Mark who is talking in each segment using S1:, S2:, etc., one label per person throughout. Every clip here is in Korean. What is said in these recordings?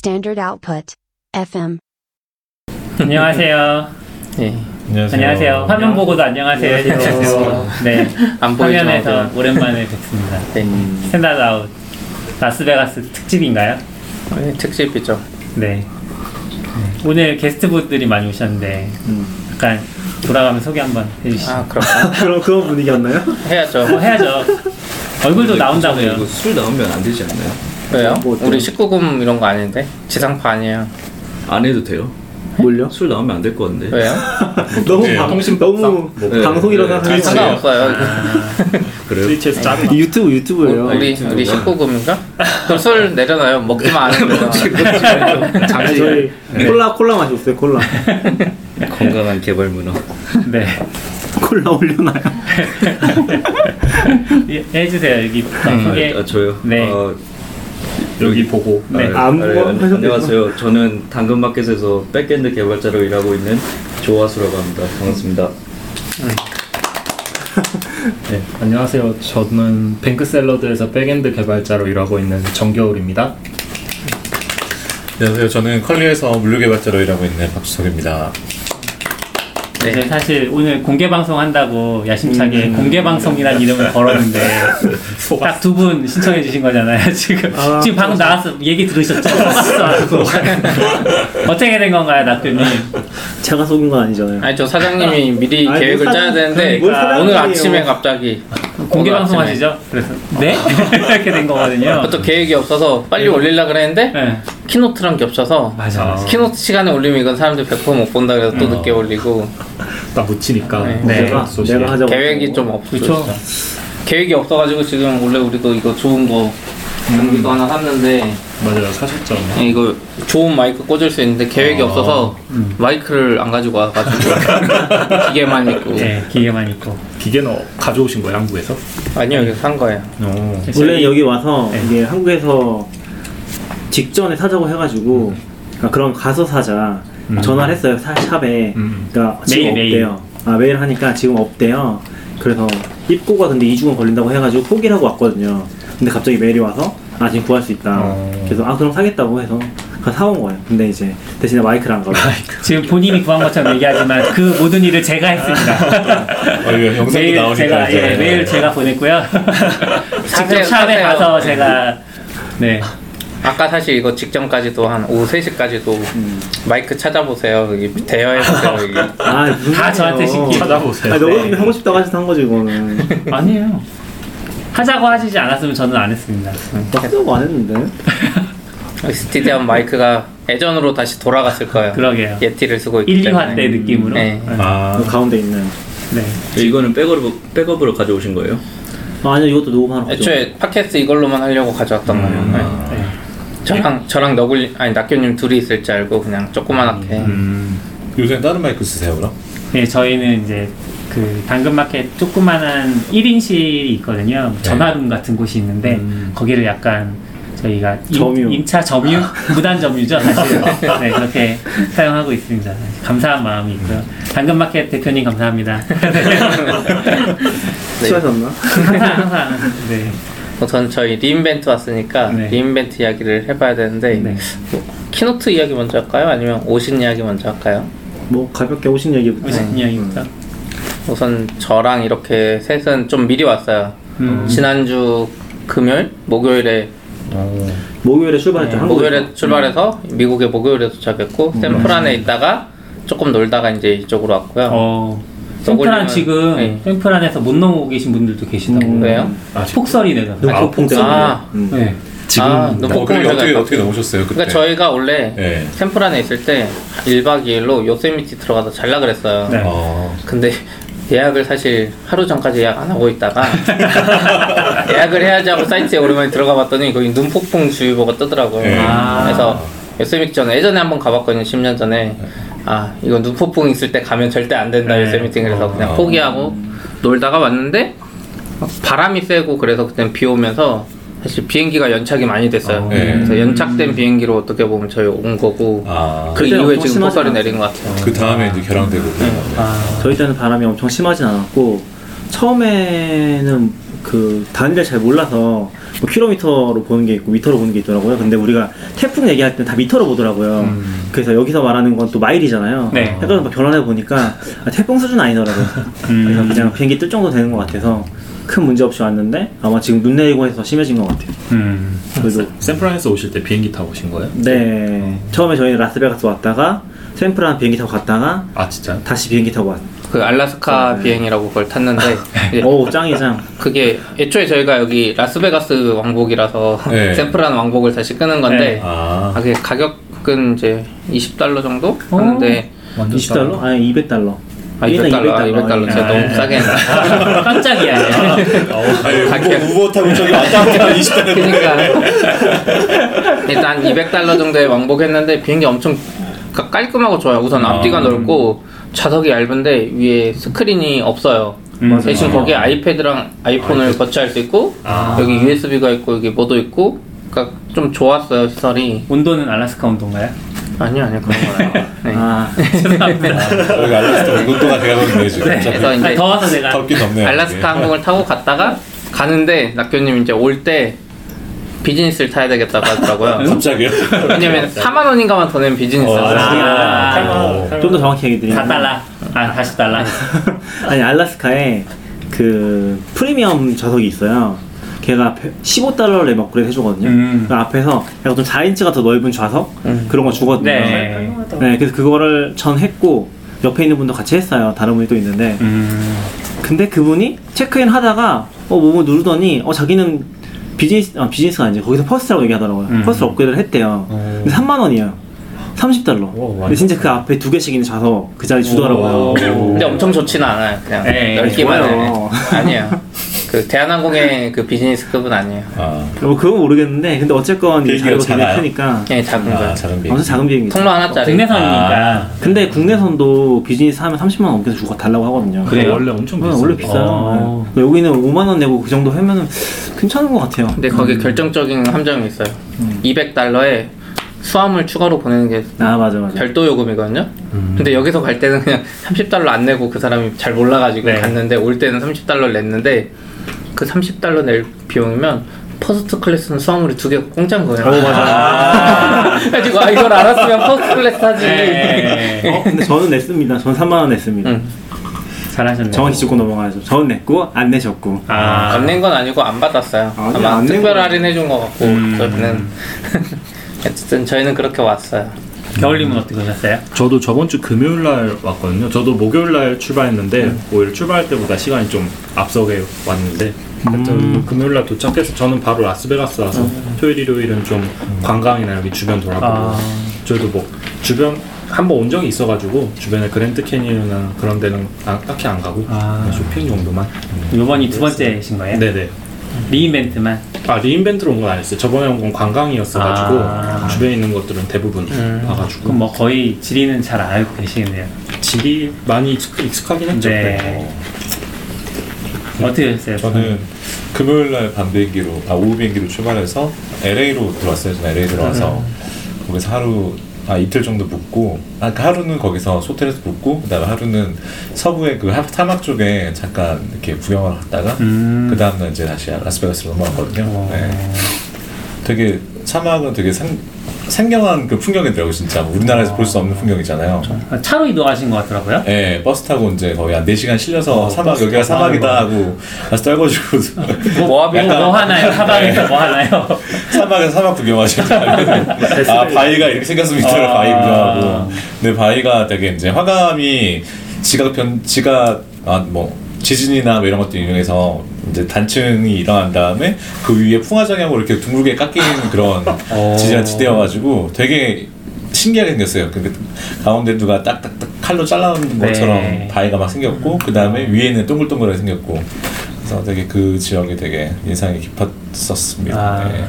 S1: Standard output. FM.
S2: 안녕하세요.
S3: 예.
S2: 안녕하세요. 화면 보고도 안녕하세요. 해주세요. 네.
S3: 안?
S2: 화면에서
S3: 네.
S2: 오랜만에 뵙습니다.
S3: 네.
S2: Standard Out 라스베가스 특집인가요?
S3: 예, 특집이죠.
S2: 네. 네. 오늘 게스트분들이 많이 오셨는데 약간 돌아가면 소개 한번 해주시죠.
S3: 아, 그럴까요?
S4: 그런 그런 분위기였나요?
S3: 해야죠.
S2: 뭐 해야죠. 얼굴도 나온다고요.
S5: 술 나오면 안 되지 않나요?
S3: 왜요?
S4: 뭐?
S3: 우리 19금 이런 거 아닌데? 지상파 아니에요.
S5: 안 해도 돼요?
S4: 뭘요?
S5: 술 나오면 안 될 것 같은데.
S3: 왜요?
S4: 너무
S5: 네,
S4: 방,
S5: 통신법상.
S4: 너무
S5: 네,
S4: 방송이라고
S5: 네,
S3: 상관없어요.
S5: 그래요?
S4: 트위치에서 짜는 유튜브 유튜브예요.
S3: 우리 우리 19금인가? 그럼 술 내려놔요. 먹기만 안
S4: 아, 저희 콜라 콜라 마셨어요 콜라
S5: 건강한 개발 문화.
S2: 네.
S4: 콜라 올려놔요.
S2: 예, 해주세요. 여기 소개.
S5: 아, 저요?
S2: 네.
S5: 어,
S2: 여기 보고. 네.
S5: 아,
S4: 안
S5: 아, 네? 안녕하세요. 저는 당근마켓에서 backend 개발자로 일하고 있는 조화수라고 합니다. 반갑습니다.
S6: 네, 안녕하세요. 저는 뱅크샐러드에서 backend 개발자로 일하고 있는 정겨울입니다.
S7: 안녕하세요. 저는 컬리에서 물류 개발자로 일하고 있는 박주석입니다.
S2: 네. 사실 오늘 공개 방송 한다고 야심차게 공개 방송이라는 이름을 걸었는데 딱 두 분 신청해 주신 거잖아요. 지금
S4: 아,
S2: 지금 방금 나와서 얘기 들으셨죠? 어떻게 된 건가요, 낙교님?
S4: 제가 속인 건 아니잖아요.
S3: 아니 저 사장님이 미리
S4: 아니,
S3: 계획을
S4: 뭘
S3: 짜야
S4: 사장-
S3: 되는데
S4: 뭘 사장님이에요.
S3: 오늘 아침에 갑자기
S2: 공개
S3: 오늘
S2: 방송
S3: 아침에.
S2: 하시죠? 그래서 네 이렇게 된 거거든요.
S3: 또 계획이 없어서 빨리 올리려 그랬는데
S2: 네.
S3: keynote랑 겹쳐서
S2: 맞아. 맞아.
S3: keynote 시간에 올리면 이건 사람들 100%못 본다 그래서 또 늦게 올리고
S6: 딱 묻히니까.
S3: 네.
S2: 네.
S4: 내가
S6: 소식이.
S4: 내가 하자고
S3: 계획이 좀 없죠.
S2: 그쵸.
S3: 계획이 없어가지고 지금 원래 우리도 이거 좋은 거 장비도 하나 샀는데
S6: 맞아요. 사셨죠.
S3: 예, 이거 좋은 마이크 꽂을 수 있는데 계획이 없어서 마이크를 안 가지고 와가지고 기계만 있고
S2: 네, 기계만 있고.
S6: 기계는 어- 가져오신 거예요, 한국에서?
S3: 아니요 여기서 산 거예요.
S6: 어.
S4: 원래 여기 와서
S2: 네.
S4: 이게 한국에서 직전에 사자고 해가지고 그러니까 그럼 가서 사자 전화를 했어요 사- 샵에
S6: 음.
S4: 그러니까 지금
S2: 메일, 메일.
S4: 없대요 아 메일 하니까 지금 없대요 그래서 입고가 근데 2주간 걸린다고 해가지고 포기를 하고 왔거든요 근데 갑자기 메일이 와서 아 지금 구할 수 있다
S6: 어.
S4: 그래서 아 그럼 사겠다고 해서 가서 사온 거예요 근데 이제 대신에 마이크를 안 가고
S2: 지금 본인이 구한 것처럼 얘기하지만 그 모든 일을 제가 했습니다.
S7: 어, 이거 영상도
S2: 메일
S7: 나오니까
S2: 제가
S7: 이제.
S2: 예, 메일 제가 보냈고요. 직접
S3: 사세요,
S2: 샵에
S3: 사세요.
S2: 가서 제가 네
S3: 아까 사실 이거 직전까지도 한 오후 3시까지도 마이크 찾아보세요. 여기 대여해보세요. 여기.
S4: 아 무슨
S2: 다. 저한테 시키-
S6: 찾아보세요.
S4: 아 너가 하고 싶다고 하셔서 한 거지 이거는
S2: 아니에요. 하자고 하시지 않았으면 저는 안 했습니다.
S4: 하자고 안 했는데
S3: 스티디엄 마이크가 예전으로 다시 돌아갔을 거예요.
S2: 그러게요.
S3: 예티를 쓰고 있기
S2: 1, 2화
S3: 때문에.
S2: 때 느낌으로.
S3: 네.
S7: 아,
S4: 그 가운데 있는
S2: 네.
S5: 이거는 백업으로, 백업으로 가져오신 거예요?
S4: 아 아니요 이것도 녹음하러 가죠
S3: 애초에 팟캐스트 이걸로만 하려고 가져왔던 거예요. 네.
S2: 네.
S3: 저랑 저랑 너굴 아니 낙교님 둘이 있을 줄 알고 그냥 조그만하게.
S7: 음, 요새 다른 마이크 쓰세요, 그럼?
S2: 네, 저희는 이제 그 당근마켓 조그만한 1인실이 있거든요. 전화룸 같은 곳이 있는데 거기를 약간 저희가 임-
S4: 점유.
S2: 임 차 점유, 무단 점유죠 사실. 네 그렇게 사용하고 있습니다. 감사한 마음이 있고요. 당근마켓 대표님 감사합니다.
S4: 취하셨나?
S2: 항상 항상 네.
S3: 우선 저희 리인벤트 왔으니까
S2: 네.
S3: re:Invent 이야기를 해봐야 되는데
S2: 네.
S3: 뭐, keynote 이야기 먼저 할까요? 아니면 오신 이야기 먼저 할까요?
S4: 뭐 가볍게 오신 얘기부터
S2: 무슨 이야기입니까?
S3: 우선 저랑 이렇게 셋은 좀 미리 왔어요.
S2: 음.
S3: 지난주 금요일, 목요일에
S4: 목요일에 출발했죠
S3: 네,
S4: 한국에서
S3: 목요일에 출발해서 미국에 목요일에 도착했고 샌프란에 있다가 조금 놀다가 이제 이쪽으로 왔고요.
S2: 어. 샌프란 지금
S3: 네.
S2: 샌프란에서 못 넘어오고 계신 분들도 계시다고.
S4: 음.
S3: 왜요?
S2: 폭설이 내가.
S4: 눈폭풍 때문에
S3: 아.
S4: 음.
S2: 네.
S6: 지금
S3: 아,
S7: 어,
S3: 눈폭풍
S7: 그게 어떻게,
S3: 제가
S7: 어떻게 넘으셨어요, 그때?
S3: 그러니까 저희가 원래
S7: 네.
S3: 샌프란에 있을 때 1박 2일로 요세미티 들어가서 잘라 그랬어요.
S2: 네.
S7: 어,
S3: 근데 예약을 사실 하루 전까지 예약 안 하고 있다가 예약을 해야지 하고 사이트에 오랜만에 들어가 봤더니 거기 눈폭풍 주의보가 뜨더라고요.
S7: 네.
S2: 아.
S3: 그래서 요세미티 전에 예전에 한번 가봤거든요. 10년 전에. 아 이거 눈폭풍 있을 때 가면 절대 안 된다
S2: 네.
S3: 요세미티 그래서 그냥
S7: 어.
S3: 포기하고 놀다가 왔는데 바람이 세고 그래서 그때 비 오면서 사실 비행기가 연착이 많이 됐어요.
S7: 네.
S3: 그래서 연착된 비행기로 어떻게 보면 저희 온 거고
S7: 아,
S3: 그 이후에
S4: 엄청
S3: 지금
S4: 심하지
S3: 폭설이
S4: 않았어요?
S3: 내린 것 같아요.
S7: 그 다음에 이제 결항되고.
S3: 네.
S2: 아.
S4: 저희 때는 바람이 엄청 심하진 않았고 처음에는 그 단위를 잘 몰라서 뭐 킬로미터로 보는 게 있고 미터로 보는 게 있더라고요. 근데 우리가 태풍 얘기할 때 다 미터로 보더라고요. 그래서 여기서 말하는 건 또 마일이잖아요.
S2: 네.
S4: 해서 변환해 보니까 아, 태풍 수준 아니더라고요. 그래서 그냥 비행기 뜰 정도 되는 것 같아서 큰 문제 없이 왔는데 아마 지금 눈 내리고 해서 심해진 것 같아요.
S2: 음.
S4: 그래도
S6: 샌프란에서 오실 때 비행기 타고 오신 거예요?
S4: 네 처음에 저희는 라스베가스 왔다가 샌프란 비행기 타고 갔다가
S6: 아 진짜?
S4: 다시 비행기 타고 왔.
S3: 그 알라스카 비행이라고 그걸 탔는데
S4: 오 짱이 짱.
S3: 그게 애초에 저희가 여기 라스베가스 왕복이라서
S7: 네.
S3: 샌프란 왕복을 다시 끄는 건데
S2: 네.
S7: 아,
S3: 아, 그게 가격은 이제 20달러 정도 하는데
S6: 완전
S4: 20달러? 아니 200달러.
S3: 아 200달러, 아, 200달러 제가 너무 싸게 했나
S2: 깜짝이야.
S7: 아니, 우보, 우보 타고 저기 왔다 갔다 20대.
S3: 그러니까 일단 200달러 정도에 왕복했는데 비행기 엄청 가- 깔끔하고 좋아요. 우선 앞뒤가 넓고 좌석이 얇은데 위에 스크린이 없어요.
S2: 음.
S3: 대신 거기에 아이패드랑 아이폰을 거치할 수 있고
S2: 아.
S3: 여기 USB가 있고 여기 뭐도 있고 그러니까 좀 좋았어요 시설이.
S2: 온도는 알라스카 온도인가요?
S3: 아니요 아니요 그런 건 아니에요. 네.
S4: 아
S7: 여기 알라스카 이것도가 돼가거든요, 지금.
S3: 그래서
S2: 아니,
S3: 이제
S2: 더워서 내가
S7: 덥긴 덥네요.
S3: 알라스카 항공을 타고 갔다가 가는데 낙교님 이제 올 때 비즈니스를 타야 되겠다고 하더라고요.
S7: 갑자기요?
S3: 왜냐면 4만 원인가만 더 내면 비즈니스를
S7: 어,
S2: 아,
S4: 좀 더 정확히 얘기 드리면
S2: 4달러. 아, 40달러.
S4: 아니 알라스카에 그 프리미엄 좌석이 있어요. 걔가 15달러를 내면 업그레이드 해주거든요.
S2: 음.
S4: 그 앞에서 약간 좀 4인치가 더 넓은 좌석 그런 거 주거든요.
S2: 네.
S4: 네, 그래서 그거를 전 했고 옆에 있는 분도 같이 했어요. 다른 분이 또 있는데
S2: 음.
S4: 근데 그분이 체크인 하다가 어 뭐뭐 누르더니 어 자기는 비즈니스 아 비즈니스가 아니지 거기서 first라고 얘기하더라고요.
S2: 음.
S4: first 업그레이드를 했대요. 근데 3만 원이에요. 30달러.
S6: 오,
S4: 근데 진짜 그 앞에 두 개씩 있는 좌석 그 자리 주더라고요.
S3: 근데 엄청 좋지는 않아요. 그냥
S2: 네,
S3: 넓기만
S4: 좋아요.
S3: 해. 아니에요. 그 대한항공의 그 비즈니스급은 아니에요.
S7: 아,
S4: 뭐 그건 모르겠는데 근데 어쨌건 이
S7: 비행기가
S4: 자리가 굉장히
S7: 작아요?
S4: 크니까
S3: 그냥 작은
S7: 아
S3: 거예요.
S7: 작은 비행기.
S4: 엄청 작은 비행기.
S3: 통로 하나짜리.
S2: 국내선이니까.
S4: 근데 국내선도 비즈니스 하면 30만 원 넘게 주고 달라고 하거든요.
S2: 그래요?
S6: 원래 엄청
S4: 네,
S6: 비싸요.
S4: 원래 비싸요.
S2: 어.
S4: 네. 여기는 5만 원 내고 그 정도 하면은 괜찮은 것 같아요.
S3: 근데 거기 결정적인 함정이 있어요. 200달러에 수화물 추가로 보내는 게
S4: 아 맞아 맞아.
S3: 별도 요금이거든요. 근데 여기서 갈 때는 그냥 30달러 안 내고 그 사람이 잘 몰라가지고
S2: 네.
S3: 갔는데 올 때는 30달러 를 냈는데 그 30달러 낼 비용이면 first class는 수화물이 두 개가 공짜인 거예요.
S4: 오 맞아.
S3: 그래가지고 아 이걸 알았으면 first class 하지.
S2: 네.
S4: 어, 근데 저는 냈습니다. 전 3만 원 냈습니다.
S3: 응.
S2: 잘하셨네요.
S4: 정확히 짚고 넘어가야죠. 저는 냈고 안 내셨고.
S2: 아.
S3: 안 낸 건 아니고 안 받았어요.
S4: 아니,
S3: 아마 특별
S4: 거는-
S3: 할인 해준 것 같고
S2: 음.
S3: 저희는 어쨌든 저희는 그렇게 왔어요.
S2: 겨울님은 어떻게 오셨어요?
S6: 저도 저번 주 금요일 날 왔거든요. 저도 목요일 날 출발했는데 오히려 출발할 때보다 시간이 좀 앞서게 왔는데 하여튼 금요일 날 도착해서 저는 바로 라스베가스 와서 토요일 일요일은 좀 관광이나 여기 주변 돌아보고
S2: 아.
S6: 저희도 뭐 주변 한 번 온 적이 있어가지고 주변에 그랜드 캐니언이나 그런 데는 아, 딱히 안 가고
S2: 아.
S6: 쇼핑 정도만.
S2: 이번이 두 번째신 거예요?
S6: 네네.
S2: re:Invent만.
S6: 아 re:Invent로 온 건 아니었어요. 저번에 온 건 관광이었어가지고
S2: 아.
S6: 주변에 있는 것들은 대부분
S3: 음.
S6: 봐가지고
S2: 그럼 뭐 거의 지리는 잘 알고 계시겠네요.
S6: 지리 많이 익숙, 익숙하긴 했죠.
S2: 네. 어떻게 하셨어요?
S7: 저는 금요일 날 밤 비행기로, 아, 오후 비행기로 출발해서 LA로 들어왔어요. 저는 LA 들어와서 거기서 하루, 아, 이틀 정도 묵고, 아, 그 하루는 거기서 호텔에서 묵고, 그 다음에 하루는 서부의 그 하- 사막 쪽에 잠깐 이렇게 구경을 갔다가,
S2: 음.
S7: 그 다음날 이제 다시 라스베가스로 넘어갔거든요.
S2: 어.
S7: 네. 되게 사막은 되게 생, 생경한 그 풍경이더라고요, 진짜. 우리나라에서 볼 수 없는 풍경이잖아요.
S2: 아, 차로 이동하신 것 같더라고요.
S7: 예, 버스 타고 이제 거의 한 4시간 실려서
S2: 어,
S7: 사막, 여기가 사막이다 하고 가서 떨궈주고
S3: 모아비
S2: 뭐, 뭐 하나요? 사방에서 뭐 하나요?
S7: 사막에서 사막 구경하시고 아, 바위가 이렇게 생겼으면 이따가
S2: 아.
S7: 바위 구경하고 근데 바위가 되게 이제 화감이 지각 변, 지각, 아, 뭐, 지진이나 뭐 이런 것들 이용해서 이제 단층이 일어난 다음에 그 위에 풍화작용으로 이렇게 둥글게 깎이는 그런
S2: 어.
S7: 지진한 지대여가지고 되게 신기하게 생겼어요. 근데 가운데 누가 딱딱딱 칼로 잘라놓은
S2: 네.
S7: 것처럼 바위가 막 생겼고 그 다음에 위에는 동글동글하게 생겼고 그래서 되게 그 지역이 되게 인상이 깊었었습니다.
S2: 아.
S7: 네.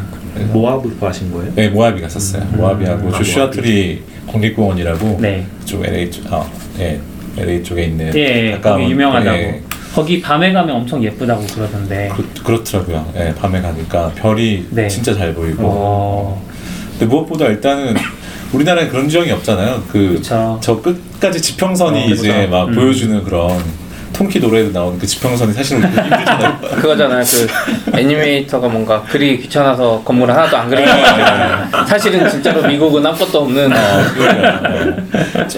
S6: 모하비 가신 거예요?
S7: 네, 모하비 갔었어요. 모하비하고
S6: 아,
S7: 조슈아
S6: 모하비.
S7: 트리 국립공원이라고
S2: 네.
S7: 쪽 LA 쪽, 아, 예, LA 쪽에 있는
S2: 예,
S7: 가까운-
S2: 유명하다고.
S7: 예,
S2: 거기 밤에 가면 엄청 예쁘다고 그러던데.
S7: 그, 그렇 더라고요. 예, 밤에 가니까 별이
S2: 네.
S7: 진짜 잘 보이고.
S2: 어,
S7: 근데 무엇보다 일단은 우리나라에 그런 지형이 없잖아요. 그. 저 끝까지 지평선이
S2: 어, 그쵸.
S7: 이제 막
S2: 음.
S7: 보여주는 그런 통키 노래에 나오는 그 지평선이 사실은 힘들잖아요.
S3: 그거잖아요. 그 애니메이터가 뭔가 그리기 귀찮아서 건물 하나도 안 그리는 거 사실은 진짜로 미국은 아무것도 없는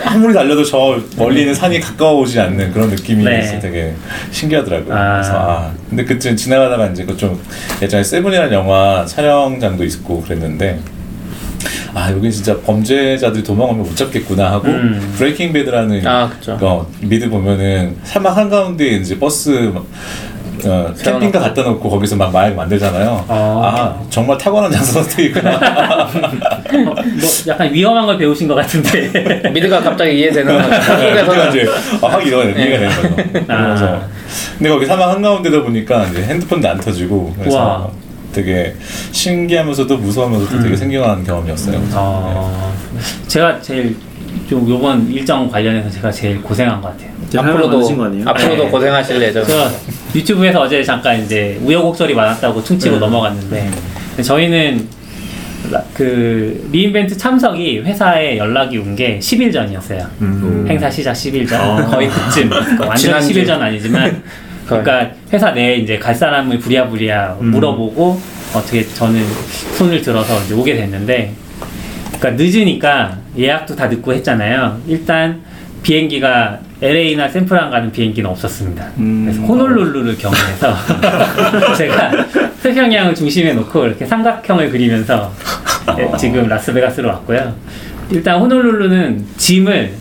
S7: 아무리 달려도 저 멀리 있는 산이 가까워오지 않는 그런 느낌이
S2: 네.
S7: 있어 되게 신기하더라고요.
S2: 아.
S7: 그래서 아 근데 그쯤 지나가다가 이제 그 좀 예전에 세븐이라는 영화 촬영장도 있고 그랬는데 아 여기 진짜 범죄자들이 도망오면 못 잡겠구나 하고
S2: 음.
S7: 브레이킹 배드라는
S3: 아.
S7: 어, 미드 보면은 사막 한가운데 이제 버스 막, 어, 캠핑카 갖다 놓고 거기서 막 마약 만들잖아요.
S2: 아.
S7: 아, 정말 타고난 장소 선택이구나.
S2: 뭐 약간 위험한 걸 배우신 것 같은데.
S3: 미드가 갑자기 이해되는 한국에서는
S7: 이제 아, 확 이거 이해가 되는 거죠. 그래서
S2: 아.
S7: 근데 거기 사막 한가운데다 보니까 이제 핸드폰도 안 터지고 그래서
S2: 와.
S7: 되게 신기하면서도 무서우면서도 되게 생경한 경험이었어요. 그래서,
S2: 어, 제가 제일 좀 요번 일정 관련해서 제가 제일 고생한 것 같아요.
S3: 앞으로도? 앞으로도
S2: 네.
S3: 고생하실 예정.
S2: 제가 유튜브에서 어제 잠깐 이제 우여곡절이 많았다고 퉁치고 넘어갔는데 근데 저희는 라- 그 리인벤트 참석이 회사에 연락이 온 게 10일 전이었어요. 행사 시작 10일 전 거의 그쯤 완전
S3: 지난주.
S2: 10일 전 아니지만 그러니까 회사 내에 이제 갈 사람을 부랴부랴 물어보고 어떻게 저는 손을 들어서 이제 오게 됐는데 그러니까 늦으니까 예약도 다 늦고 했잖아요. 일단 비행기가 LA나 샌프란 가는 비행기는 없었습니다. 그래서 호놀룰루를 경유해서 제가 태평양을 중심에 놓고 이렇게 삼각형을 그리면서 예, 지금 라스베가스로 왔고요. 일단 호놀룰루는 짐을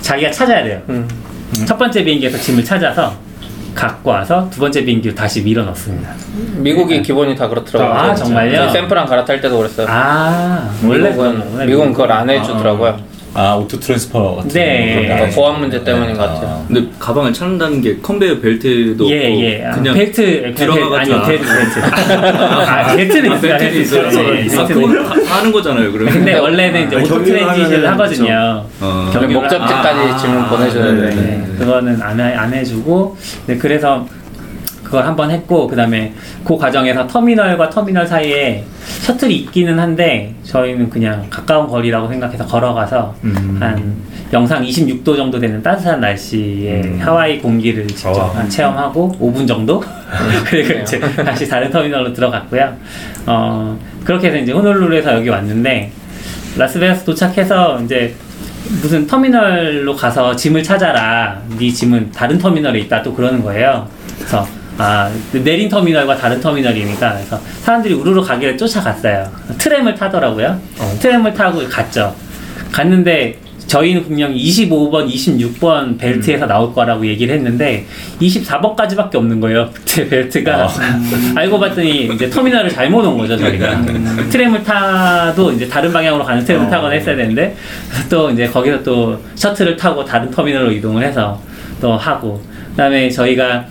S2: 자기가 찾아야 돼요.
S3: 음.
S2: 첫 번째 비행기에서 짐을 찾아서 갖고 와서 두 번째 비행기로 다시 밀어 넣습니다.
S3: 미국이 기본이 다 그렇더라고요.
S2: 아, 정말요?
S3: 샌프랑 갈아탈 때도 그랬어요.
S2: 아, 원래
S3: 미국은. 미국은 그걸 안 해주더라고요.
S7: 아 auto transfer 같은
S2: 네.
S7: 그런 거뭐안
S3: 보안 문제 때문인 것 같아요.
S7: 아.
S5: 근데 가방을 찾는다는 게 컨베이어 벨트도
S2: 예,
S5: 없고
S2: 예. 아,
S5: 그냥
S2: 벨트, 벨트,
S5: 들어가가지고
S2: 아니요, 벨트, 벨트. 아, 벨트는
S5: 아,
S2: 있어요.
S5: 벨트는 있어요.
S2: 예,
S5: 아,
S2: 벨트는
S5: 그건 하- 하는 거잖아요. 그러면.
S2: 근데 원래는 이제
S4: 아,
S2: auto
S4: 경유를
S2: transition을
S4: 하면은
S2: 하거든요.
S5: 어.
S2: 경유를
S3: 목적지까지
S2: 아,
S3: 보내줘야
S2: 네,
S3: 되는데.
S2: 네. 그거는 안, 해- 안 해주고, 네, 그래서 그걸 한 번 했고, 그 다음에 그 과정에서 터미널과 터미널 사이에 셔틀이 있기는 한데, 저희는 그냥 가까운 거리라고 생각해서 걸어가서 한 영상 26도 정도 되는 따뜻한 날씨에 하와이 공기를 직접
S6: 어.
S2: 한 체험하고 5분 정도 그리고 이제 다시 다른 터미널로 들어갔고요. 어 그렇게 해서 이제 호놀룰루에서 여기 왔는데 라스베가스 도착해서 이제 무슨 터미널로 가서 짐을 찾아라. 네 짐은 다른 터미널에 있다. 또 그러는 거예요. 그래서 아 내린 터미널과 다른 터미널이니까 그래서 사람들이 우르르 가길래 쫓아갔어요. 트램을 타더라고요. 트램을 타고 갔죠. 갔는데 저희는 분명히 25번, 26번 벨트에서 나올 거라고 얘기를 했는데 24번까지밖에 없는 거예요. 제 벨트가 알고 봤더니 이제 터미널을 잘못 온 거죠 저희가 트램을 타도 이제 다른 방향으로 가는 트램을 타거나 했어야 되는데 또 이제 거기서 또 셔틀을 타고 다른 터미널로 이동을 해서 또 하고 그다음에 저희가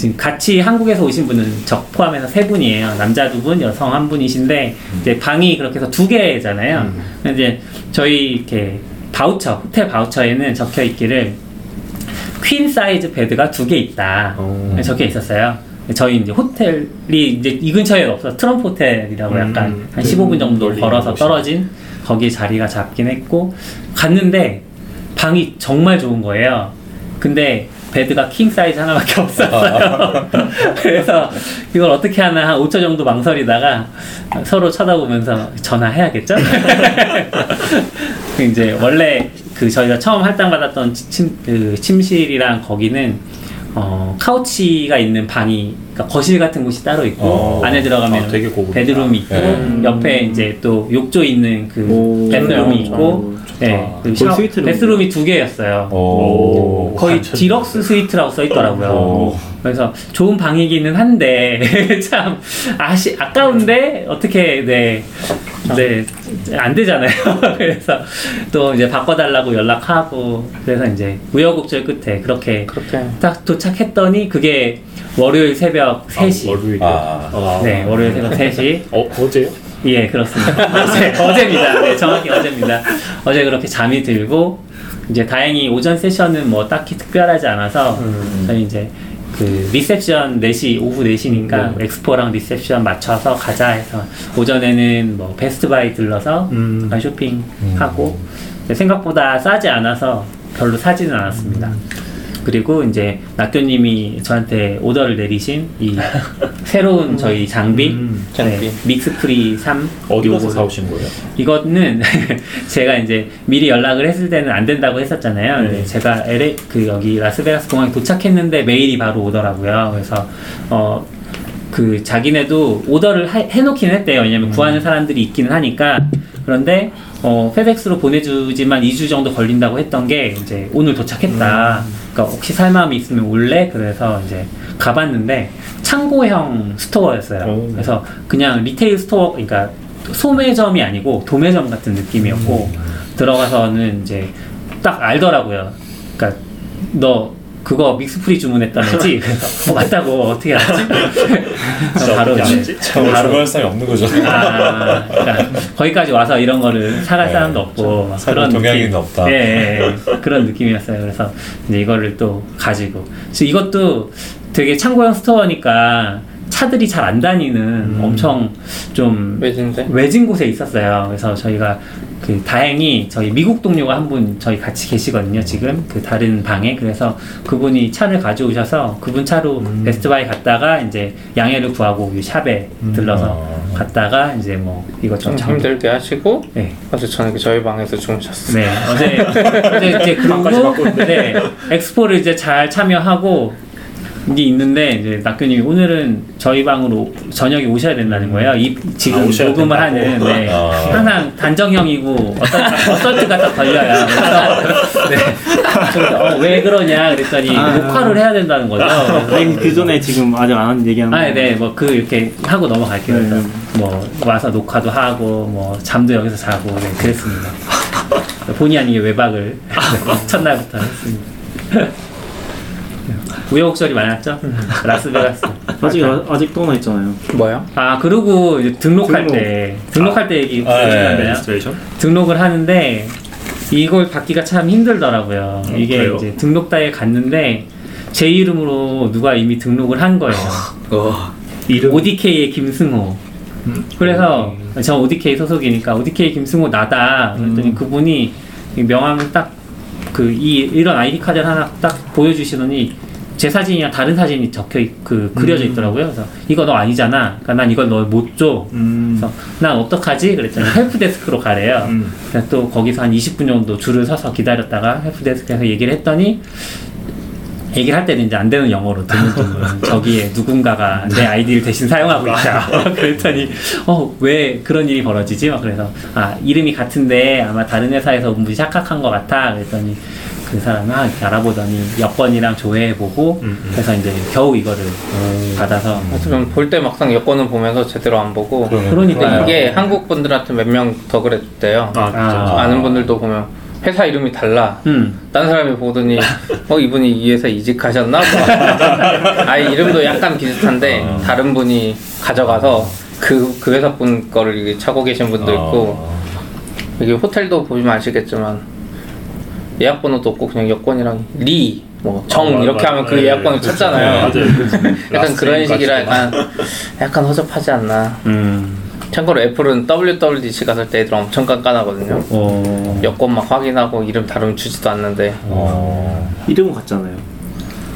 S2: 지금 같이 한국에서 오신 분은 저 포함해서 세 분이에요. 남자 두 분, 여성 한 분이신데 이제 방이 그렇게 해서 두 개잖아요. 근데 이제 저희 이렇게 바우처, 호텔 바우처에는 적혀 있기를 queen size bed가 두 개 있다. 적혀 있었어요. 저희 이제 호텔이 이제 이 근처에 없어 트럼프 호텔이라고 약간 한 15분 정도
S6: 널리
S2: 걸어서 떨어진 거기에 자리가 잡긴 했고 갔는데 방이 정말 좋은 거예요. 근데 bed가 king size 하나밖에 없었어요. 그래서 이걸 어떻게 하나 한 5초 정도 망설이다가 서로 쳐다보면서 전화해야겠죠? 그 이제 원래 그 저희가 처음 할당받았던 침, 그 침실이랑 거기는 어, couch가 있는 방이 그러니까 거실 같은 곳이 따로 있고
S7: 어.
S2: 안에 들어가면
S6: 아, 되게 고급이다.
S2: bedroom이 있고
S7: 네.
S2: 옆에 이제 또 욕조 있는 그
S4: 오,
S2: bedroom이. 있고. 네, 그리고 샤워-
S4: 스위트룸.
S2: bathroom이 두 개였어요.
S7: 오.
S2: 거의 deluxe suite라고 써 있더라고요.
S7: 오.
S2: 그래서 좋은 방이기는 한데 참 아시 아까운데 어떻게 네. 네, 안 되잖아요. 그래서 또 이제 바꿔달라고 연락하고 그래서 이제 우여곡절 끝에 그렇게
S3: 그렇게
S2: 딱 도착했더니 그게 월요일 새벽 3시.
S6: 월요일.
S7: 아.
S6: 아.
S2: 네, 월요일 새벽 3시.
S6: 어 어제요?
S2: 예, 그렇습니다. 어제, 어제입니다. 네, 정확히 어제입니다. 어제 그렇게 잠이 들고, 이제 다행히 오전 세션은 뭐 딱히 특별하지 않아서, 저희 이제 그 리셉션 4시, 오후 4시니까 엑스포랑 리셉션 맞춰서 가자 해서, 오전에는 뭐 Best Buy 들러서
S6: 음.
S2: 잠깐 쇼핑하고, 생각보다 싸지 않아서 별로 사지는 않았습니다. 그리고 이제 낙교님이 저한테 오더를 내리신 이 새로운 저희 장비,
S6: 음,
S3: 장비.
S2: 네, 믹스프리 3
S6: 어디 가서
S2: 요거를
S6: 사오신 거예요?
S2: 이거는 제가 이제 미리 연락을 했을 때는 안 된다고 했었잖아요.
S6: 네.
S2: 제가 LA 그 여기 라스베가스 공항에 도착했는데 메일이 바로 오더라고요. 그래서 어. 그 자기네도 오더를 하- 해놓기는 했대요. 왜냐면 구하는 사람들이 있기는 하니까. 그런데 어 FedEx로 보내주지만 2주 정도 걸린다고 했던 게 이제 오늘 도착했다. 그러니까 혹시 살 마음이 있으면 올래? 그래서 이제 가봤는데 창고형 store였어요.
S6: 오.
S2: 그래서 그냥 retail store, 그러니까 소매점이 아니고 도매점 같은 느낌이었고 들어가서는 이제 딱 알더라고요. 그러니까 너 그거 MixPre 주문했다면서 그래서 어, 맞다고 어떻게 알았지? 바로
S7: 참
S2: 바로
S7: 주할 사람이 없는 거죠.
S2: 아, 그러니까 거기까지 와서 이런 거를 사갈
S7: 네,
S2: 사람도 없고 그런 느낌.
S7: 없다.
S2: 예, 예, 예. 그런 느낌이었어요. 그래서 이제 이거를 또 가지고 이것도 되게 창고형 스토어니까 차들이 잘 안 다니는 엄청 좀
S3: 외진데.
S2: 외진 곳에 있었어요. 그래서 저희가 그 다행히 저희 미국 동료가 한 분 저희 같이 계시거든요. 지금 그 다른 방에 그래서 그분이 차를 가져오셔서 그분 차로 베스트바이 갔다가 이제 양해를 구하고 이 샵에 들러서
S7: 아.
S2: 갔다가 이제 뭐 이것저것
S3: 좀 힘들게 하시고
S2: 네.
S3: 어제 저녁에 저희 방에서 주무셨어요.
S2: 네, 어제, 어제 이제 그러고, 네, 엑스포를 이제 잘 참여하고, 이게 있는데, 이제 낙교님이 오늘은 저희 방으로 저녁에 오셔야 된다는 거예요. 이, 지금
S6: 아, 오셔야
S2: 녹음을
S6: 된다고?
S2: 하는, 네.
S7: 아.
S2: 항상 단정형이고, 어떤, 어떤트가 딱 걸려요. 그래서, 네. 어, 왜 그러냐 그랬더니,
S4: 아.
S2: 녹화를 해야 된다는 거죠.
S4: 선생님 그 전에 지금 아직 안 한 얘기하는
S2: 아, 네, 뭐, 그, 이렇게 하고 넘어갈게요. 그래서,
S4: 네.
S2: 뭐, 와서 녹화도 하고, 뭐, 잠도 여기서 자고, 네, 그랬습니다. 본의 아니게 외박을 첫날부터 했습니다. 우여곡절이 많았죠? 라스베가스.
S4: 아직 아직 또 하나 있잖아요.
S3: 뭐요?
S2: 아, 그리고 이제 등록할
S4: 등록.
S2: 때, 등록할 때 얘기
S7: 아, 예.
S6: registration?
S2: 등록을 하는데, 이걸 받기가 참 힘들더라고요.
S6: 어,
S2: 이게
S6: 그래요?
S2: 이제 등록대에 갔는데, 제 이름으로 누가 이미 등록을 한 거예요.
S5: 어.
S6: 이름
S2: ODK의 김승호. 그래서 저 ODK 소속이니까 ODK 김승호 나다. 그랬더니 그분이 이 명함을 딱 그 이 이런 아이디 카드를 하나 딱 보여주시더니 제 사진이랑 다른 사진이 적혀 있, 그 그려져 있더라고요. 그래서 이거 너 아니잖아. 그러니까 난 이걸 너 못 줘.
S4: 음.
S2: 그래서 난 어떡하지? 그랬더니 help desk로 가래요.
S6: 음.
S2: 그래서 또 거기서 한 20분 정도 줄을 서서 기다렸다가 help desk에서 얘기를 했더니 얘기를 할 때는 이제 안 되는 영어로 드문드문 저기에 누군가가 내 아이디를 대신 사용하고 있다. 그랬더니 어 왜 그런 일이 벌어지지? 막 그래서 아 이름이 같은데 아마 다른 회사에서 온 분이 착각한 것 같아. 그랬더니 그 사람이 아, 알아보더니 여권이랑 조회해보고 그래서 이제 겨우 이거를 받아서
S3: 하여튼 볼때 막상 여권을 보면서 제대로 안 보고
S2: 그러니까요.
S3: 근데 이게 한국 분들한테 몇 명 더 그랬대요.
S6: 아.
S2: 아.
S3: 아는 분들도 보면 회사 이름이 달라.
S2: 음
S3: 딴 사람이 보더니 어 이분이 이 회사 이직하셨나? 뭐. 아예 이름도 약간 비슷한데
S7: 어.
S3: 다른 분이 가져가서 그, 그 회사 분 거를 이게 차고 계신 분도 있고
S7: 어.
S3: 여기 호텔도 보시면 아시겠지만 예약 번호도 없고 그냥 여권이랑 리, 뭐정
S6: 아,
S3: 이렇게
S6: 맞아.
S3: 하면 그
S6: 네,
S3: 예약번호
S6: 그렇죠.
S3: 찾잖아요.
S6: 네, 맞아요.
S3: 약간 그런 식이라 약간 약간 허접하지 않나.
S2: 음.
S3: 참고로 애플은 WWDC 갔을 때 애들 엄청 깐깐하거든요.
S2: 어,
S3: 여권 막 확인하고 이름 다루면 주지도 않는데
S7: 어.
S4: 이름은 같잖아요.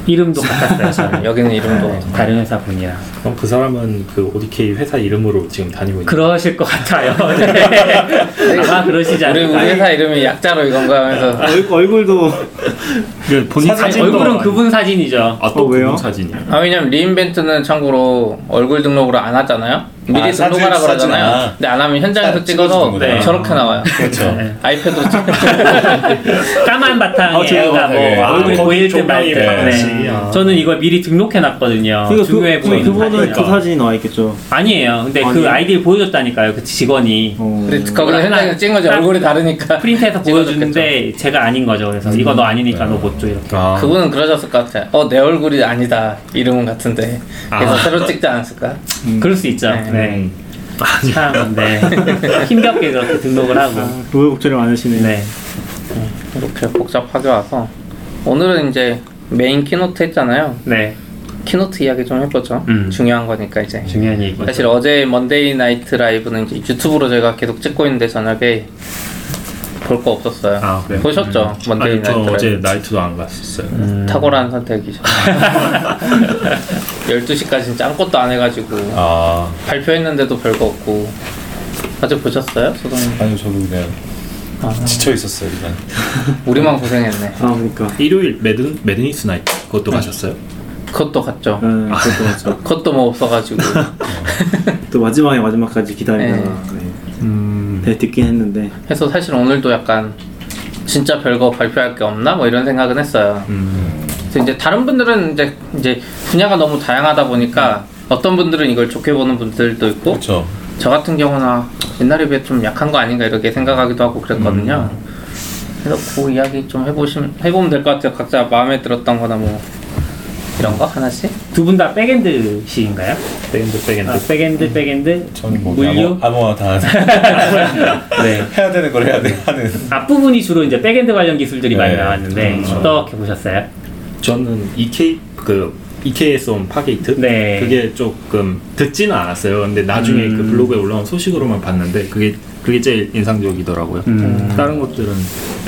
S2: 이름도 같았어요. 저는.
S3: 여기는 이름도
S2: 네, 다른 회사 분이랑.
S6: 그럼 그 사람은 그 ODK 회사 이름으로 지금 다니고 있는
S2: 그러실 것 같아요. 네. 아마 그러시지
S3: 우리 우리
S2: 않을까.
S3: 회사 이름이 약자로 이건가 하면서
S4: 얼, 얼굴도
S6: 그 본인 사진도
S2: 얼굴은 그분 사진이죠.
S6: 아, 또
S4: 어, 왜요?
S6: 그분 사진이야.
S3: 아 왜냐면 리인벤트는 참고로 얼굴 등록으로 안 하잖아요. 미리
S7: 아,
S3: 등록하라 그러잖아요.
S7: 아.
S3: 근데 안 하면 현장에서
S7: 사-
S3: 찍어서
S7: 찍어주는구나.
S3: 저렇게 나와요.
S7: 그렇죠.
S2: 네.
S3: 아이패드로 찍.
S2: 까만 바탕에
S4: 아, 저거,
S2: 애가 뭐
S7: 네.
S2: 얼굴
S6: 아,
S2: 보일 듯
S6: 거기
S2: 말 듯.
S6: 조명이 파랗지.
S2: 네.
S6: 아.
S2: 저는 이걸 미리 등록해 놨거든요.
S4: 그러니까
S2: 중요해
S4: 그,
S2: 보이는
S4: 그분은
S2: 사진.
S4: 그 사진이 나와 있겠죠.
S2: 아니에요. 근데 그
S4: 아니에요?
S2: 아이디를 보여줬다니까요. 그 직원이.
S4: 어.
S3: 근데 거기서 현장에서 찍은 거지
S2: 딱
S3: 얼굴이 다르니까.
S2: 프린트해서. 보여주는데 제가 아닌 거죠. 그래서 이거 너 아니니까 너못 줘. 이렇게.
S7: 아.
S3: 그분은 그러셨을 것 같아. 어내 얼굴이 아니다. 이름은 같은데. 그래서
S6: 아.
S3: 새로 찍지 않았을까?
S2: 그럴 수 있죠.
S3: 네.
S2: 네. 참, 네. 힘겹게 그렇게 등록을 하고.
S4: 아, 우여곡절이 많으시네요.
S2: 네.
S3: 이렇게 복잡하게 와서 오늘은 이제 main keynote 했잖아요.
S2: 네.
S3: keynote 이야기 좀 해보죠.
S2: 음.
S3: 중요한 거니까 이제.
S2: 중요한 얘기.
S3: 사실 어제 Monday Night Live는 이제 유튜브로 제가 계속 찍고 있는데 저녁에 볼 거 없었어요.
S6: 아, 그래요?
S3: 보셨죠? Monday
S6: 아니, 저
S3: Night
S6: 어제. Night도 안 갔었어요.
S3: 탁월한 선택이죠. 12시까지는 짱것도 안 해가지고
S7: 아
S3: 발표했는데도 별거 없고 아직 보셨어요? 소동님?
S7: 아니요 저도 그냥 지쳐 있었어요 그냥.
S3: 우리만 고생했네.
S4: 아 그러니까
S6: 일요일 매든 매드니스 나이트 그것도 가셨어요?
S3: 그것도 갔죠.
S4: 네, 그것도 맞죠.
S3: 그것도 뭐 없어가지고
S4: 또 마지막에 마지막까지 기다리다가 네.
S6: 음.
S4: 네, 듣긴 했는데
S3: 해서 사실 오늘도 약간 진짜 별거 발표할 게 없나 뭐 이런 생각은 했어요.
S6: 음.
S3: 그래서 이제 다른 분들은 이제 이제 분야가 너무 다양하다 보니까 어떤 분들은 이걸 좋게 보는 분들도 있고
S7: 그렇죠.
S3: 저 같은 경우나 옛날에 비해 좀 약한 거 아닌가 이렇게 생각하기도 하고 그랬거든요. 그래서 그 이야기 좀 해보시면 해보면 될 것 같아요. 각자 마음에 들었던 거나 뭐 이런 거 하나씩.
S2: 두 분 다 backend신가요? backend, backend. 아, backend, backend.
S7: 저는 뭐
S2: 물류.
S7: 아무, 아무거나 다
S2: 네.
S7: 해야 되는 걸 해야 돼 하는.
S2: 앞부분이 주로 이제 backend 관련 기술들이 많이
S7: 네.
S2: 나왔는데
S7: 그렇죠.
S2: 어떻게 보셨어요?
S6: 저는 EK 그 EKS on Fargate
S2: 네.
S6: 그게 조금 듣지는 않았어요. 근데 나중에
S2: 음.
S6: 그 블로그에 올라온 소식으로만 봤는데 그게 그게 제일 인상적이더라고요.
S2: 음.
S6: 다른 것들은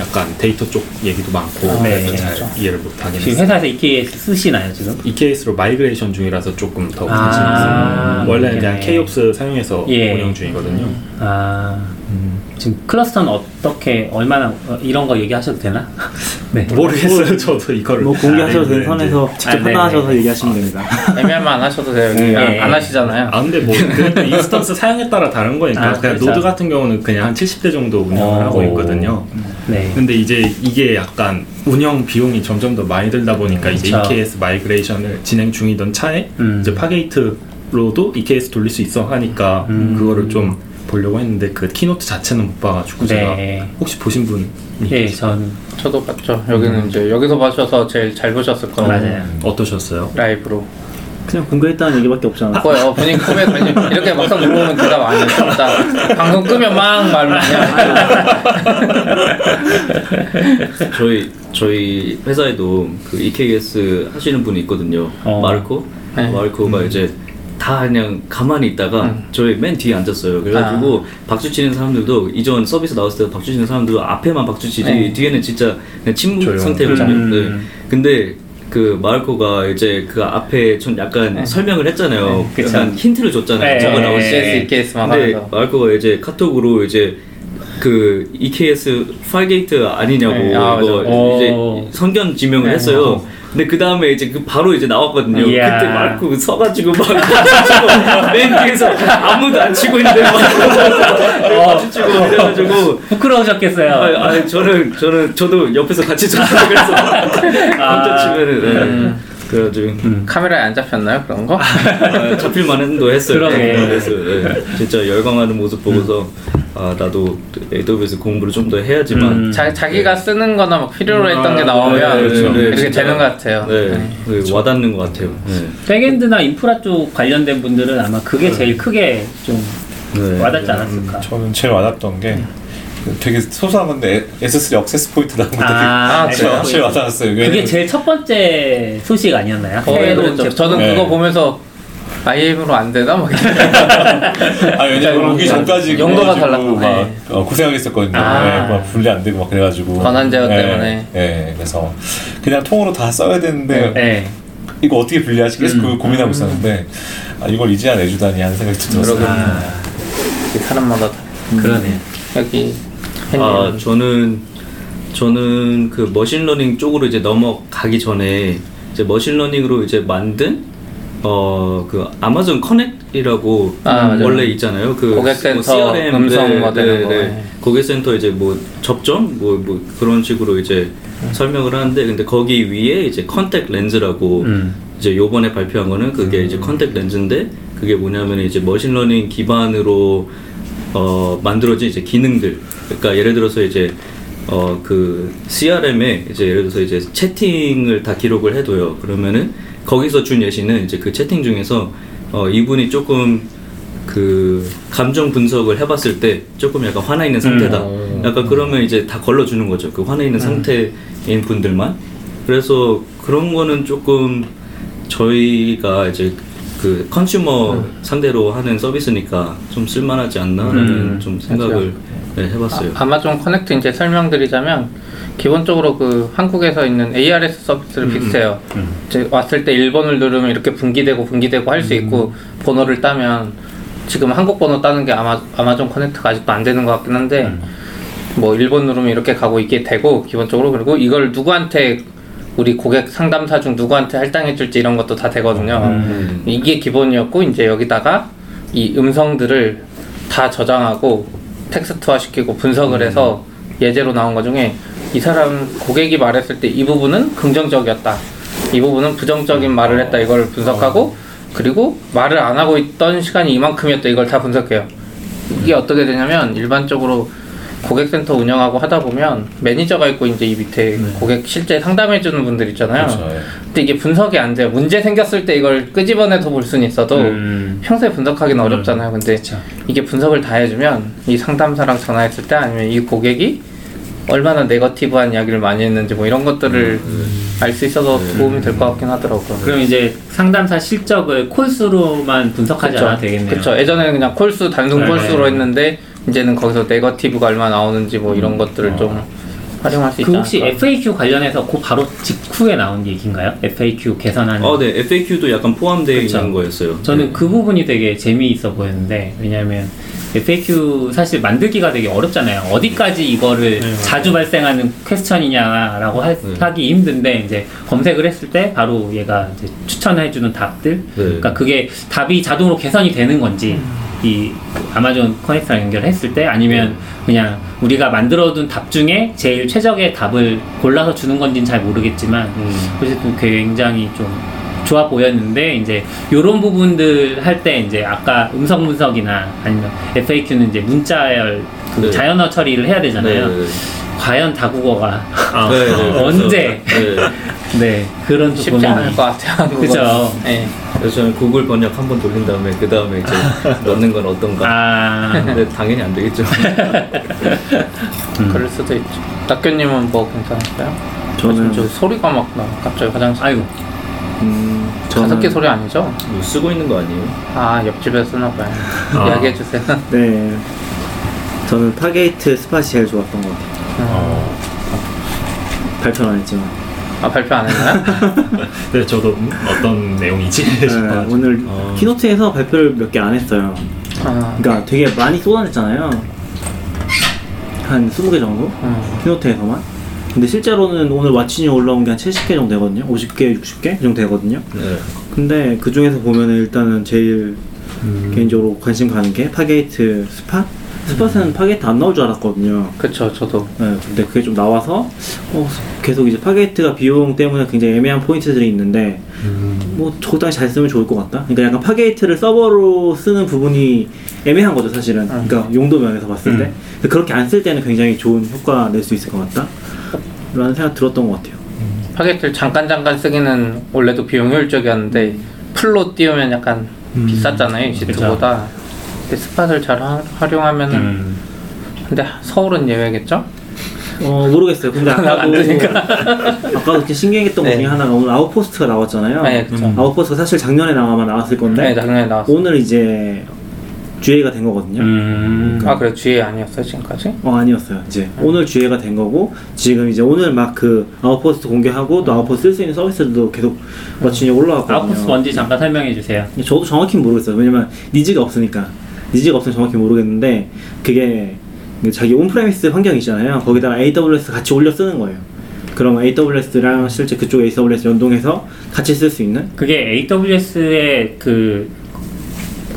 S6: 약간 데이터 쪽 얘기도 많고
S2: 아,
S6: 그래서
S2: 네.
S6: 잘 이해를 못 하긴
S2: 지금
S6: 했어요.
S2: 회사에서 EKS 쓰시나요 지금?
S6: EKS로 migration 중이라서 조금 더
S2: 아,
S6: 관심이 있어요. 원래는 그냥. kops 사용해서
S2: 예.
S6: 운영 중이거든요.
S2: 아 지금 cluster는 어떻게 얼마나 어, 이런 거 얘기하셔도 되나? 네.
S6: 모르겠어요. 저도 이거를
S4: 뭐 공개하셔도
S6: 안
S4: 되는. 선에서 직접
S2: 아, 네네.
S4: 판단하셔서 얘기하시면 됩니다.
S3: 애매하면 안 하셔도 돼요. 여기
S2: 네.
S3: 안, 안 하시잖아요.
S6: 아 근데 뭐 그래도 instance 사양에 따라 다른 거니까
S2: 아,
S6: 그냥
S2: 그렇죠.
S6: 노드 같은 경우는 그냥 한 70대 정도 운영을
S2: 어.
S6: 하고 있거든요.
S2: 네.
S6: 근데 이제 이게 약간 운영 비용이 점점 더 많이 들다 보니까 이제. EKS migration을 진행 중이던 차에
S2: 음.
S6: 이제 Fargate로도 EKS 돌릴 수 있어 하니까
S2: 음.
S6: 그거를 좀 보려고 했는데 그 keynote 자체는 못 봐가지고 제가
S2: 네.
S6: 혹시 보신 분
S2: 예, 전
S3: 저도 봤죠. 여기는 이제 여기서 봐셔서 제일 잘 보셨을 거예요.
S2: 맞아요.
S6: 어떠셨어요?
S3: 라이브로.
S4: 그냥 공개했다는 얘기밖에 없잖아.
S3: 뭐요? 본인 꿈에 관심 이렇게 막상 물어보면 대답 안. 진짜 방송 끄면 막말 많이 하고.
S5: 저희 저희 회사에도 그 EKS 하시는 분이 있거든요.
S2: 어.
S5: 마르코.
S3: 네.
S5: 마르코가 이제 다 그냥 가만히 있다가
S3: 음.
S5: 저희 맨 뒤에 앉았어요. 그래가지고 박수 치는 사람들도 이전 서비스 나왔을 때 박수 치는 사람들도 앞에만 박수 치지
S3: 네.
S5: 뒤에는 진짜 그냥 침묵
S6: 조용.
S5: 상태였잖아요.
S2: 음.
S5: 네. 근데 그 마르코가 이제 그 앞에 좀 약간 설명을 했잖아요.
S2: 네, 그쵸.
S5: 약간 힌트를 줬잖아요.
S2: 네.
S5: 저거.
S3: CS, EKS만
S5: 근데. 마르코가 이제 카톡으로 이제 그 EKS Fargate 아니냐고
S3: 네, 아,
S5: 이거
S2: 맞아.
S5: 이제
S2: 오.
S5: 선견 지명을
S3: 네.
S5: 했어요. 근데 그 다음에 이제 그 바로 이제 나왔거든요.
S2: 이야.
S5: 그때 마르코 서가지고 막 치고 맨 뒤에서 아무도 안 치고 있는데 막 박수 치고 이래가지고
S2: 부끄러우셨겠어요.
S5: 아, 아니 저는 저는 저도 옆에서 같이 쳤어요. 그래서 혼자 치면은 네.
S3: 음.
S5: 그래가지고
S3: 카메라에 안 잡혔나요 그런 거?
S5: 아, 잡힐 만도 했어요.
S2: 그러게.
S5: 네, 그래서 네, 진짜 열광하는 모습 보고서 아 나도 AWS 공부를 좀 더 해야지만
S2: 음.
S3: 자, 자기가 쓰는 거나 막 필요로 했던 게
S6: 아,
S3: 나오면
S5: 네, 네, 네,
S3: 이렇게
S5: 진짜.
S3: 되는 것 같아요.
S5: 네,
S3: 네.
S5: 네, 와닿는 것 같아요. 네.
S2: 백엔드나 인프라 쪽 관련된 분들은 아마 그게 제일 크게 좀
S5: 네.
S2: 와닿지 않았을까.
S7: 저는 제일 와닿던 게 되게 소소한 건데 S3 억세스 포인트 나온 것도
S2: 아,
S3: 아,
S7: 되게? 제일 와닿았어요.
S2: 그게 제일 첫 번째 소식 아니었나요?
S3: 어, 그랬죠.
S2: 제품.
S3: 저는
S7: 네.
S3: 그거 보면서 IM으로 안 되나? 막
S7: 아 왜냐면 오기 전까지
S3: 달랐구나.
S7: 막
S3: 네.
S7: 어, 고생하겠었거든요.
S2: 아.
S7: 네, 막 분리 안 되고 막 그래가지고
S3: 권한 제어
S7: 네,
S3: 때문에.
S7: 네, 그래서 그냥 통으로 다 써야 되는데
S2: 네.
S7: 이거 어떻게 분리하지 계속
S2: 음.
S7: 그 고민하고 있었는데 아, 이걸 이제야 내주다니 하는 생각이 들었어요.
S2: 아,
S3: 사람마다 다.
S2: 그러네.
S3: 여기
S5: 아. 저는 저는 그 machine learning 쪽으로 이제 넘어가기 전에 이제 machine learning으로 이제 만든 어 그 Amazon Connect이라고
S3: 아.
S5: 원래 있잖아요. 그
S3: 고객센터 음성 뭐 되는 거. 네.
S5: 고객센터 이제 뭐 접점 뭐 뭐 그런 식으로 이제 설명을 하는데 근데 거기 위에 이제 Contact Lens라고
S2: 음.
S5: 이제 요번에 발표한 거는 그게 이제 Contact Lens인데 그게 뭐냐면 이제 machine learning 기반으로 어 만들어진 이제 기능들 그러니까 예를 들어서 이제 어 그 CRM에 이제 예를 들어서 이제 채팅을 다 기록을 해둬요 그러면은 거기서 준 예시는 이제 그 채팅 중에서 어 이분이 조금 그 감정 분석을 해봤을 때 조금 약간 화나 있는 상태다.
S3: 음.
S5: 약간 그러면 이제 다 걸러주는 거죠. 그 화나 있는 상태인 분들만. 그래서 그런 거는 조금 저희가 이제 그 컨슈머 상대로 하는 서비스니까 좀 쓸만하지 않나라는
S2: 음.
S5: 좀 생각을 네, 해봤어요.
S3: 아, 아마존 커넥트 이제 설명드리자면 기본적으로 그 한국에서 있는 ARS 서비스를 비슷해요. 이제 왔을 때 1번을 누르면 이렇게 분기되고 분기되고 할 수 있고 번호를 따면 지금 한국 번호 따는 게 아마 아마존 커넥트가 아직도 안 되는 것 같긴 한데 뭐 1번 누르면 이렇게 가고 이게 되고 기본적으로 그리고 이걸 누구한테 우리 고객 상담사 중 누구한테 할당해 줄지 이런 것도 다 되거든요.
S5: 음.
S3: 이게 기본이었고 이제 여기다가 이 음성들을 다 저장하고 텍스트화 시키고 분석을 해서 예제로 나온 것 중에 이 사람 고객이 말했을 때 이 부분은 긍정적이었다. 이 부분은 부정적인 말을 했다. 이걸 분석하고 그리고 말을 안 하고 있던 시간이 이만큼이었다. 이걸 다 분석해요. 이게 어떻게 되냐면 일반적으로 고객센터 운영하고 하다 보면 매니저가 있고 이제 이 밑에 고객 실제 상담해 주는 분들 있잖아요.
S7: 그렇죠. 예.
S3: 근데 이게 분석이 안 돼요. 문제 생겼을 때 이걸 끄집어내서 볼 수는 있어도
S2: 음.
S3: 평소에 분석하기는 어렵잖아요. 근데 이게 분석을 다 해주면 이 상담사랑 전화했을 때 아니면 이 고객이 얼마나 네거티브한 이야기를 많이 했는지 뭐 이런 것들을 알 수 있어서 도움이 될 것 같긴 하더라고요.
S2: 그럼 이제 상담사 실적을 콜수로만 분석하지 않아도 되겠네요.
S3: 그렇죠. 예전에는 그냥 콜수 단순
S2: 네.
S3: 콜수로 했는데 이제는 거기서 네거티브가 얼마 나오는지 뭐 이런 것들을 좀 활용할 수 있지
S2: 그 혹시. FAQ 관련해서 그 바로 직후에 나온 얘기인가요? FAQ 개선하는.
S5: 어, 네, FAQ도 약간 포함되어
S2: 그쵸.
S5: 있는 거였어요.
S2: 저는
S5: 네.
S2: 그 부분이 되게 재미있어 보였는데 왜냐하면 FAQ 사실 만들기가 되게 어렵잖아요. 어디까지 이거를 자주 발생하는 퀘스천이냐라고 하,
S5: 네.
S2: 기 힘든데 이제 검색을 했을 때 바로 얘가 이제 추천해주는 답들. 그러니까 그게 답이 자동으로 개선이 되는 건지 이 아마존 커넥트랑 연결했을 때 아니면 그냥 우리가 만들어둔 답 중에 제일 최적의 답을 골라서 주는 건지는 잘 모르겠지만 어쨌든 굉장히 좀 좋아 보였는데 이제 요런 부분들 할 때 이제 아까 음성 분석이나 아니면 FAQ는 이제 문자열 그
S5: 네.
S2: 자연어 처리를 해야 되잖아요.
S5: 네, 네.
S2: 과연 다국어가
S5: 네, 네, 그래서-
S2: 언제
S5: 네.
S2: 네 그런 또
S3: 쉽지
S2: 고민이.
S3: 않을 것 같아요.
S2: 그죠.
S3: 네.
S5: 그래서 저는 구글 번역 한 번 돌린 다음에 그 다음에 이제 넣는 건 어떤가.
S2: 아
S5: 근데 당연히 안 되겠죠.
S3: 그럴 수도 있죠. 낙교님은 뭐 괜찮았어요?
S4: 저는
S3: 저 소리가 막 나. 갑자기 화장실.
S2: 아이고
S4: 음, 저는
S3: 소리 아니죠?
S5: 뭐 쓰고 있는 거 아니에요?
S3: 아 옆집에 쓰나 봐요.
S2: 아.
S3: 이야기해 주세요.
S4: 네 저는 Fargate Spot이 제일 좋았던 것 같아요.
S7: 어,
S4: 발표는 안 했지만
S3: 아 발표 안 했나요?
S6: 네, 저도 음, 어떤 내용이지
S4: 네,
S6: 싶어가지고.
S4: 오늘
S5: 어.
S4: keynote에서 발표를 몇 개 안 했어요.
S3: 아,
S4: 그러니까 되게 많이 쏟아냈잖아요. 한 20개 정도?
S3: 음.
S4: keynote에서만. 근데 실제로는 오늘 What's New이 올라온 게 한 70개 정도 되거든요. 50개, 60개 이 정도 되거든요.
S5: 네.
S4: 근데 그 중에서 보면은 일단은 제일
S6: 음.
S4: 개인적으로 관심 가는 게 Fargate Spot? Spot은 Fargate 안 나올 줄 알았거든요.
S3: 그쵸 저도.
S4: 네, 근데 그게 좀 나와서 어, 계속 이제 Fargate가 비용 때문에 굉장히 애매한 포인트들이 있는데 뭐 적당히 잘 쓰면 좋을 것 같다. 그러니까 약간 Fargate를 서버로 쓰는 부분이 애매한 거죠 사실은. 그러니까 용도 면에서 봤을 때 근데 그렇게 안 쓸 때는 굉장히 좋은 효과 낼 수 있을 것 같다. 라는 생각 들었던 것 같아요.
S3: 파게이트를 잠깐 잠깐 쓰기는 원래도 비용 효율적이었는데 full로 띄우면 약간 비쌌잖아요 EC2보다. 근데 스팟을 잘 하- 활용하면은
S2: 음.
S3: 근데 서울은 예외겠죠?
S4: 어 모르겠어요. 근데 아까도
S3: 안 되니까.
S4: 아까도 이렇게 신기했던 것
S3: 네.
S4: 중에 하나가 오늘 아웃포스트가 나왔잖아요.
S3: 네, 그쵸.
S4: 아웃포스트가 사실 작년에 나와만 나왔을 건데
S3: 네 작년에 나왔어.
S4: 오늘 이제 GA가 된 거거든요.
S2: 음.
S3: 아 그래 GA 아니었어요 지금까지?
S4: 어 아니었어요. 이제 오늘 GA가 된 거고 지금 이제 오늘 막 그 아웃포스트 공개하고 또 아웃포스트 쓸 수 있는 서비스들도 계속 많이 올라왔거든요.
S2: 아웃포스트 뭔지 잠깐 설명해 주세요.
S4: 저도 정확히 모르겠어요. 왜냐면 needs가 없으니까 needs가 없으면 정확히 모르겠는데 그게 자기 on-premise 환경이잖아요. 거기다가 AWS 같이 올려 쓰는 거예요. 그럼 AWS랑 실제 그쪽 AWS 연동해서 같이 쓸 수 있는
S2: 그게 AWS의 그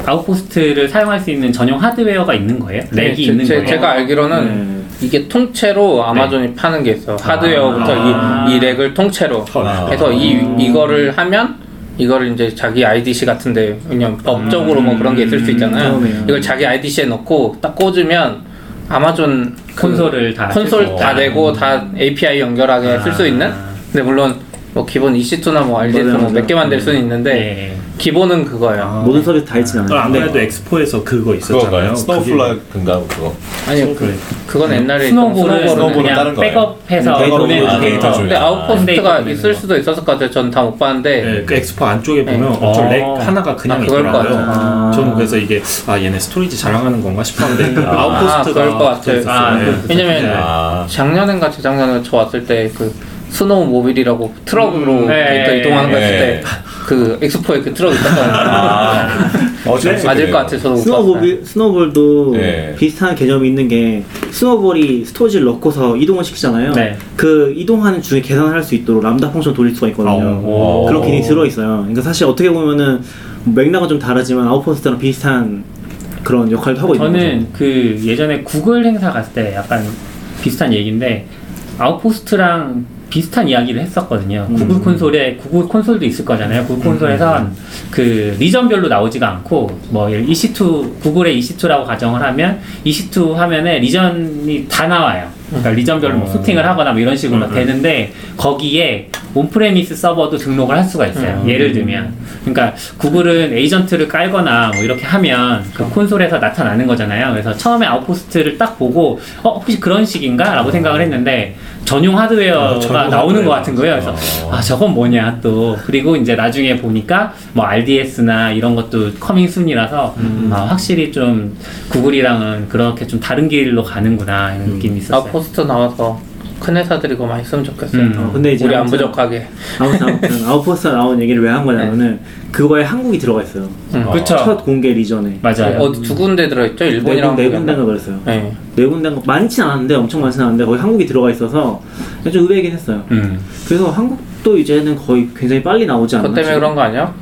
S2: 아웃포스트를 사용할 수 있는 전용 하드웨어가 있는 거예요? 렉이
S3: 제,
S2: 있는
S3: 제,
S2: 거예요?
S3: 제가 알기로는
S4: 네.
S3: 이게 통째로 아마존이 파는 게 있어. 하드웨어부터
S2: 아.
S3: 이, 이 렉을 통째로.
S7: 아.
S3: 그래서 이 이거를 하면 이거를 이제 자기 IDC 같은데 왜냐면 법적으로 뭐 그런 게 있을 수 있잖아요.
S4: 그러네요.
S3: 이걸 자기 IDC에 넣고 딱 꽂으면 아마존 그
S2: 콘솔을 다
S3: 콘솔
S2: 쓸수
S3: 다. 되고 다 API 연결하게 쓸수
S2: 아.
S3: 있는. 근데 물론 뭐 기본 EC2나 뭐 RDS
S4: 맞아요,
S3: 뭐몇
S4: 맞아요.
S3: 개 만들 수는 있는데
S2: 네.
S3: 기본은 그거예요.
S4: 모든 서비스 다 있진 않아요.
S6: 아, 아무래도 엑스포에서 그거 있었잖아요.
S7: 그거가요? 스노우플레이크인가 그거.
S3: 아니 그, 그건 옛날에
S2: 스노볼은
S7: 스노볼은
S2: 그냥
S7: 다른 거예요.
S2: 백업해서
S4: 데이터
S2: 보내는
S7: 아,
S2: 데이터.
S7: 데이터
S3: 근데
S7: 아,
S3: 아웃포스트가
S2: 데이터
S3: 있을 수도 있었을 것 같아요. 전 다 못 봤는데
S6: 네, 그 엑스포 안쪽에 보면
S2: 네.
S6: 어쩔
S2: 어.
S6: rack 하나가 그냥
S3: 아, 것
S6: 있더라고요.
S3: 같아요.
S6: 저는 그래서 이게 아 얘네 스토리지 자랑하는 건가 싶었는데 그
S3: 아,
S6: 아웃포스트가
S3: 그럴 것 같아요.
S6: 붙어 있었어요.
S2: 아,
S6: 네.
S2: 그-
S3: 왜냐면
S7: 아,
S3: 작년인가 재작년에 저 왔을 때 그 스노우 모빌이라고 트럭으로
S2: 음, 네.
S3: 데이터 이동하는 거 했을
S7: 네.
S3: 때그 엑스포에 그 트럭 있었거든요.
S7: 아, 어.
S3: 맞을 것 같아요. 저도.
S4: 스노볼, 스노볼도
S7: 네.
S4: 비슷한 개념이 있는 게 스노볼이 스토리지를 넣고서 이동을 시키잖아요.
S2: 네.
S4: 그 이동하는 중에 계산을 할수 있도록 람다 function 돌릴 수가 있거든요.
S2: 오.
S4: 그런 기능이 들어있어요. 그러니까 사실 어떻게 보면은 맥락은 좀 다르지만 아웃포스트랑 비슷한 그런 역할도 하고 있는
S2: 저는 그 예전에 구글 행사 갔을 때 약간 비슷한 얘기인데 아웃포스트랑 비슷한 이야기를 했었거든요.
S4: 음.
S2: 구글 콘솔에 구글 콘솔도 있을 거잖아요. 구글 콘솔에선 그 region별로 나오지가 않고 뭐 EC2 구글의 EC2라고 가정을 하면 EC2 화면에 region이 다 나와요. 그러니까 region별로 뭐 sorting을 하거나 뭐 이런 식으로 되는데 거기에 on-premise 서버도 등록을 할 수가 있어요. 예를 들면 그러니까 구글은 agent를 깔거나 뭐 이렇게 하면 그 콘솔에서 나타나는 거잖아요. 그래서 처음에 아웃포스트를 딱 보고 어 혹시 그런 식인가라고 생각을 했는데 전용 하드웨어가
S6: 아, 전용
S2: 나오는. 것 같은 거예요. 그래서 아 저건 뭐냐 또 그리고 이제 나중에 보니까 뭐 RDS나 이런 것도 coming soon이라서 아, 확실히 좀 구글이랑은 그렇게 좀 다른 길로 가는구나 이런 느낌이 있었어요.
S3: 아웃포스트 나와서 큰 회사들이 그거 많이 쓰면 좋겠어요.
S2: 음.
S4: 어, 근데 이제
S3: 우리 안
S4: 아무튼-
S3: 부족하게.
S4: 아무튼, 아무튼 아웃포스트 나온 얘기를 왜 한 거냐면은 그거에 한국이 들어가 있어요.
S3: 음.
S2: 그쵸.
S4: 첫 공개 region에
S2: 맞아요.
S3: 어디 두 군데 들어있죠?
S4: 네,
S3: 일본이랑
S4: 군- 네
S3: 한국이랑.
S4: 군데가 그랬어요.
S3: 네.
S4: 네 군데가 많진 않은데 엄청 많진 않은데 거기 한국이 들어가 있어서 좀 의외이긴 했어요.
S2: 음.
S4: 그래서 한국도 이제는 거의 굉장히 빨리 나오지 않나?
S3: 그것 때문에
S4: 지금?
S3: 그런 거 아니야?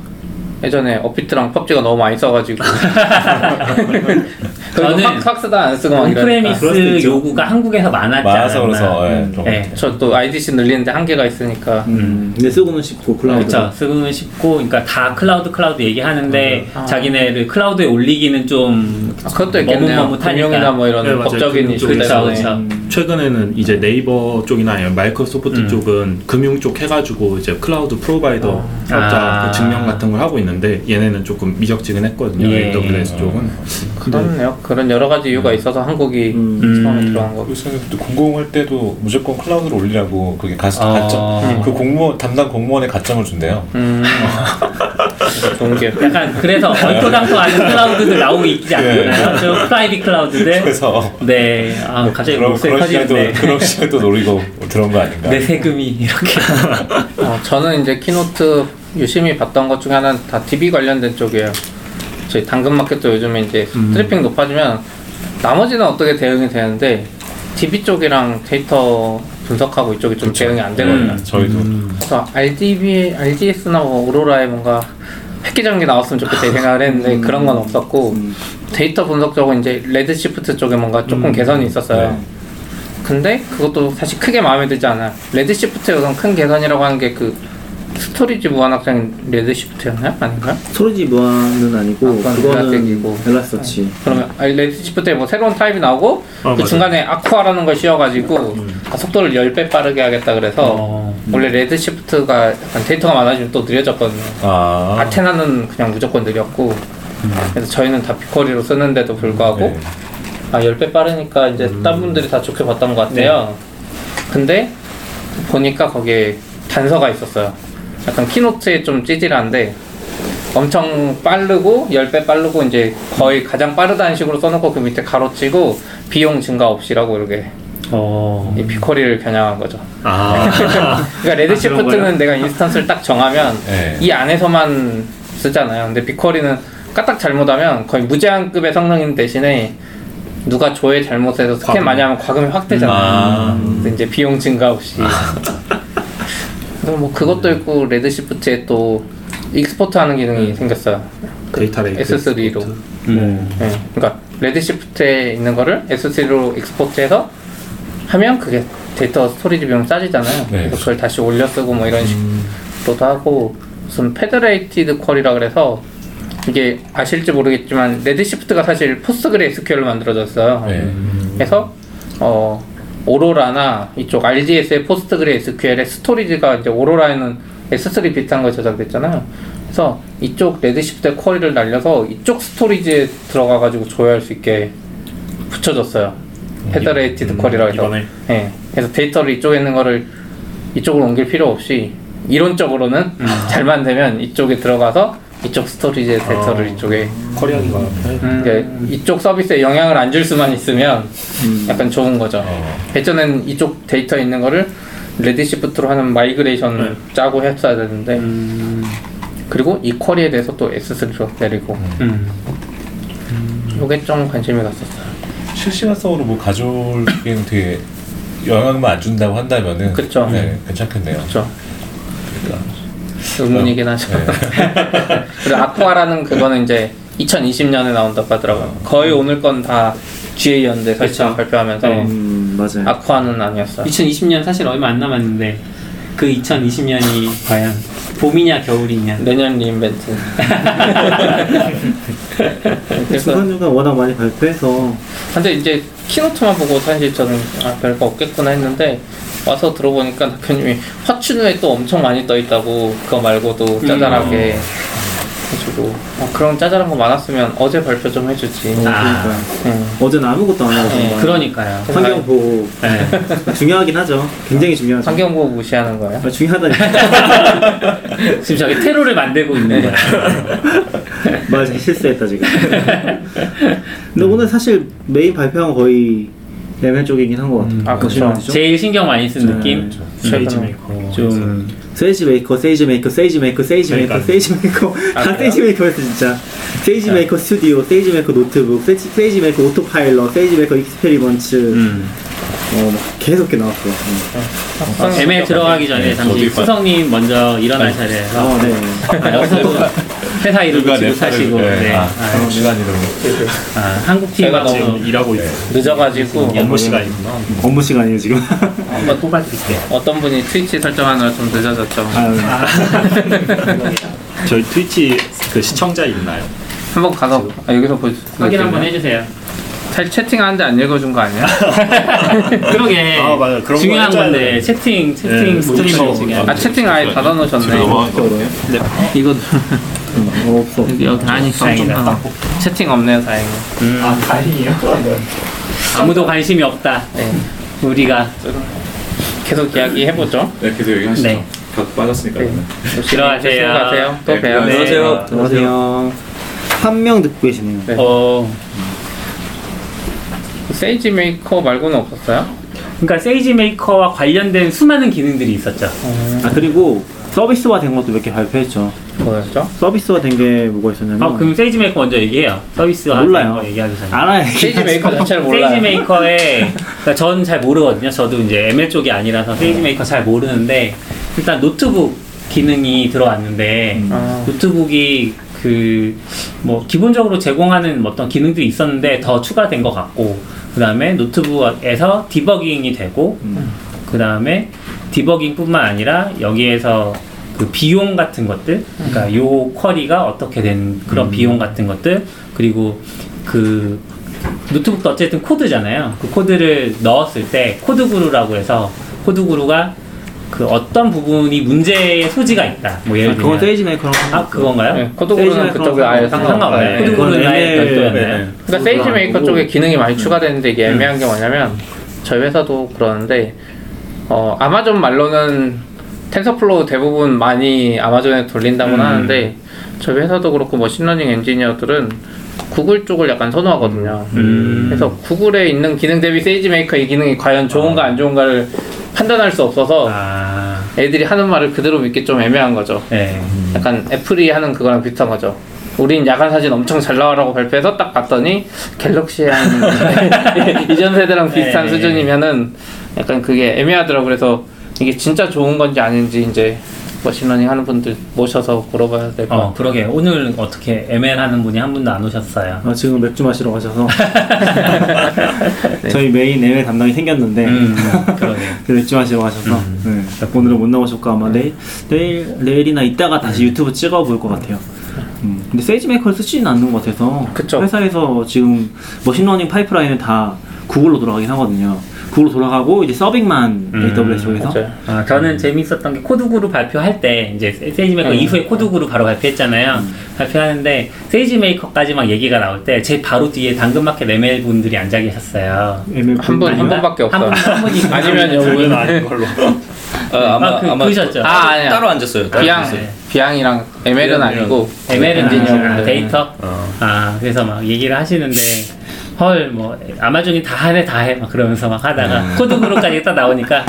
S3: 예전에 업비트랑 펍지가 너무 많이 써가지고
S2: 저는
S3: 쓰다 안 쓰고 막
S4: on-premise.
S2: 요구가 한국에서 않았나.
S7: 그래서 예,
S4: 음.
S7: 좀
S2: 네.
S3: 저또 IDC 늘리는데 한계가 있으니까
S4: 음, 근데 쓰고는 싶고 클라우드.
S2: 그렇죠. 쓰고는 싶고, 그러니까 다 클라우드 클라우드 얘기하는데
S3: 아.
S2: 자기네를 클라우드에 올리기는 좀
S3: 아, 그것도 있겠네요. 금융이나 뭐 이런
S6: 네.
S3: 법적인 이슈. 때문에
S2: 그렇죠.
S4: 음.
S6: 최근에는 이제 네이버 쪽이나 아니면 마이크로소프트
S2: 음.
S6: 쪽은 금융 쪽 해가지고 이제 클라우드 provider
S2: 아.
S6: 자
S2: 아.
S6: 증명 같은 걸 하고 있는 데 얘네는 조금 미적지근했거든요.
S2: 예.
S6: AWS 쪽은.
S3: 그렇네요 그런 여러 가지 이유가 있어서 한국이
S4: 음.
S3: 처음에
S2: 음.
S3: 들어간 거고
S7: 요새는 또 공공 할 때도 무조건 클라우드로 올리라고 그게 가,
S2: 아.
S7: 가점 그 공무원 담당 공무원에 가점을 준대요.
S3: 음 좋은 게
S2: 약간 그래서 얼토당토 않은 클라우드들 나오고 있지 않나요? 저 private 클라우드들.
S7: 그래서
S2: 네. 아, 갑자기
S7: 그런
S2: 목소리 커지는데.
S7: 그런 시간도 노리고 들어온 거 아닌가?
S2: 내 세금이 이렇게.
S3: 어, 저는 이제 keynote 유심히 봤던 것 중에 하나는 다 DB 관련된 쪽이에요. 저희 당근마켓도 요즘에 이제
S2: 음.
S3: 트래픽 높아지면 나머지는 어떻게 대응이 되는데 DB 쪽이랑 데이터 분석하고 이쪽이 좀 대응이 안 되거든요.
S7: 네, 저희도
S3: 그래서 RDB, RDS나 뭐 오로라에 뭔가 획기적인 게 나왔으면 좋겠다 이 생각을 했는데 그런 건 없었고
S4: 음.
S3: 데이터 분석 쪽은 이제 레드시프트 쪽에 뭔가 조금 개선이 있었어요.
S7: 네.
S3: 근데 그것도 사실 크게 마음에 들지 않아요. 레드시프트의 우선 큰 개선이라고 하는 게그 스토리지 무한확장 레드시프트였나요? 아닌가요?
S4: 스토리지 무한은 아니고
S3: 아,
S4: 그거는
S3: elastic이고.
S4: 엘라스틱서치.
S3: 그러면 아니, 레드시프트에 뭐 새로운 타입이 나오고
S6: 어,
S3: 그. 중간에 아쿠아라는 걸 씌워가지고 아, 속도를 10배 빠르게 하겠다 그래서
S2: 어.
S3: 원래 레드시프트가 약간 데이터가 많아지면 또 느려졌거든요.
S7: 아,
S3: 아테나는 그냥 무조건 느렸고 그래서 저희는 다 빅쿼리로 쓰는데도 불구하고
S7: 네.
S3: 아 10배 빠르니까 이제 딴 분들이 다 좋게 봤던 것 같아요 근데 보니까 거기에 단서가 있었어요 약간 keynote에 좀 찌질한데 엄청 빠르고 10배 빠르고 이제 거의 가장 빠르다는 식으로 써놓고 그 밑에 괄호 치고 비용 증가 없이라고 이렇게
S2: 어.
S3: 이 빅쿼리를 겨냥한 거죠
S6: 아.
S3: 그러니까
S4: 그런
S3: 레드시프트는
S4: 거예요?
S3: 내가 instance를 딱 정하면
S7: 네.
S3: 이 안에서만 쓰잖아요. 근데 BigQuery는 까딱 잘못하면 거의 무제한급의 성능인 대신에 누가 조회 잘못해서 스캔
S6: 과금.
S3: 많이 하면 과금이 확 되잖아요.
S7: 아.
S3: 근데 이제 비용 증가 없이. 그래서 뭐 그것도 있고 Redshift에 또 export 하는 기능이 생겼어요.
S6: data lake.
S3: S3로.
S2: 음.
S3: 네. 그러니까 Redshift에 있는 거를 S3로 export해서 하면 그게 data storage 비용 싸지잖아요.
S7: 네.
S3: 그래서 그걸 다시 올려 쓰고 뭐 이런 식으로도 하고 무슨 federated query라 그래서 이게 아실지 모르겠지만 Redshift가 사실 PostgreSQL로 만들어졌어요.
S7: 네.
S3: 그래서 어 Aurora나 이쪽 RDS의 포스트그레 SQL의 스토리지가 이제 오로라에는 S3 비슷한 거 저장됐잖아요. 그래서 이쪽 Redshift의 query를 날려서 이쪽 storage에 들어가 가지고 조회할 수 있게 붙여줬어요. federated query라고 해서.
S6: 이번에?
S3: 예. 그래서 데이터를 이쪽에 있는 거를 이쪽으로 옮길 필요 없이 이론적으로는 잘만 되면 이쪽에 들어가서 이쪽 storage의 데이터를 이쪽에
S6: query하기가
S3: 이게 이쪽 서비스에 영향을 안 줄 수만 있으면 약간 좋은 거죠. 예전엔 이쪽 데이터 있는 거를 Redshift로 하는 migration 짜고 했어야 되는데 그리고 이 query에 대해서 또 S3로 내리고
S2: 음.
S3: 이게 좀 관심이 갔었어요.
S7: 실시간성으로 뭐 가져올기는 되게 영향만 안 준다고 한다면은
S3: 그쵸.
S7: 네, 괜찮겠네요.
S3: 그렇죠.
S7: 그러니까.
S3: 의문이긴 하죠. 그리고 아쿠아라는 그거는 이제 2020년에 나온다고 하더라고요. 거의 오늘 건 다 GA였는데 설정 발표하면서
S2: 네.
S4: 음, 맞아요.
S3: 아쿠아는 아니었어요.
S2: 2020년 사실 얼마 안 남았는데 그 2020년이 과연 봄이냐 겨울이냐
S3: 내년 리인벤트. 그래서
S4: 수산유가 워낙 많이 발표해서
S3: 근데 이제 키노트만 보고 사실 저는 아 별거 없겠구나 했는데 와서 들어보니까 대표님이 화춘후에 또 엄청 많이 떠 있다고 그거 말고도 짜잘하게 해주고 아, 그럼 짜잘한 거 많았으면 어제 발표 좀 해주지.
S2: 아.
S4: 그러니까
S3: 음.
S4: 어제는 아무것도 안 하고
S3: 네.
S4: 정말
S2: 그러니까요
S4: 환경 보호
S2: 네.
S4: 중요하긴 하죠. 굉장히 중요하죠.
S3: 환경 보호 무시하는 거예요?
S4: 아, 중요하다니까.
S2: 지금 저기 테러를 만들고 있는 거야
S4: 맞아 실수했다 지금. 근데 오늘 사실 메인 발표한 거 거의 ML 쪽이긴 한 것 같아요.
S3: 아, 그쵸.
S4: 무슨 말이죠?
S2: 제일 신경 많이 쓴
S4: 네.
S2: 느낌
S6: 세이지 메이커
S2: 좀
S4: 세이지 메이커, 세이지 메이커, 세이지 메이커, 세이지 메이커. 세이지 메이커
S3: 아,
S4: 다? 세이지 메이커였어 진짜. SageMaker Studio, SageMaker Notebook, Sage, SageMaker Autopilot, SageMaker Experiment
S2: 음.
S4: 어, 막 계속 이렇게 나왔어. 음.
S3: 아,
S2: ML 들어가기 전에
S7: 네,
S2: 잠시
S7: 저도
S2: 수성님 먼저 일어나셔야 돼서
S4: 어, 네.
S2: 아, 회사 놓치고
S7: 내
S2: 사시고
S7: 네.
S2: 네.
S7: 아,
S2: 아,
S7: 한국 시간으로
S2: 아, 한국 팀
S3: 제가
S2: 너무
S6: 지금 일하고 있어요
S3: 늦어가지고
S6: 업무 시간이구나
S4: 업무 시간이에요 지금.
S2: 한번 뽑아드릴게요
S3: 어떤 분이 트위치 설정하느라 좀 늦어졌죠.
S4: 아,
S6: 저희 트위치 그 시청자 있나요?
S3: 한번 가서 아, 여기서 보여
S2: 확인 한번 해주세요
S3: 잘 채팅하는데 안 읽어준 거 아니야?
S2: 그러게
S6: 아, 맞아. 그런 거
S2: 중요한 건데
S6: 돼.
S2: 채팅 채팅
S6: 네,
S2: 스트리머
S6: 스트리머.
S3: 아 채팅 아예 닫아놓으셨네. 네, 이거
S4: 어, 없어.
S3: 여기 여기 아니
S2: 다행이다.
S3: 채팅 없네요 다행히.
S2: 음,
S6: 아 다행이에요
S2: 아무도 관심이 없다
S3: 네.
S2: 우리가
S3: 계속 이야기 해보죠.
S7: 네, 계속 얘기하시죠.
S2: 네.
S7: 각 빠졌으니까.
S3: 네.
S2: 들어가세요.
S3: 가세요. 또
S7: 네,
S3: 봬요.
S5: 안녕하세요.
S4: 안녕하세요. 한 명 듣고 계시네요.
S3: 네.
S2: 어
S3: SageMaker 말고는 없었어요?
S2: 그러니까 SageMaker와 관련된 수많은 기능들이 있었죠
S4: 아 그리고 서비스화 된 것도 몇 개 발표했죠.
S3: 뭐였죠?
S4: 서비스화 된게 뭐가 있었냐면
S2: 아 그럼 SageMaker 먼저 얘기해요 서비스와
S4: 몰라요.
S2: 거 얘기하기 전에
S4: 알아요.
S3: SageMaker 자체를 몰라요.
S2: SageMaker에 그러니까 전 잘 모르거든요. 저도 이제 ML 쪽이 아니라서 SageMaker 잘 모르는데 일단 노트북 기능이 들어왔는데
S3: 아.
S2: 노트북이 그 뭐 기본적으로 제공하는 어떤 기능들이 있었는데 더 추가된 것 같고 그 다음에 노트북에서 디버깅이 되고 그 다음에 디버깅뿐만 아니라 여기에서 그 비용 같은 것들, 그러니까 요 query가 어떻게 된 그런 비용 같은 것들, 그리고 그 노트북도 어쨌든 코드잖아요. 그 코드를 넣었을 때 CodeGuru라고 해서 CodeGuru가 그 어떤 부분이 문제의 소지가 있다. 뭐 예를
S4: 아, 그건
S2: 들면
S4: SageMaker랑
S2: 아 그건가요?
S3: 네, CodeGuru는 그쪽에 아예 상관없어요.
S2: 상관없나요?
S3: 네.
S2: CodeGuru는
S4: 그건
S2: 아예
S4: ML
S2: 별도였나요?
S6: 네.
S3: 그러니까 SageMaker 쪽에 기능이 많이 추가되는데 이게
S2: 음.
S3: 애매한 게 뭐냐면 저희 회사도 그러는데 어, 아마존 말로는 TensorFlow 대부분 많이 아마존에 돌린다고는
S2: 음.
S3: 하는데 저희 회사도 그렇고 machine learning 엔지니어들은 구글 쪽을 약간 선호하거든요.
S2: 음.
S3: 그래서 구글에 있는 기능 대비 SageMaker 이 기능이 과연 좋은가 안 좋은가를 판단할 수 없어서
S2: 아,
S3: 애들이 하는 말을 그대로 믿기 좀 애매한 거죠.
S2: 네.
S3: 약간 애플이 하는 그거랑 비슷한 거죠. 우린 야간 사진 엄청 잘 나와라고 발표해서 딱 봤더니 갤럭시의 한 이전 세대랑 비슷한
S2: 네.
S3: 수준이면은 약간 그게 애매하더라고 그래서 이게 진짜 좋은 건지 아닌지 이제 machine learning 하는 분들 모셔서 물어봐야 될것
S2: 어,
S3: 같아요.
S2: 그러게. 오늘 어떻게 ML 하는 분이 한 분도 안 오셨어요.
S4: 아, 지금 맥주 마시러 가셔서 저희 메인 ML 담당이 생겼는데
S2: 음, 그러게.
S4: 그 맥주 마시러 가셔서 네. 오늘은 못 나오셨고 아마 내일 내일 내일이나 이따가 다시 유튜브 찍어 볼 것 같아요. 음. 근데 SageMaker를 쓰지는 않는 것 같아서
S3: 그쵸.
S4: 회사에서 지금 machine learning pipeline은 다 구글로 돌아가긴 하거든요. 구글로 돌아가고 이제 serving만
S2: 음,
S4: AWS 쪽에서
S3: 맞아요.
S2: 아, 저는 재밌었던 게 CodeGuru 발표할 때 이제 SageMaker
S3: 음.
S2: 이후에 CodeGuru 바로 발표했잖아요. 발표하는데 세이지메이커까지 막 얘기가 나올 때 제 바로 뒤에 당근마켓 ML 분들이 앉아 계셨어요.
S4: ML
S3: 한 분, 한? 분밖에 없어요.
S2: 한 분,
S3: 아니면
S6: 그건
S3: 여기
S6: 아닌 걸로.
S5: 어, 아마
S2: 아, 그-
S5: 아마
S2: 그러셨죠?
S3: 아, 아니야.
S5: 따로 앉았어요. 따로
S3: 비양,
S5: 앉았어요.
S3: 비양이랑 ML은
S5: 비양이랑
S3: 아니고
S2: ML 엔지니어
S3: 엔지니어분들.
S2: 데이터.
S6: 어.
S2: 아 그래서 막 얘기를 하시는데 헐 뭐 아마존이 다 하네 다 해 막 그러면서 막 하다가 CodeGuru까지 딱 나오니까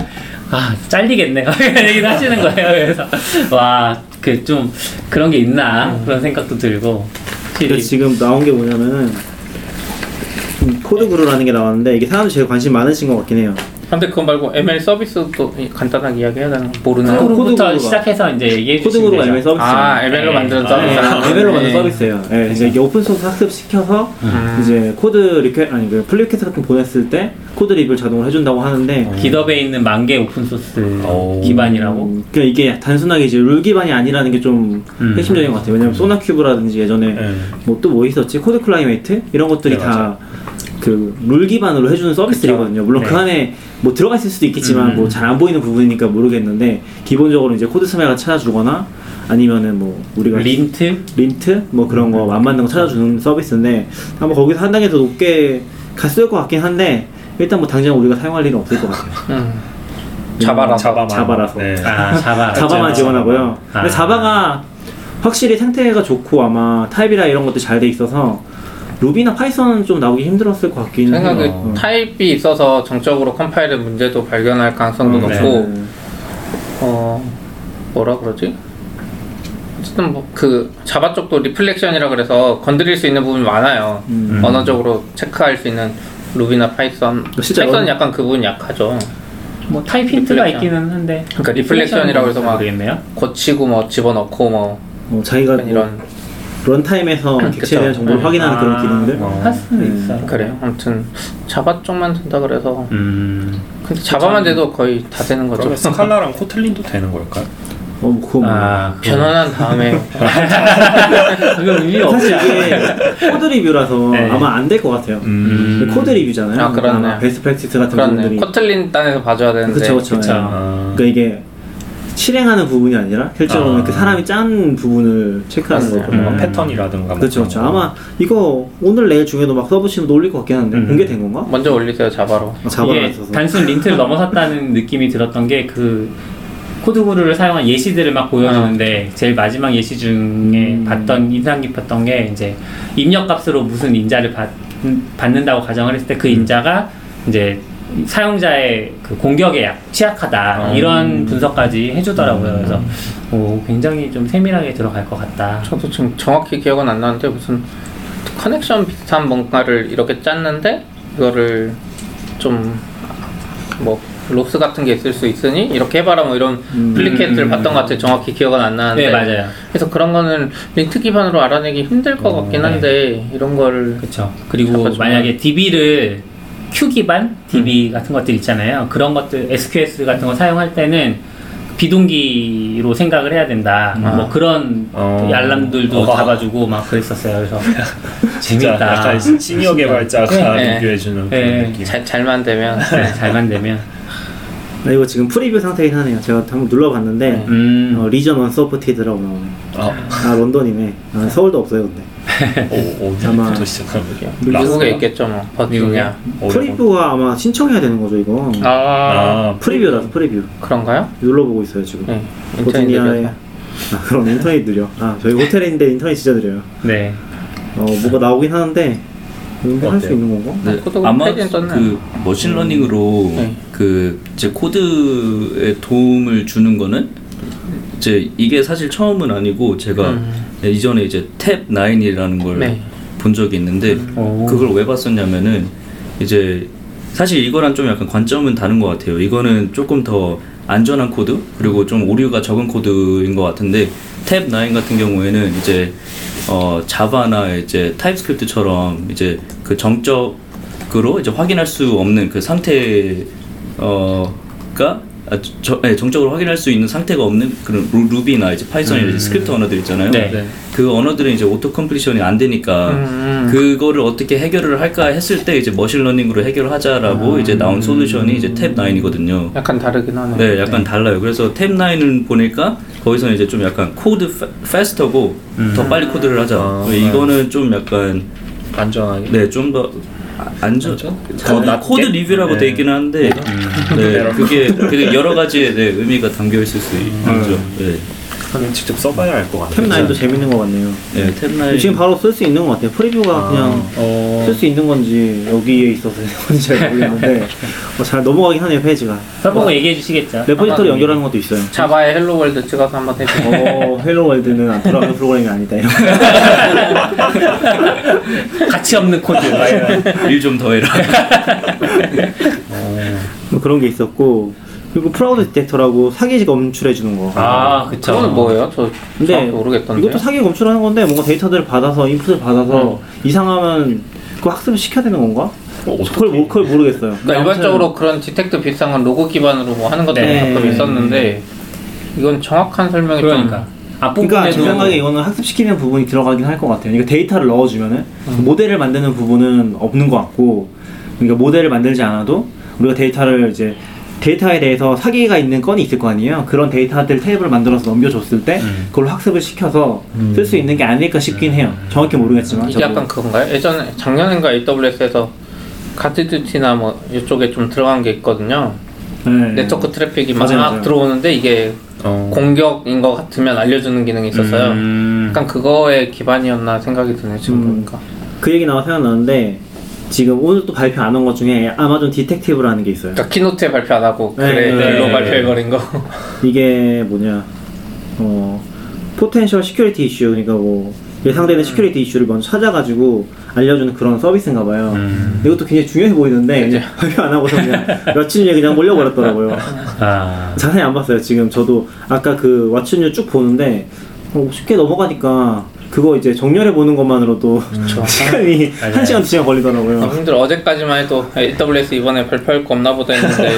S2: 아 잘리겠네 이런 얘기를 하시는 거예요. 그래서 와 그 좀 그런 게 있나 그런 생각도 들고
S4: 그러니까 지금 나온 게 뭐냐면은 음, CodeGuru라는 게 나왔는데 이게 사람들이 제일 관심 많으신 것 같긴 해요.
S3: 근데 그거 말고 ML 서비스도 간단하게 이야기해야 되나? 모르는
S4: 아,
S2: CodeGuru부터
S4: CodeGuru가-
S2: 시작해서 이제 얘기해 주시면 되죠.
S4: ML 서비스.
S3: 아, ML로 만드는 서비스.
S4: ML로 만든
S3: 네.
S4: 서비스예요. 예, 그래서 이게 open source 학습 시켜서
S3: 음.
S4: 이제 코드 리퀘 아니 그 풀리 같은 거 보냈을 때 코드 리뷰를 자동으로 해준다고 하는데
S2: GitHub에 있는 만개 open source
S6: 오.
S2: 기반이라고.
S4: 음, 그러니까 이게 단순하게 이제 룰 기반이 아니라는 게좀
S2: 음.
S4: 핵심적인 것 같아요. 왜냐면 SonarQube라든지 예전에
S6: 네.
S4: 뭐또뭐 있었지 Code Climate 이런 것들이
S6: 네,
S4: 다그룰 기반으로 해주는 서비스들이거든요. 물론 그
S2: 네.
S4: 안에 뭐 들어가 있을 수도 있겠지만
S2: 음.
S4: 뭐잘 안 보이는 부분이니까 모르겠는데 기본적으로 이제 code smell 찾아주거나 아니면은 뭐 우리가 lint lint 뭐 그런 거 안 맞는 거 찾아주는 서비스인데 아마 거기서 한 단계 더 높게 갔을 것 같긴 한데 일단 뭐 당장 우리가 사용할 일은 없을 것 같아요.
S3: 음. Java라.
S6: Java만.
S4: Java라서.
S6: 네.
S2: 아
S4: Java Java만 지원하고요. 근데
S2: 아.
S4: Java가 확실히 상태가 좋고 아마 타입이라 이런 것도 잘 돼 있어서 루비나 파이썬은 좀 나오기 힘들었을 것 같긴 해요.
S3: 생각에
S4: 어.
S3: 타입이 있어서 정적으로 컴파일의 문제도 발견할 가능성도
S4: 음,
S3: 높고
S4: 네.
S3: 어 뭐라 그러지? 어쨌든 뭐 그 자바 쪽도 reflection이라 그래서 건드릴 수 있는 부분이 많아요.
S4: 음.
S3: 언어적으로 체크할 수 있는 루비나 파이썬.
S4: 실제
S3: 파이썬은
S4: 언-
S3: 약간 그 부분이 약하죠.
S2: 뭐 타입 힌트가
S3: reflection.
S2: 있기는 한데
S3: 그러니까 reflection이라고 해서 막
S2: 모르겠네요.
S3: 고치고 뭐 집어넣고 뭐
S4: 뭐 자기가 뭐
S3: 이런
S4: runtime에서 객체에 대한. 정보를
S3: 네.
S4: 확인하는 그런
S2: 아,
S4: 기능들.
S6: 어.
S2: 할 수는
S4: 음,
S2: 있어요.
S3: 그래요. 아무튼 자바 쪽만 된다 그래서
S2: 음.
S3: 근데 자바만 돼도 거의 다 되는 거죠.
S6: 스칼라랑 코틀린도 되는 걸까요?
S4: 어, 뭐 그거 뭐.
S2: 아 그거-
S3: 변환한 다음에
S2: 그거 의미 없지
S4: 사실
S2: 않아요?
S4: 이게 코드 리뷰라서
S2: 네.
S4: 아마 안 될 것 같아요.
S2: 음.
S4: 코드 리뷰잖아요.
S3: 아, 그렇네.
S4: 아마 best practice 같은
S3: 그렇네.
S4: 부분들이.
S3: 코틀린 단에서 봐줘야 되는데
S4: 그쵸, 그쵸.
S2: 그쵸.
S4: 예.
S6: 아.
S4: 그러니까 이게 실행하는 부분이 아니라 실제로는
S6: 아.
S4: 그 사람이 짠 부분을 체크하는. 거거든요.
S6: 뭔가 패턴이라든가 뭐
S4: 그렇죠, 그렇죠.
S6: 거.
S4: 아마 이거 오늘 내일 중에도 막 서브치면 올릴 것 같긴 한데
S2: 음.
S4: 공개된 건가?
S3: 먼저 올리세요 자바로.
S4: 아,
S2: 이게
S4: 있어서.
S2: 단순 린트를 넘어섰다는 느낌이 들었던 게그 코드구루를 사용한 예시들을 막 보여주는데 제일 마지막 예시 중에
S4: 음.
S2: 봤던 인상 깊었던 게 이제 입력 값으로 무슨 인자를 받, 받는다고 가정을 했을 때 그 인자가 이제 사용자의 그 공격에 약, 취약하다
S6: 음.
S2: 이런 분석까지 해주더라고요. 그래서 오, 굉장히 좀 세밀하게 들어갈 것 같다.
S3: 저도 지금 정확히 기억은 안 나는데 무슨 connection 비슷한 뭔가를 이렇게 짰는데 이거를 좀뭐 loss 같은 게 있을 수 있으니 이렇게 해봐라 뭐 이런
S4: 음.
S3: 플리케이트를
S2: 음.
S3: 봤던 것 같아요. 정확히 기억은 안 나는데.
S2: 네 맞아요.
S3: 그래서 그런 거는 lint 기반으로 알아내기 힘들 것
S6: 어,
S3: 같긴
S2: 네.
S3: 한데 이런 거를
S2: 그렇죠. 그리고
S3: 잡아주면.
S2: 만약에 DB를 queue 기반 DB 같은 것들 있잖아요. 그런 것들 SQS 같은 거 사용할 때는 비동기로 생각을 해야 된다.
S3: 아.
S2: 뭐 그런
S6: 어.
S2: 알람들도
S6: 어.
S2: 잡아주고 막 그랬었어요. 그래서 재밌다.
S6: 약간 시니어 개발자가
S3: 네.
S6: 리뷰해주는
S2: 네.
S6: 그런 느낌.
S3: 잘, 잘만 되면
S2: 네, 잘만 되면
S4: 나 이거 지금 preview 상태긴 하네요. 제가 한번 눌러봤는데
S2: 음.
S4: 어, region unsupported라고 나오네.
S6: 아,
S4: 아 런던이네. 아, 서울도 없어요 근데.
S6: 오,
S4: 아마-
S6: 어디부터 시작하는 거죠?
S3: 미국에 있겠죠 뭐
S4: 버지니아. preview가 아마 신청해야 되는 거죠 이거.
S3: 아,
S6: 아,
S4: preview라서 preview.
S3: 그런가요?
S4: 눌러보고 있어요 지금.
S3: 네.
S4: 버지니아에.
S3: 인터넷
S4: 아 그럼 인터넷 느려. 아 저희 호텔인데 인터넷 진짜 느려요.
S2: 네.
S4: 어 뭐가 나오긴 하는데 응용할 수
S6: 어때요?
S4: 있는 건가?
S5: 네,
S3: 코드가
S5: 아마. 그 머신러닝으로
S3: 네.
S5: 그 이제 코드에 도움을 주는 거는 이제 이게 사실 처음은 아니고 제가
S3: 음.
S5: 이전에 이제 탭 9이라는 걸
S3: 네.
S5: 본 적이 있는데
S2: 오.
S5: 그걸 왜 봤었냐면은 이제 사실 이거랑 좀 약간 관점은 다른 것 같아요. 이거는 조금 더 안전한 코드 그리고 좀 오류가 적은 코드인 것 같은데 탭 9 같은 경우에는 이제 어 자바나 이제 TypeScript처럼 이제 그 정적으로 이제 확인할 수 없는 그 상태 어가 아, 저, 네, 정적으로 확인할 수 있는 상태가 없는 그런 루, 루비나 이제 파이썬이나 이제 스크립트 언어들 있잖아요.
S2: 네.
S3: 네.
S5: 그 언어들은 이제 auto completion이 안 되니까
S3: 음.
S5: 그거를 어떻게 해결을 할까 했을 때 이제 머신러닝으로 해결을 하자라고 이제 나온 솔루션이 이제 탭 9이거든요.
S3: 약간 다르긴 하네.
S5: 네, 약간 달라요. 그래서 탭 9을 보니까 거기서는 이제 좀 약간 code faster고 더 빨리 코드를 하자.
S6: 아,
S5: 이거는 좀 약간
S3: 안전하게.
S5: 네, 좀 더 안전 더더
S6: 낮게?
S5: 코드 리뷰라고
S6: 네.
S5: 돼 있긴 한데 네, 그게 그게 여러 가지의 네, 의미가 담겨 있을 수 있죠. 네.
S6: 그냥 직접 써봐야 알 것 같아요.
S4: 탭 9도 재밌는 것 같네요.
S5: 네, 탭 9.
S4: 지금 바로 쓸 수 있는 것 같아요. preview가
S6: 아,
S4: 그냥
S6: 어.
S4: 쓸수 있는 건지 여기에 있어서 건지 잘 모르겠는데 어, 잘 넘어가긴 하네요 페이지가.
S2: 써보고 얘기해 주시겠죠.
S4: repository 연결하는 것도 있어요.
S3: 자바의 Hello World 찍어서 한번 해주고.
S4: 어, Hello World는 안 돌아가는 프로그램이 아니다. 이런.
S2: 가치 없는 코드. 막 이런.
S5: 일좀 더 해라.
S4: 뭐 그런 게 있었고 그리고 Fraud Detector라고 사기 검출해 주는 거.
S2: 아, 그쵸.
S3: 그거는 뭐예요? 저
S4: 근데
S3: 모르겠던데.
S4: 이것도 사기 검출하는 건데 뭔가 데이터들을 받아서 인풋을 받아서 이상하면 그 학습을 시켜야 되는 건가? 그걸, 모- 그걸 모르겠어요.
S3: 그러니까 일반적으로 그런 detect 비슷한 건 로그 기반으로 뭐 하는 것들이
S2: 네.
S3: 가끔 있었는데 이건 정확한 설명이
S2: 그러니까.
S3: 좀
S4: 그러니까 제
S2: 앞부분에도
S4: 생각에 이거는 학습시키는 부분이 들어가긴 할 것 같아요. 그러니까 데이터를 넣어주면은
S3: 음.
S4: 모델을 만드는 부분은 없는 것 같고, 그러니까 모델을 만들지 않아도 우리가 데이터를 이제 데이터에 대해서 사기가 있는 건이 있을 거 아니에요. 그런 데이터들 테이블을 만들어서 넘겨줬을 때
S3: 음.
S4: 그걸 학습을 시켜서 쓸 수 있는 게 아닐까 싶긴 해요. 정확히 모르겠지만.
S3: 이게
S4: 저도.
S3: 약간 그건가요? 예전에 작년인가 AWS에서 GuardDuty나 뭐 이쪽에 좀 들어간 게 있거든요.
S4: 네.
S3: 네트워크 트래픽이 막
S4: 맞아요, 맞아요.
S3: 들어오는데 이게
S6: 어.
S3: 공격인 것 같으면 알려주는 기능이 있었어요.
S2: 음.
S3: 약간 그거에 기반이었나 생각이 드네요. 지금
S4: 음.
S3: 보니까.
S4: 그 얘기 나와 생각나는데 지금 오늘 또 발표 안 한 것 중에 Amazon Detective라는 게 있어요.
S3: 그러니까 keynote에 발표 안 하고
S4: 네,
S3: 그래
S4: 네,
S2: 네.
S3: 발표해버린 거.
S4: 이게 뭐냐 어 potential security issue 그러니까 뭐 예상되는 security 이슈를 먼저 찾아가지고 알려주는 그런 서비스인가 봐요.
S2: 음.
S4: 이것도 굉장히 중요해 보이는데 발표 안 하고서 그냥 며칠 뒤에 그냥 올려버렸더라고요.
S2: 아.
S4: 자세히 안 봤어요. 지금 저도 아까 그 What's New 쭉 보는데 어, 쉽게 넘어가니까 그거 이제 정렬해 보는 것만으로도 시간이
S2: 맞아요.
S4: 한 시간 두 시간 걸리더라고요.
S3: 형님들 어제까지만 해도 AWS 이번에 발표할 거 없나 보다 했는데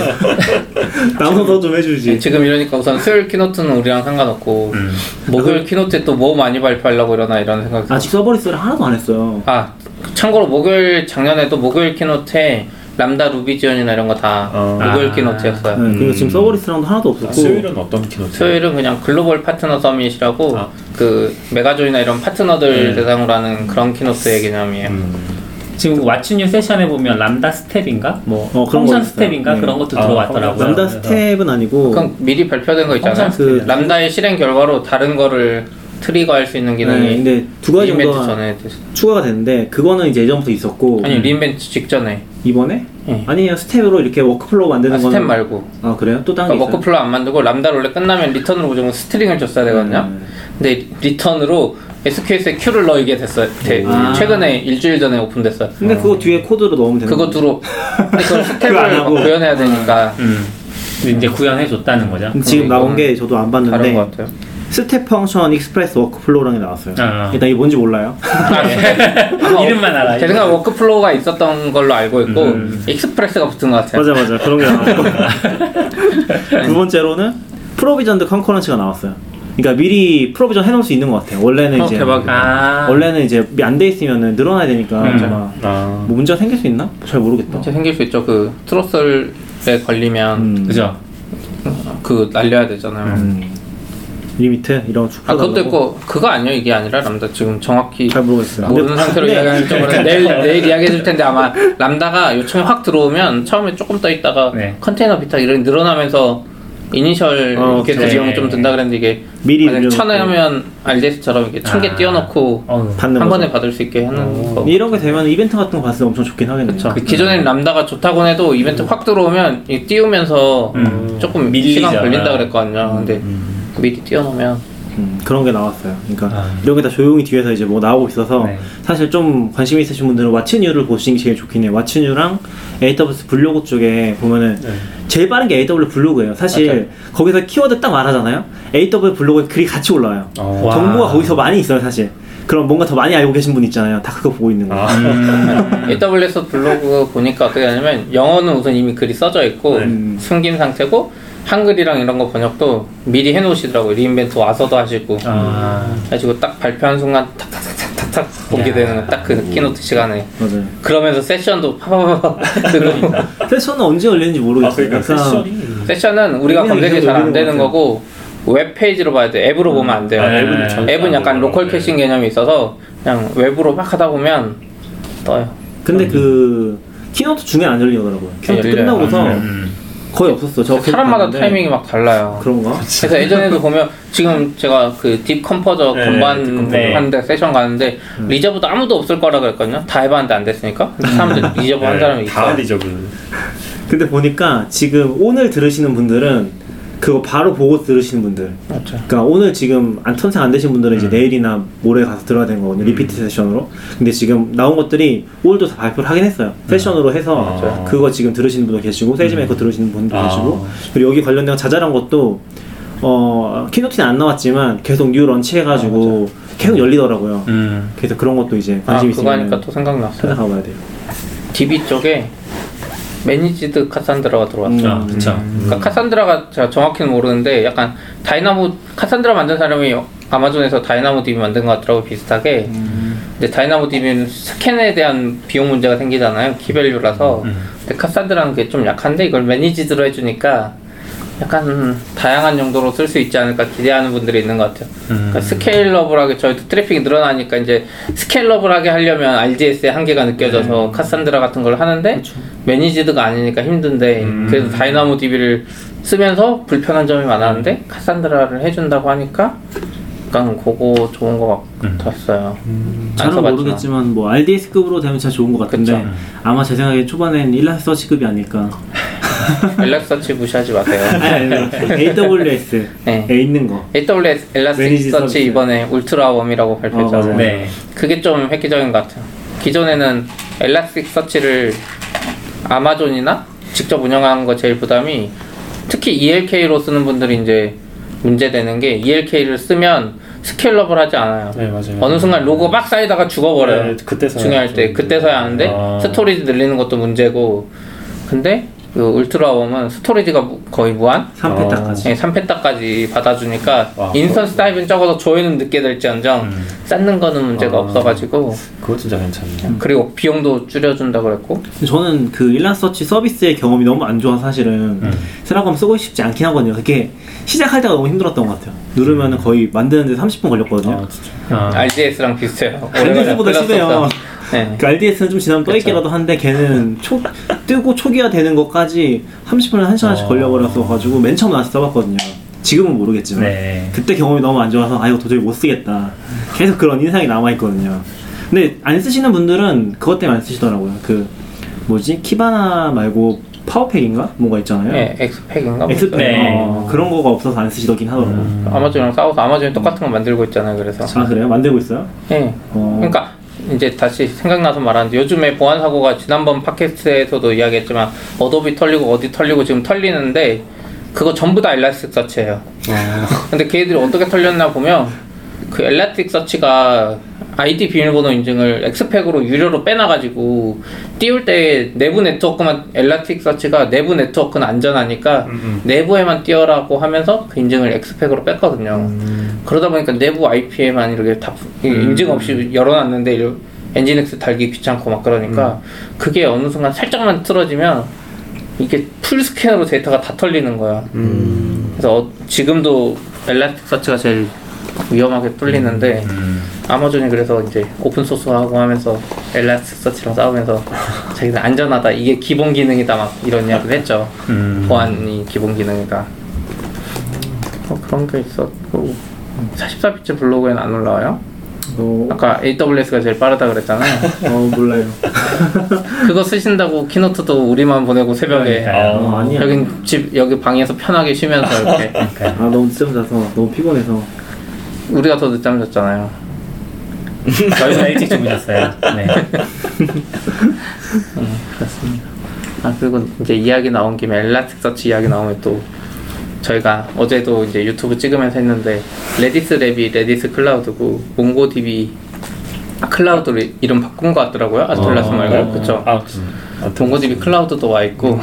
S4: 나눠서 좀 해주지.
S3: 지금 이러니까 우선 수요일 keynote는 우리랑 상관없고
S2: 음.
S3: 목요일 keynote에 또 뭐 많이 발표하려고 이러나 이런 들어요.
S4: 아직 serverless를 하나도 안 했어요.
S3: 아 참고로 목요일 작년에도 목요일 keynote에 Lambda 루비 지원이나 이런 거다
S6: 어.
S3: 목요일
S2: 아.
S3: keynote였어요.
S4: 네, 그리고 지금 serverless랑도 하나도 없었고
S7: 수요일은 어떤 keynote?
S3: 수요일은 그냥 Global Partner Summit이라고
S6: 아.
S3: 그 메가조이나 이런 파트너들 대상으로 하는 그런 keynote의 개념이에요.
S6: 음.
S2: 지금 What's New 세션에 보면 Lambda Step인가? 뭐
S4: 어,
S2: Function. Step인가?
S4: 네.
S2: 그런 것도
S6: 아,
S2: 들어왔더라고요.
S4: Lambda Step은 아니고
S3: 그건 미리 발표된 거 있잖아요.
S4: 그-
S3: Lambda의 실행 결과로 다른 거를 trigger 할 수 있는 기능이
S4: 네, 근데 두 가지 정도가
S3: 전에 됐-
S4: 추가가 됐는데 그거는 이제 예전부터 있었고
S3: 아니 re:Invent 직전에
S4: 이번에
S3: 예.
S4: 아니에요 Step으로 이렇게 workflow 만드는
S3: 아,
S4: 거는
S3: 스텝 말고
S4: 아 그래요? 또 다른 게
S3: 그러니까
S4: 있어요?
S3: workflow 안 만들고 Lambda를 원래 끝나면 return으로 무조건 string을 줬어야 되거든요.
S4: 음.
S3: 근데 리턴으로 SQS에 Q를 넣이게 됐어요. 돼-
S4: 아.
S3: 최근에 일주일 전에 오픈됐어요.
S4: 근데 그거 뒤에 코드로 넣으면 되는
S3: 그거. 두로 그걸 Step을 구현해야 되니까
S2: 음. 이제 구현해 줬다는 거죠.
S4: 지금 나온
S3: 이거는
S4: 게 저도 안
S3: 다른 것
S4: 봤는데
S3: 같아요.
S4: Step Function Express Workflow라는 게 나왔어요
S2: 아.
S4: 일단 이게 뭔지 몰라요
S2: 이름만 알아.
S3: 제 생각 workflow가 있었던 걸로 알고 있고 Express가 붙은 것 같아요.
S4: 맞아 맞아 그런 게 나왔고 두 번째로는 Provisioned Concurrency가 나왔어요 그러니까 미리 provision 해놓을 수 있는 것 같아요 원래는
S3: 어,
S4: 이제.
S2: 아.
S4: 원래는 이제 안 돼 있으면은 늘어나야 되니까
S2: 음.
S4: 아마
S6: 아.
S4: 뭐 문제가 생길 수 있나? 잘 모르겠다
S3: 진짜 생길 수 있죠. 그 throttle에 걸리면
S4: 음.
S2: 그죠.
S3: 그 날려야 되잖아요.
S4: 음. limit 이런
S3: 거아 그것도. 있고 그거 아니에요 이게 아니라 람다 지금 정확히
S4: 잘 모르겠어요
S3: 모르는 상태로 이야기하는 쪽으로 내일 내일 이야기해 줄 텐데 아마 Lambda가 요청이 확 들어오면 처음에 조금 떠 있다가
S2: 네.
S3: 컨테이너 비타 이런 늘어나면서 이니셜
S4: 어,
S3: 이렇게. 비용이 좀 든다 그랬는데 이게
S4: 미리
S3: 만약
S4: 늘려놓고.
S3: 천에 하면 RDS처럼 이렇게 천개
S2: 아.
S3: 띄워놓고
S2: 어우.
S4: 받는
S3: 한
S4: 거죠.
S3: 번에 받을 수 있게 하는 거.
S4: 이런 게 되면 이벤트 같은 거 봤을 때 엄청 좋긴 하겠네요
S3: 그쵸. 그 기존엔 Lambda가 좋다고 해도 이벤트 확 들어오면 이 띄우면서
S2: 음.
S3: 조금
S2: 밀리죠.
S3: 시간 걸린다 그랬거든요. 근데 미리 띄워놓으면
S4: 음, 그런 게 나왔어요. 그러니까
S2: 아.
S4: 이런 게다 조용히 뒤에서 이제 뭐 나오고 있어서
S2: 네.
S4: 사실 좀 관심 있으신 분들은 왓츠뉴를 보시는 게 제일 좋긴 해요. 왓츠뉴랑 AWS 블로그 쪽에 보면은 제일 빠른 게 AWS 블로그예요. 사실
S3: 맞아요.
S4: 거기서 키워드 딱 말하잖아요. AWS 블로그에 글이 같이 올라와요.
S6: 어.
S2: 와.
S4: 정보가 거기서 많이 있어요, 사실. 그럼 뭔가 더 많이 알고 계신 분 있잖아요. 다 그거 보고 있는 거예요.
S2: 음.
S3: AWS 블로그 보니까 어떻게 하냐면 영어는 우선 이미 글이 써져 있고
S4: 네.
S3: 숨긴 상태고 한글이랑 이런 거 번역도 미리 해놓으시더라고요. re:Invent 와서도 하시고.
S2: 아,
S3: 가지고 딱 발표한 순간 탁탁탁탁탁 보게
S2: 야.
S3: 되는 딱 그 keynote 시간에.
S4: 맞아요.
S3: 그러면서 세션도 파파파파 뜨고.
S4: 세션은 언제 열리는지
S6: 아
S4: 모르겠어요.
S6: 그러니까
S4: 약간
S6: 세션이
S3: 세션은 우리가 검색이 잘 안 되는. 거고 웹 페이지로 봐야 돼. 앱으로 보면 안 돼요.
S6: 아, 앱은
S3: 앱은
S6: 안
S3: 약간. local caching 개념이 있어서 그냥 웹으로 막 하다 보면 떠요.
S4: 근데 그 keynote 중에 안 열리더라고요.
S3: keynote.
S4: 끝나고서
S2: 음.
S4: 거의 없었어. 저
S3: 사람마다
S4: 봤는데.
S3: 타이밍이 막 달라요.
S4: 그런가?
S3: 그래서 예전에도 보면 지금 제가 그 DeepComposer
S6: 네,
S3: 건반
S2: DeepComposer.
S3: 하는데 세션 가는데 reserve도 아무도 없을 거라 그랬거든요. 다 해봤는데 안 됐으니까. 사람들 reserve 한 사람이 있어.
S6: 다 reserve
S4: 근데 보니까 지금 오늘 들으시는 분들은 그거 바로 보고 들으시는 분들.
S3: 맞죠.
S4: 그러니까 오늘 지금 안 턴생 안 되신 분들은 이제 내일이나 모레 가서 들어야 되는 거거든요. repeat session으로. 근데 지금 나온 것들이 오늘도 다 발표를 하긴 했어요. 세션으로 해서
S6: 맞아요.
S4: 그거 지금 들으시는 분도 계시고 SageMaker 들으시는 분도
S6: 아.
S4: 계시고 그리고 여기 관련된 자잘한 것도 어 keynote는 안 나왔지만 계속 new launch 해가지고 계속 열리더라고요.
S2: 음.
S4: 그래서 그런 것도 이제
S3: 아
S4: 관심
S3: 그거
S4: 있으면
S3: 하니까 또 생각났어요.
S4: 찾아가봐야 돼요.
S3: DB 쪽에 managed Cassandra가 들어왔죠.
S2: 아, 그쵸.
S3: 그러니까 Cassandra가 제가 정확히는 모르는데 약간 Dynamo Cassandra 만든 사람이 아마존에서 DynamoDB 만든 것 같더라고 비슷하게. 근데 DynamoDB는 스캔에 대한 비용 문제가 생기잖아요. key-value라서. 근데 Cassandra는 게 좀 약한데 이걸 managed로 해주니까 약간 다양한 용도로 쓸 수 있지 않을까 기대하는 분들이 있는 것 같아요. 그러니까 scalable하게 저희도 트래픽이 늘어나니까 이제 scalable하게 하려면 RDS의 한계가 느껴져서 Cassandra 같은 걸 하는데 managed가 아니니까 힘든데 그래도 DynamoDB를 쓰면서 불편한 점이 많았는데 카산드라를 해준다고 하니까 약간 그거 좋은 것 같았어요. 안
S4: 잘은
S3: 써봤지만.
S4: 모르겠지만 뭐 RDS급으로 되면 진짜 좋은 것 같은데
S3: 그쵸.
S4: 아마 제 생각에 초반엔 일라서치급이 아닐까.
S3: 엘렉서치 무시하지 마세요.
S4: 아니, 아니, AWS에
S3: 네.
S4: 있는 거.
S3: AWS 엘라스틱
S4: 매니지
S3: 서치
S4: 서비스.
S3: 이번에 울트라 웜이라고 발표했잖아요.
S4: 어.
S2: 네.
S3: 그게 좀 획기적인 것 같아요. 기존에는 엘라스틱 서치를 아마존이나 직접 운영하는 거 제일 부담이 특히 ELK로 쓰는 분들이 이제 문제되는 게 ELK를 쓰면 scalable 하지 않아요.
S6: 네 맞아요
S3: 어느 순간 로그 막 쌓이다가 죽어버려요.
S6: 네, 그때서야
S3: 중요할
S6: 때좀
S3: 그때서야 하는데
S6: 아.
S3: storage 늘리는 것도 문제고 근데 그 UltraWarm은 storage가 무- 거의 무한
S4: 3 peta까지.
S3: 네, 3 peta까지 받아주니까
S6: 와,
S3: instance type은 적어도 조회는 늦게 될지언정 쌓는 거는 문제가
S6: 아.
S3: 없어가지고
S6: 그거 진짜 괜찮네요
S3: 그리고 비용도 줄여준다 그랬고
S4: 저는 그 일라서치 서비스의 경험이 너무 안 좋아서 사실은 세라컴 쓰고 싶지 않긴 하거든요. 그게 시작할 때가 너무 힘들었던 것 같아요. 누르면은 거의 만드는데 30분 걸렸거든요.
S6: 아 진짜
S2: 아,
S3: RDS랑 비슷해요.
S4: RDS보다 심해요.
S3: 네.
S4: 그 RDS는 좀 지나면 떠있기라도 한데 걔는 초, 뜨고 초기화 되는 것까지 30분에 1시간씩
S6: 어.
S4: 걸려버려서 가지고 맨 처음 나서 써봤거든요. 지금은 모르겠지만
S2: 네.
S4: 그때 경험이 너무 안 좋아서 아 이거 도저히 못 쓰겠다. 계속 그런 인상이 남아있거든요. 근데 안 쓰시는 분들은 그것 때문에 안 쓰시더라고요. 그 뭐지 Kibana 말고 Power Pack인가 뭐가 있잖아요.
S3: 네, X-Pack인가? 뭐
S4: X-Pack
S2: 네.
S4: 어, 그런 거가 없어서 안 쓰시더긴 하더라고요.
S3: 아마존이랑 싸워서 아마존이 똑같은 거 만들고 있잖아요. 그래서
S4: 아 그래요? 만들고 있어요?
S3: 네.
S4: 어.
S3: 그러니까 이제 다시 생각나서 말하는데 요즘에 보안 사고가 지난번 팟캐스트에서도 이야기했지만 Adobe 털리고 어디 털리고 지금 털리는데 그거 전부 다 Elasticsearch예요. 근데 걔들이 어떻게 털렸나 보면 그 Elasticsearch가 아이디 비밀번호 인증을 X-Pack으로 유료로 빼놔가지고 띄울 때 내부 네트워크만 Elasticsearch가 내부 네트워크는 안전하니까 내부에만 띄워라고 하면서 그 인증을 X-Pack으로 뺐거든요. 그러다 보니까 내부 IP에만 이렇게 다 이- 인증 없이 열어놨는데 NGINX 달기 귀찮고 막 그러니까 그게 어느 순간 살짝만 틀어지면 이게 full scan으로 데이터가 다 털리는 거야. 그래서 어- 지금도 Elasticsearch가 제일 위험하게 뚫리는데 아마존이 그래서 이제 open source하고 하면서 Elasticsearch랑 싸우면서 자기는 안전하다 이게 기본 기능이다 막 이런 이야기를 했죠.
S2: 음.
S3: 보안이 기본 기능이다. 뭐 그런 게 있었고 44비트 블로그에는 안 올라와요?
S4: 어,
S3: 아까 AWS가 제일 빠르다 그랬잖아요.
S4: 어 몰라요.
S3: 그거 쓰신다고 keynote도 우리만 보내고 새벽에
S2: 그러니까요.
S4: 어, 아니야.
S3: 여긴 집 여기 방에서 편하게 쉬면서 이렇게
S4: 아 너무 늦잠 자서 너무 피곤해서
S3: 우리가 더 늦잠 잤잖아요.
S2: 저희가 일찍 주무셨어요. 네.
S3: 그렇습니다. 아 그리고 이제 이야기 나온 김에 Elasticsearch 이야기 나오면 또 저희가 어제도 이제 유튜브 찍으면서 했는데 Redis Lab이 Redis Cloud고 MongoDB 아, 클라우드로 이름 바꾼 것 같더라고요. Atlas 말고 그쵸?
S6: 아, 음.
S3: MongoDB Cloud도 와 있고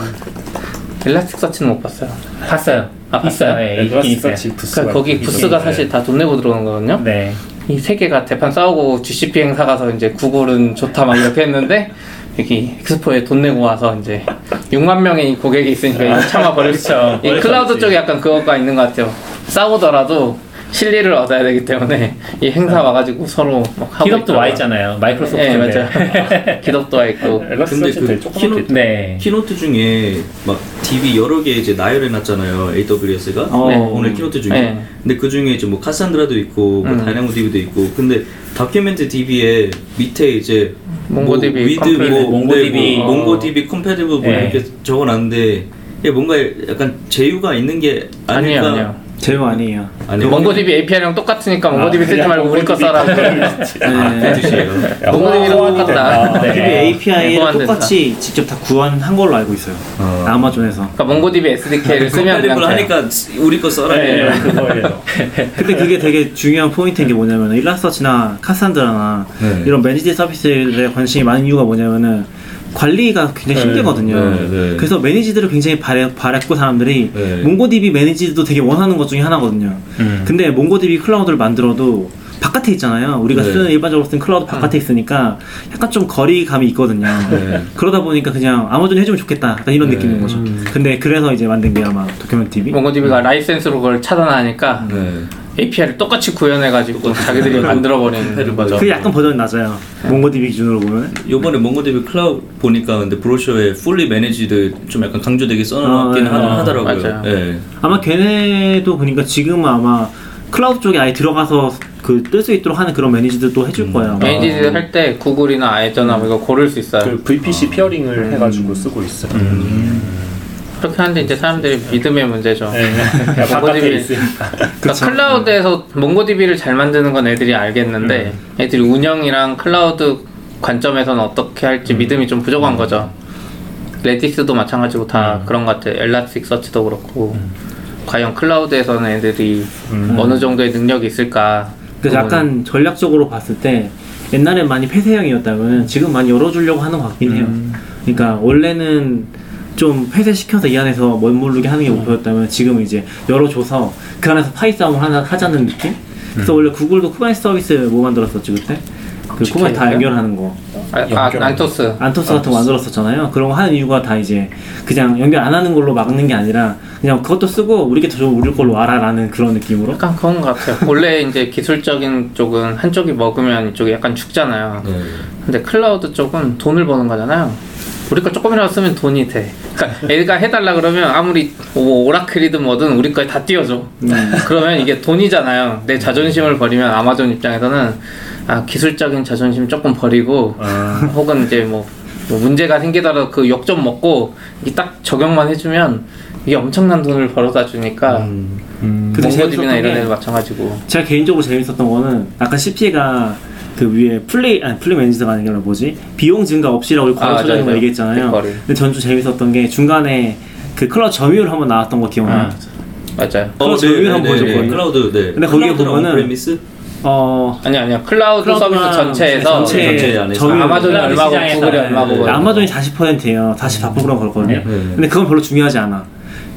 S3: Elasticsearch는 못 봤어요.
S2: 봤어요.
S3: 아, 봤어요?
S2: 예, 있긴 있어요.
S3: 그러니까 거기 부스가 사실 다 돈 내고 들어오는 거거든요.
S2: 네.
S3: 이 세 개가 대판 싸우고 GCP 행사 가서 이제 구글은 좋다 막 이렇게 했는데 여기 엑스포에 돈 내고 와서 이제 6만 명의 이 고객이 있으니까 이거 참아 버릴 수.
S2: 그쵸. 이수
S3: 클라우드. 쪽에 약간 그거가 있는 것 같아요. 싸우더라도 실리를 얻어야 되기 때문에 이 행사 와가지고 서로 막 하고
S2: GitHub도 와. 있잖아요. 마이크로소프트.
S3: 네 맞아요. GitHub도 와 있고.
S5: 근데 그 키노,
S2: 네.
S5: keynote 중에 막 DB 여러 개 이제 나열해 놨잖아요. AWS가
S4: 어.
S3: 네.
S5: 오늘 keynote 중에.
S3: 네.
S5: 근데 그 중에 이제 뭐 Cassandra도 있고 뭐
S3: 음.
S5: DynamoDB도 있고. 근데 DocumentDB에 밑에 이제
S3: MongoDB with complete,
S5: 뭐
S2: MongoDB.
S5: 뭐 MongoDB compatible 뭐
S2: 네.
S5: 이렇게 적어놨는데 이게 뭔가 약간 제휴가 있는 게
S3: 아니에요
S5: 아닐까?
S3: 아니에요.
S4: 제휴 아니에요.
S5: 아니요.
S3: 몽고DB API랑 똑같으니까 몽고DB 쓰지
S6: 그냥
S3: 말고 우리 거 써라.
S5: 그 뜻이에요.
S3: 몽고DB랑 똑같다.
S2: 네.
S4: DB API를
S3: 호환된다.
S4: 똑같이 직접 다 구현한 걸로 알고 있어요.
S5: 어.
S4: 아마존에서.
S3: 그러니까 몽고DB SDK를 쓰면 그냥.
S5: 하니까 우리 거 써라.
S2: 네.
S4: 근데 그게 되게 중요한 포인트인 게 뭐냐면 일라서치나 카산드라나
S7: 네.
S4: 이런 매니지 서비스에 관심이 많은 이유가 뭐냐면은 관리가 굉장히 힘들거든요.
S7: 네, 네.
S4: 그래서 managed를 굉장히 바래, 바랬고 사람들이
S7: 네.
S4: MongoDB managed도 되게 원하는 것 중에 하나거든요.
S2: 음.
S4: 근데 MongoDB Cloud를 만들어도 바깥에 있잖아요. 우리가
S7: 네.
S4: 쓰는 일반적으로 쓰는 클라우드 바깥에 있으니까 약간 좀 거리감이 있거든요.
S7: 네.
S4: 그러다 보니까 그냥 아마존이 해주면 좋겠다. 약간 이런
S7: 네.
S4: 느낌인 거죠. 근데 그래서 이제 만든 게 아마
S3: DocumentDB. MongoDB가 라이센스로 그걸 차단하니까
S7: 네.
S3: API를 똑같이 구현해가지고 자기들이 만들어버리는 거죠.
S4: 그게 약간 버전이 낮아요. MongoDB 기준으로 보면.
S5: 요번에 MongoDB Cloud 보니까 근데 브로셔에 fully managed 좀 약간 강조되게 써놨긴
S4: 아,
S5: 하-
S4: 아,
S5: 하더라고요. 예.
S4: 아마 걔네도 보니까 지금은 아마 클라우드 쪽에 아예 들어가서 그 뜰 수 있도록 하는 그런 매니지들도 해줄 거예요. 아마.
S3: manage 할때 구글이나 Azure나 뭐 이거 고를 수 있어요.
S6: 그 VPC peering을 해가지고 쓰고 있어요.
S3: 그렇게 하는데 이제 사람들이 믿음의 문제죠.
S6: 네.
S3: MongoDB.
S6: 있으니까.
S3: 그러니까 클라우드에서 MongoDB를 잘 만드는 건 애들이 알겠는데 애들이 운영이랑 클라우드 관점에서는 어떻게 할지 믿음이 좀 부족한 거죠. Redis도 마찬가지고 다 그런 것 같아요. Elasticsearch도 그렇고 과연 클라우드에서는 애들이 어느 정도의 능력이 있을까?
S4: 그래서 약간 전략적으로 봤을 때 옛날엔 많이 폐쇄형이었다면 지금 많이 열어주려고 하는 것 같긴 해요. 그러니까 원래는 좀 폐쇄시켜서 이 안에서 멋모르게 하는 게 목표였다면 지금 이제 열어줘서 그 안에서 파이 싸움을 하나 하자는 느낌? 그래서 원래 구글도 Kubernetes 서비스 뭐 만들었었지 그때? 그 Kubernetes 다 연결하는 거.
S3: 아, 아
S4: Anthos. Anthos 같은 거 만들었었잖아요. 그런 거 하는 이유가 다 이제 그냥 연결 안 하는 걸로 막는 게 아니라 그냥 그것도 쓰고 우리 게 더 좋은 우리 걸로 와라라는 그런 느낌으로.
S3: 약간 그런 것 같아요. 원래 이제 기술적인 쪽은 한쪽이 먹으면 이쪽이 약간 죽잖아요.
S7: 네.
S3: 근데 클라우드 쪽은 돈을 버는 거잖아요. 우리 거 조금이라도 쓰면 돈이 돼. 그러니까 애가 해달라 그러면 아무리 뭐 오라클이든 뭐든 우리 거에 다 띄워줘. 그러면 이게 돈이잖아요. 내 자존심을 버리면 아마존 입장에서는 아 기술적인 자존심 조금 버리고 혹은 이제 뭐, 뭐 문제가 생기더라도 그 욕 좀 먹고 이 딱 적용만 해주면 이게 엄청난 돈을 벌어다 주니까
S4: 근데
S3: 몽고DB나
S4: 재밌었던
S3: 이런
S4: 게
S3: 애들 마찬가지고.
S4: 제가 개인적으로 재밌었던 거는 아까 CP가 그 위에 플레이 아니 플레이 매니저가 아니라 뭐지 비용 증가 없이라고
S3: 아,
S4: 있는 거
S3: 맞아요.
S4: 얘기했잖아요.
S3: 뒷거리.
S4: 근데 전주 재밌었던 게 중간에 그 클라우드 점유율 한번 나왔던 거 기억나요?
S3: 맞아요.
S4: 클라우드 점유율 한번 보여줬거든요.
S5: 클라우드, 네.
S4: 근데 거기에 보면은
S5: on-premise?
S4: 어
S3: 아니 아니야 클라우드 서비스
S4: 클라우드나
S3: 전체에서
S4: 전체
S5: 전체 안에서.
S4: 점유율
S3: 아마존이
S2: 클라우드
S3: 얼마고 구글이
S2: 네.
S3: 얼마고
S4: 네, 아마존이 40%예요. 44% 그렇거든요.
S2: 네.
S4: 근데 그건 별로 중요하지 않아.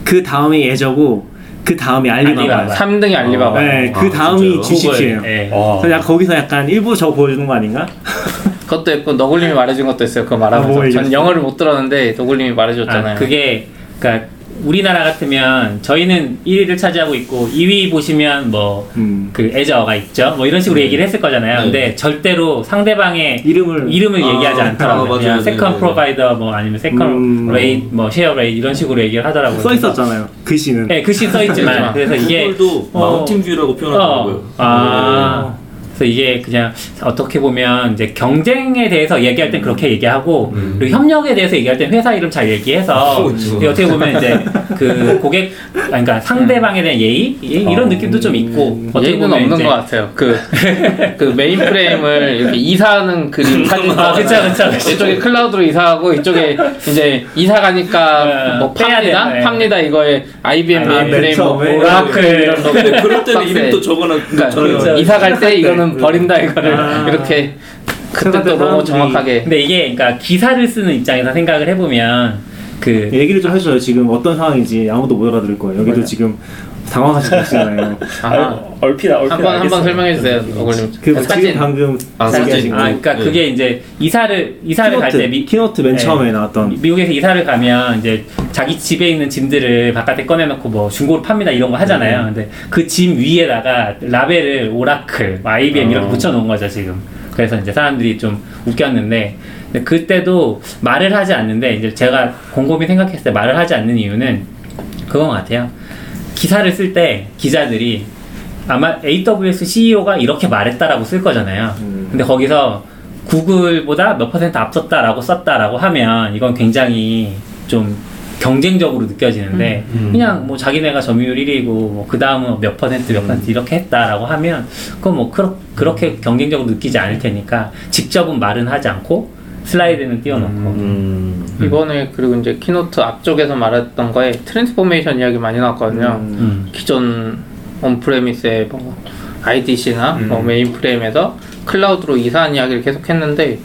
S4: 그 다음이 Azure고 그 다음이 알리바바예요.
S2: 알리바바.
S3: 3등이 알리바바.
S4: 네, 그
S5: 아,
S4: 다음이
S5: 진짜요?
S4: GCP예요.
S2: 네.
S6: 와.
S4: 그래서 약간 거기서 약간 일부 저거 보여주는 거 아닌가?
S3: 그것도 있고 너굴님이 말해준 것도 있어요. 그거
S4: 아, 뭐
S3: 말하면서 전
S4: 얘기했어요?
S3: 영어를 못 들었는데 너굴님이 말해줬잖아요.
S2: 아, 그게 그러니까 우리나라 같으면 저희는 1위를 차지하고 있고 2위 보시면 뭐 그
S4: 음.
S2: Azure가 있죠. 뭐 이런 식으로 얘기를 했을 거잖아요.
S5: 네.
S2: 근데 절대로 상대방의
S4: 이름을
S2: 이름을
S5: 아,
S2: 얘기하지 않더라고요.
S5: 아, 맞아요.
S2: 그냥
S5: 네,
S2: second
S5: 네.
S2: provider 뭐 아니면 second
S4: 음.
S2: rate 뭐 share rate 이런 식으로 얘기를 하더라고요.
S4: 써 있었잖아요. 글씨는.
S2: 네, 글씨 써 있지만 그래서 이게
S5: 구글도
S2: 어,
S5: Mountain View라고 표현하더라고요.
S2: 어, 아. 그래서 이게 그냥 어떻게 보면 이제 경쟁에 대해서 얘기할 땐 그렇게 얘기하고 그리고 협력에 대해서 얘기할 땐 회사 이름 잘 얘기해서
S5: 그렇죠.
S2: 이게 어떻게 보면 이제 그 고객 아니, 그러니까 상대방에 대한 예의 이- 이런 느낌도 좀 있고 어떻게
S3: 예의는
S2: 보면
S3: 없는
S2: 이제
S3: 것 같아요. 그, 그 메인 프레임을 이렇게 이사하는 그림 사진
S2: 아, 그쵸, 그쵸, 그쵸.
S3: 이쪽에 클라우드로 이사하고 이쪽에 이제 이사 가니까
S2: 네,
S3: 뭐
S2: 빼야
S3: 팝니다
S2: 돼요, 네.
S3: 팝니다 이거에 IBM
S2: 아,
S3: 메인 프레임 맨뭐
S4: 처음에.
S3: Oracle 이런 거
S5: 근데 그럴 때는
S3: 박스에.
S5: 이름도 적어놔.
S3: 그러니까
S5: 저는
S3: 이사 갈 때 이거는 버린다 이거를
S4: 아.
S3: 이렇게 그때 또 너무 정확하게
S2: 근데 이게 그러니까 기사를 쓰는 입장에서 생각을 해보면 그
S4: 얘기를 좀 해줘요. 지금 어떤 상황인지 아무도 못 알아들을 거예요. 여기도 지금 당황하시고 계시잖아요.
S3: 아,
S2: 얼핏 얼핏
S3: 한번 한번
S2: 알겠어요.
S3: 설명해 주세요. 너굴님.
S4: 그 지금
S3: 사진.
S4: 방금
S5: 아, 사진.
S2: 아, 그러니까
S5: 네.
S2: 그게 이제 이사를 이사를 갈때 미,
S4: keynote 맨
S2: 네.
S4: 처음에 나왔던
S2: 미국에서 이사를 가면 이제 자기 집에 있는 짐들을 바깥에 꺼내놓고 뭐 중고로 팝니다 이런 거 하잖아요. 근데 그 짐 위에다가 라벨을 Oracle, 뭐 IBM 이렇게
S5: 어.
S2: 붙여놓은 거죠 지금. 그래서 이제 사람들이 좀 웃겼는데 근데 그때도 말을 하지 않는데 이제 제가 곰곰이 생각했을 때 말을 하지 않는 이유는 그건 것 같아요. 기사를 쓸 때 기자들이 아마 AWS CEO가 이렇게 말했다라고 쓸 거잖아요.
S4: 음.
S2: 근데 거기서 구글보다 몇 퍼센트 앞섰다라고 썼다라고 하면 이건 굉장히 좀 경쟁적으로 느껴지는데 그냥 뭐 자기네가 점유율 1위고 뭐 그 다음은 몇 퍼센트 몇 퍼센트 이렇게 했다라고 하면 그건 뭐 그렇, 그렇게 경쟁적으로 느끼지 않을 테니까 직접은 말은 하지 않고 슬라이드는 띄워놓고
S5: 음.
S3: 이번에 그리고 이제 keynote 앞쪽에서 말했던 거에 transformation 이야기 많이 나왔거든요.
S2: 음.
S3: 기존 on-premise의 뭐 IDC나
S2: 음.
S3: 뭐 메인프레임에서 클라우드로 이사한 이야기를 계속 했는데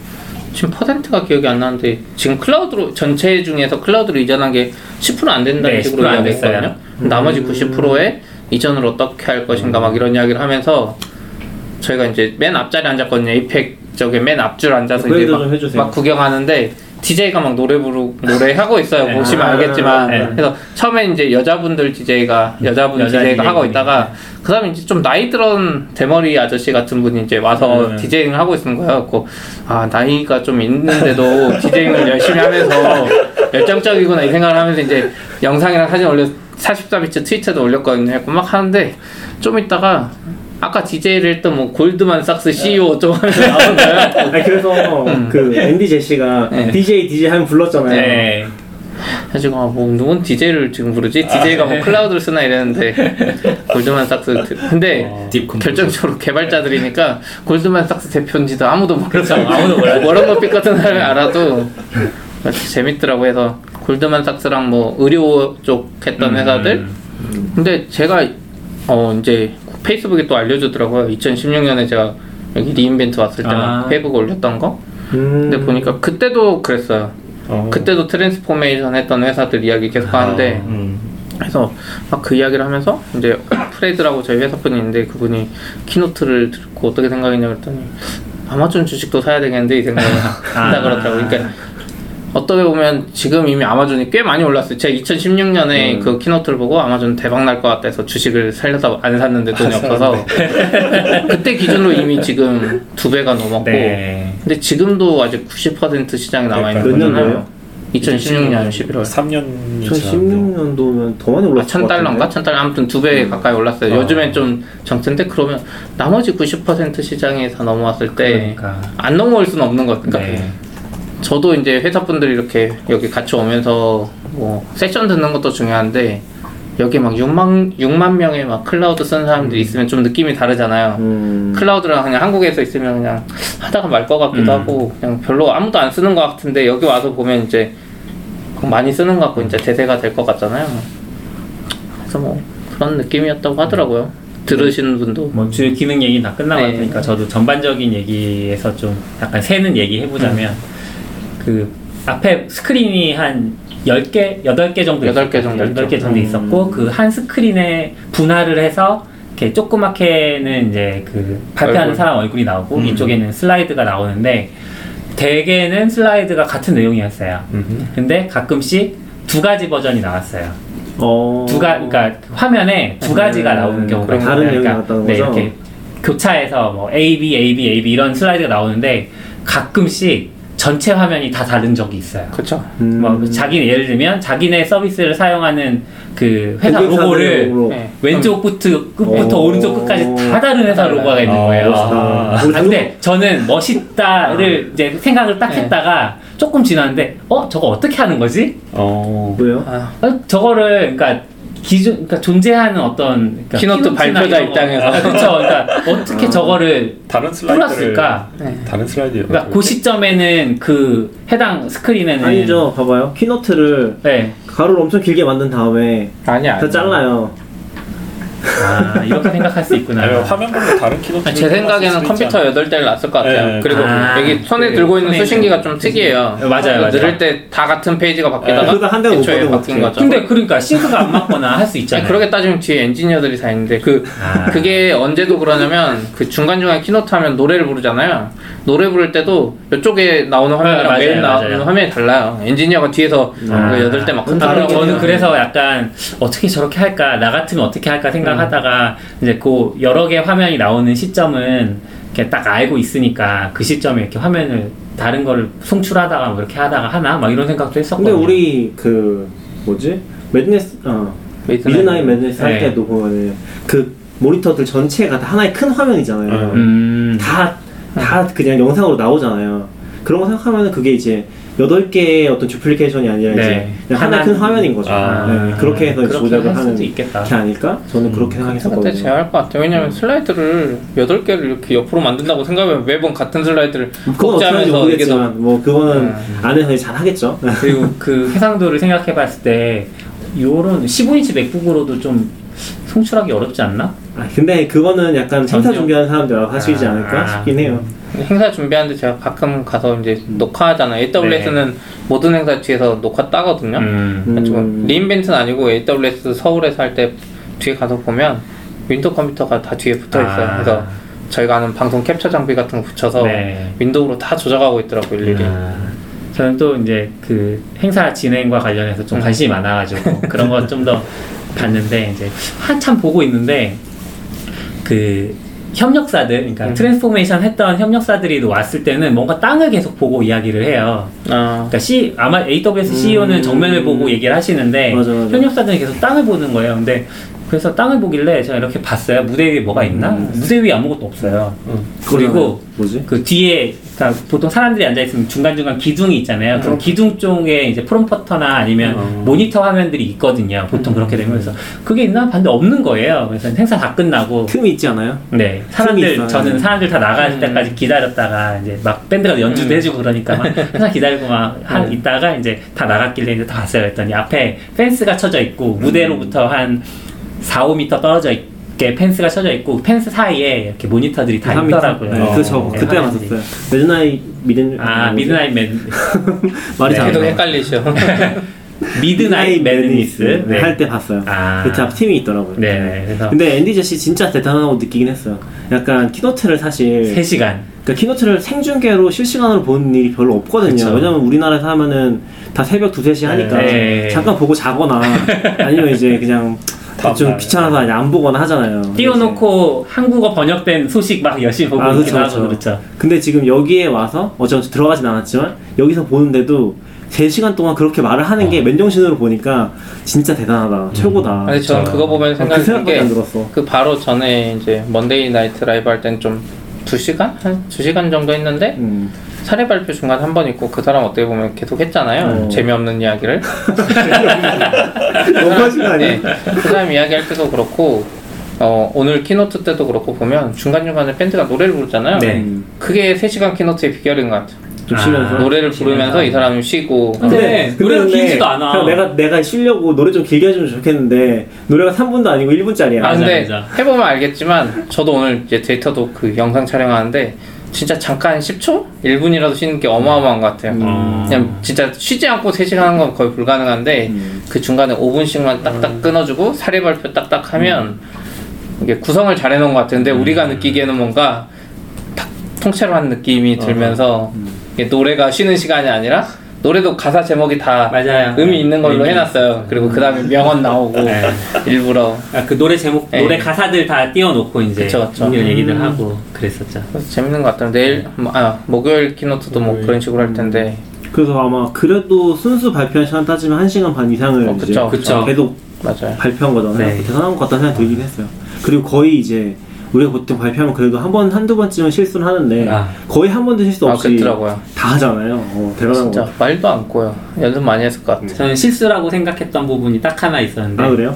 S3: 지금 퍼센트가 기억이 안 나는데 지금 클라우드로 전체 중에서 클라우드로 이전한 게 10%안 된다는
S2: 네,
S3: 식으로
S2: 10%안
S3: 이야기했거든요. 나머지 90%에 이전을 어떻게 할 것인가 막 이런 이야기를 하면서 저희가 이제 맨 앞자리에 앉았거든요. 에이펙 저기 맨 앞줄 앉아서
S4: 그
S3: 이제 막. 막 구경하는데 DJ가 막 노래 부르 노래 하고 있어요.
S2: 네.
S3: 보시면
S4: 아,
S3: 알겠지만
S2: 네.
S3: 그래서 처음에 이제 여자분들 DJ가 여자분
S2: 여자
S3: DJ가 하고
S2: DJ
S3: 있다가 그다음에 이제 좀 나이 들은 대머리 아저씨 같은 분이 이제 와서
S2: 네.
S3: 디제잉을 하고 있는 거예요. 그아 나이가 좀 있는데도 디제잉을 열심히 하면서 열정적이구나 이 생각을 하면서 이제 영상이랑 사진 올려 44비트 트위터도 올렸거든요. 막 하는데 좀 있다가 아까 DJ를 했던 뭐 골드만삭스 CEO 어쩌고 하면서 나온.
S4: 아니, 그래서 그 앤디 제시가
S3: 네.
S4: DJ DJ 하면 불렀잖아요.
S2: 네.
S3: 지금 아, 뭐 누군 DJ를 지금 부르지? DJ가 뭐 클라우드를 쓰나 이랬는데 골드만삭스 드- 근데
S5: DeepComposer.
S3: 결정적으로 개발자들이니까 골드만삭스 대표인지도 아무도 모르고
S2: 그렇죠. 아무도 몰라요.
S3: 워런 버핏 같은 사람이 알아도 재밌더라고 해서 골드만삭스랑 뭐 의료 쪽 했던
S2: 음.
S3: 회사들 근데 제가 어 이제 페이스북에 또 알려주더라고요 2016년에 제가 여기 re:Invent 왔을 때
S2: 아.
S3: 막 페이북 올렸던 거
S4: 음.
S3: 근데 보니까 그때도 그랬어요
S2: 어.
S3: 그때도 transformation 했던 회사들 이야기 계속 하는데
S2: 음.
S3: 그래서 막 그 이야기를 하면서 이제 프레드라고 저희 회사 분이 있는데 그분이 keynote를 듣고 어떻게 생각했냐 그랬더니 아마존 주식도 사야 되겠는데 이 생각을 한다 그러더라고요. 그러니까 어떻게 보면 지금 이미 아마존이 꽤 많이 올랐어요. 제가 2016년에 그 키노트를 보고 아마존 대박 날 것 같다 해서 주식을 살려다 안 샀는데 돈이 없어서 그때 기준으로 이미 지금 두 배가 넘었고
S2: 네.
S3: 근데 지금도 아직 90% 시장에 남아 있는
S4: 몇
S3: 거잖아요.
S4: 년도예요?
S3: 2016년 11월.
S6: 3년이
S4: 2016년도면 더 많이
S3: 아,
S4: 올랐을 천것
S3: 달러인가?
S4: 같은데.
S3: 천 달러 아무튼 두배 가까이 올랐어요.
S6: 아.
S3: 요즘엔 좀 정체인데 그러면 나머지 90% 시장에 다 넘어왔을 때안
S2: 그러니까.
S3: 넘어올 수는 없는 것 같아요. 그러니까
S2: 네.
S3: 저도 이제 회사분들이 이렇게 여기 같이 오면서 뭐 세션 듣는 것도 중요한데 여기 막 6만 6만 명의 막 클라우드 쓰는 사람들이 있으면 좀 느낌이 다르잖아요.
S4: 음.
S3: 클라우드랑 그냥 한국에서 있으면 그냥 하다가 말 것 같기도
S2: 음.
S3: 하고 그냥 별로 아무도 안 쓰는 것 같은데 여기 와서 보면 이제 많이 쓰는 것 같고 이제 대세가 될 것 같잖아요. 그래서 뭐 그런 느낌이었다고 하더라고요. 들으시는 분도
S2: 뭐 주요 기능 얘기는 다 끝나고
S3: 네.
S2: 저도 전반적인 얘기에서 좀 약간 새는 얘기 해보자면 그 앞에 스크린이 한 10개, 8개 정도
S3: 여덟 개
S2: 있었거든요.
S3: 정도
S2: 8개
S3: 있죠.
S2: 정도
S3: 음.
S2: 있었고 그한 스크린에 분할을 해서 이렇게 조그맣게는 이제 그 발표하는
S3: 얼굴.
S2: 사람 얼굴이 나오고
S5: 음.
S2: 이쪽에는 슬라이드가 나오는데 대개는 슬라이드가 같은 내용이었어요. 근데 가끔씩 두 가지 버전이 나왔어요.
S4: 어.
S2: 두 가, 그러니까 화면에 두 가지가
S4: 음,
S2: 나오는 경우가
S4: 그럼
S2: 있어요.
S4: 다른 내용이
S2: 그러니까
S4: 나왔다는
S2: 네,
S4: 거죠?
S2: 이렇게 교차해서 뭐 A, B, A, B, A, B 이런 슬라이드가 나오는데 가끔씩 전체 화면이 다 다른 적이 있어요.
S3: 그렇죠.
S4: 음.
S2: 뭐 자기 예를 들면 자기네 서비스를 사용하는 그 회사
S4: 고객사들의
S2: 로고를
S4: 로고로.
S3: 네.
S2: 왼쪽부터 끝부터
S4: 오.
S2: 오른쪽 끝까지 다 다른 회사 로고가 있는 거예요.
S4: 멋있다.
S2: 아, 근데 저는 멋있다를 이제 생각을 딱
S3: 네.
S2: 했다가 조금 지났는데 어 저거 어떻게 하는 거지?
S6: 어.
S4: 왜요?
S3: 아,
S2: 어, 저거를 그러니까 기존 그러니까 존재하는 어떤 그러니까 keynote
S3: 발표자 입장에서.
S2: 아, 그렇죠. 그러니까 어떻게 저거를
S6: 다른 슬라이드를
S2: 풀었을까?
S3: 네.
S6: 다른 슬라이드
S2: 그러니까 그 시점에는 그 해당 스크린에는
S4: 아니죠. 봐봐요. keynote를
S2: 네.
S4: 가로를 엄청 길게 만든 다음에
S3: 아니야.
S4: 다 잘라요.
S2: 아 이렇게 생각할 수 있구나.
S7: 아니면 화면별로 다른 keynote
S3: 제 생각에는 컴퓨터 8대를 놨을 것 같아요.
S6: 네.
S3: 그리고
S2: 아,
S3: 여기 손에
S2: 그
S3: 들고 있는
S2: 손에
S3: 수신기가 좀 특이해요.
S2: 맞아요, 맞아요.
S3: 누를 때다 같은 페이지가 바뀌다가
S4: 네, 한 대가 못
S3: 애초에 바뀐. 거죠.
S2: 근데 그러니까 sync가 안 맞거나 할 수 있잖아요.
S3: 아니, 그렇게 따지면 뒤에 엔지니어들이 다 있는데 그
S2: 아.
S3: 그게 언제도 그러냐면 그 중간 중간 keynote 하면 노래를 부르잖아요. 노래 부를 때도 이쪽에 나오는 화면이랑
S2: 맞아요,
S3: 메인 나오는
S2: 맞아요.
S3: 화면이 달라요. 엔지니어가 뒤에서
S2: 아.
S3: 그 여덟 대막
S2: 아, 그럼 저는
S3: 요
S2: 그래서 약간 어떻게 저렇게 할까 나 같으면 어떻게 할까 생각하다가 이제 그 여러 개 화면이 나오는 시점은 이렇게 딱 알고 있으니까 그 시점에 이렇게 화면을 다른 거를 송출하다가 뭐 이렇게 하다가 하나 막 이런 생각도
S4: 근데
S2: 했었거든요.
S4: 우리 그 뭐지 Madness 어 Midnight Madness 할
S2: 네.
S4: 때도 보면은 그 모니터들 전체가 다 하나의 큰 화면이잖아요.
S2: 음.
S4: 다, 다 그냥 영상으로 나오잖아요. 그런 거 생각하면 그게 이제 여덟 개의 어떤 듀플리케이션이 아니라
S2: 네.
S4: 이제 그냥 하나- 큰 화면인 거죠.
S2: 아.
S4: 네, 그렇게 해서
S2: 그렇게
S4: 조작을
S2: 할
S4: 하는
S2: 있겠다.
S4: 게 아닐까? 저는 그렇게
S3: 그때
S4: 생각했었거든요.
S3: 제어할 것 같아요. 왜냐면 슬라이드를 8개를 이렇게 옆으로 만든다고 생각하면 매번 같은 슬라이드를
S4: 하는지
S3: 복제하면서
S4: 모르겠지만 뭐 그거는
S3: 음.
S4: 안에서 잘 하겠죠.
S2: 그리고 그 해상도를 생각해 봤을 때 요런 15인치 맥북으로도 좀 송출하기 어렵지 않나?
S4: 아, 근데 그거는 약간 행사. 준비하는 사람들 알아서 하시지
S2: 아.
S4: 않을까 싶긴 해요.
S3: 행사 준비하는데 제가 가끔 가서 이제 녹화하잖아요. AWS는 모든 행사 뒤에서 녹화 따거든요.
S2: 음.
S3: 그래가지고
S4: 음.
S3: re:Invent는 아니고 AWS 서울에서 할 때 뒤에 가서 보면 윈도우 컴퓨터가 다 뒤에 붙어 있어요.
S2: 아.
S3: 그래서 저희가 아는 방송 캡처 장비 같은 거 붙여서
S2: 네.
S3: 윈도우로 다 조작하고 있더라고요, 일일이.
S2: 아, 저는 또 이제 그 행사 진행과 관련해서 좀 관심이 많아가지고 그런 거 좀 더 봤는데 이제 한참 보고 있는데 그 협력사들, 그러니까
S3: 음.
S2: transformation 했던 협력사들이 왔을 때는 뭔가 땅을 계속 보고 이야기를 해요.
S3: 아,
S2: 그러니까 C 아마 AWS
S4: 음.
S2: CEO는 정면을 보고 얘기를 하시는데
S4: 맞아, 맞아.
S2: 협력사들은 계속 땅을 보는 거예요. 근데 그래서 땅을 보길래 제가 이렇게 봤어요. 무대 위에 뭐가 있나?
S4: 음.
S2: 무대 위에 아무것도 없어요. 그리고
S4: 뭐지?
S2: 그 뒤에 그러니까 보통 사람들이 앉아 있으면 중간 중간 기둥이 있잖아요.
S4: 음.
S2: 그 기둥 쪽에 이제 프롬퍼터나 아니면
S4: 어.
S2: 모니터 화면들이 있거든요. 보통 그렇게 되면 그래서 그게 있나 봤는데 없는 거예요. 그래서 행사 다 끝나고
S4: 틈이 있지 않아요?
S2: 네 사람들. 저는 사람들 다 나갈
S3: 음.
S2: 때까지 기다렸다가 이제 막 밴드가 연주도 해주고 그러니까 막 항상 기다리고 막 하,
S3: 음.
S2: 있다가 이제 다 나갔길래 이제 다 왔어요. 그랬더니 앞에 펜스가 쳐져 있고 무대로부터 한 4, 5m 떨어져 있 게 펜스가 쳐져 있고 펜스 사이에 이렇게 모니터들이 다 있더라고요.
S4: 네, 그저
S2: 네,
S4: 그때
S2: 화면들이.
S4: 갔었어요. 매드나잇 미든
S2: 아 미드나잇 맨
S4: 말이
S2: 네.
S4: 잘
S3: 계속. 헷갈리셔.
S2: 미드나잇 매드니스 네.
S4: 할때 봤어요.
S2: 아.
S4: 그때 앞 팀이 있더라고요.
S2: 네, 네. 그래서
S4: 근데 앤디 제시 진짜 대단하다고 느끼긴 했어요. 약간 keynote를 사실
S2: 3시간
S4: 그러니까 keynote를 생중계로 실시간으로 보는 일이 별로 없거든요.
S2: 그쵸.
S4: 왜냐면 우리나라에서 하면은 다 새벽 2, 3시 하니까
S2: 네.
S4: 잠깐 보고 자거나 아니면 이제 그냥 좀. 귀찮아서 그냥 안 보거나 하잖아요.
S2: 띄워놓고 한국어 번역된 소식 막 열심히 보고
S4: 아,
S2: 있기도
S4: 그쵸,
S2: 하고
S4: 그쵸.
S2: 그렇죠.
S4: 근데 지금 여기에 와서 어차피 들어가진 않았지만 여기서 보는데도 3시간 동안 그렇게 말을 하는
S2: 어.
S4: 게 맨정신으로 보니까 진짜 대단하다. 최고다.
S3: 근데 저는 그거 보면
S4: 그
S3: 생각이 든게
S4: 들었어.
S3: 그 바로 전에 이제 Monday Night Live 할 땐 좀 2시간? 한 2시간 정도 했는데
S4: 음.
S3: 사례 발표 중간 한 번 있고 그 사람 어떻게 보면 계속 했잖아요.
S4: 어.
S3: 재미없는 이야기를.
S4: 너무하신 거 아니에요?
S3: 네, 그 사람 이야기할 때도 그렇고 어, 오늘 keynote 때도 그렇고 보면 중간중간에 밴드가 노래를 부르잖아요.
S2: 네.
S4: 음.
S3: 그게 3시간 keynote의 비결인 것 같아요.
S4: 좀
S2: 아,
S4: 쉬면서.
S3: 노래를
S2: 쉬면서.
S3: 부르면서 이 사람이 쉬고
S2: 근데 노래가 길지도 않아.
S4: 그냥 내가 내가 쉬려고 노래 좀 길게 해주면 좋겠는데 노래가 3분도 아니고 1분짜리야.
S3: 아
S2: 맞아,
S3: 근데
S2: 맞아.
S3: 해보면 알겠지만 저도 오늘 이제 데이터도 그 영상 촬영하는데 진짜 잠깐 10초? 1분이라도 쉬는 게 어마어마한 것 같아요.
S2: 음.
S3: 그냥 진짜 쉬지 않고 3시간 하는 건 거의 불가능한데
S4: 음.
S3: 그 중간에 5분씩만 딱딱 끊어주고 사례 발표 딱딱 하면 이게 구성을 잘 해놓은 것 같아요. 근데 우리가 느끼기에는 뭔가 탁 통째로 한 느낌이 들면서 이게 노래가 쉬는 시간이 아니라 노래도 가사 제목이 다
S2: 맞아요.
S3: 의미 있는 걸로
S2: 의미
S3: 해놨어요. 그리고 그 다음에 명언 나오고
S2: 네.
S3: 일부러
S2: 아, 그 노래 제목,
S3: 네.
S2: 노래 가사들 다 띄워놓고 이제
S3: 그쵸, 그쵸.
S2: 얘기들
S3: 음.
S2: 하고 그랬었죠.
S3: 재밌는 것 같아요. 내일 뭐, 아 목요일 키노트도 뭐 그런 식으로 할 텐데
S4: 그래서 아마 그래도 순수 발표한 시간 따지면 1 시간 반 이상을
S3: 어,
S4: 이제
S3: 그쵸,
S2: 그쵸.
S4: 계속
S3: 맞아요.
S4: 발표한 거잖아요.
S2: 네.
S4: 대단한 것 같다는 생각이 들긴 했어요. 그리고 거의 이제 우리가 보통 발표하면 그래도 한 번, 한두 번쯤은 실수를 하는데
S2: 아.
S4: 거의 한 번도 실수
S3: 아
S4: 없이
S3: 그렇더라고요.
S4: 다 하잖아요. 어, 대단한 거
S3: 진짜
S4: 같아요.
S3: 말도 안 꼬여. 연습 많이 했을 것 같아.
S2: 저는 실수라고 생각했던 부분이 딱 하나 있었는데
S4: 아 그래요?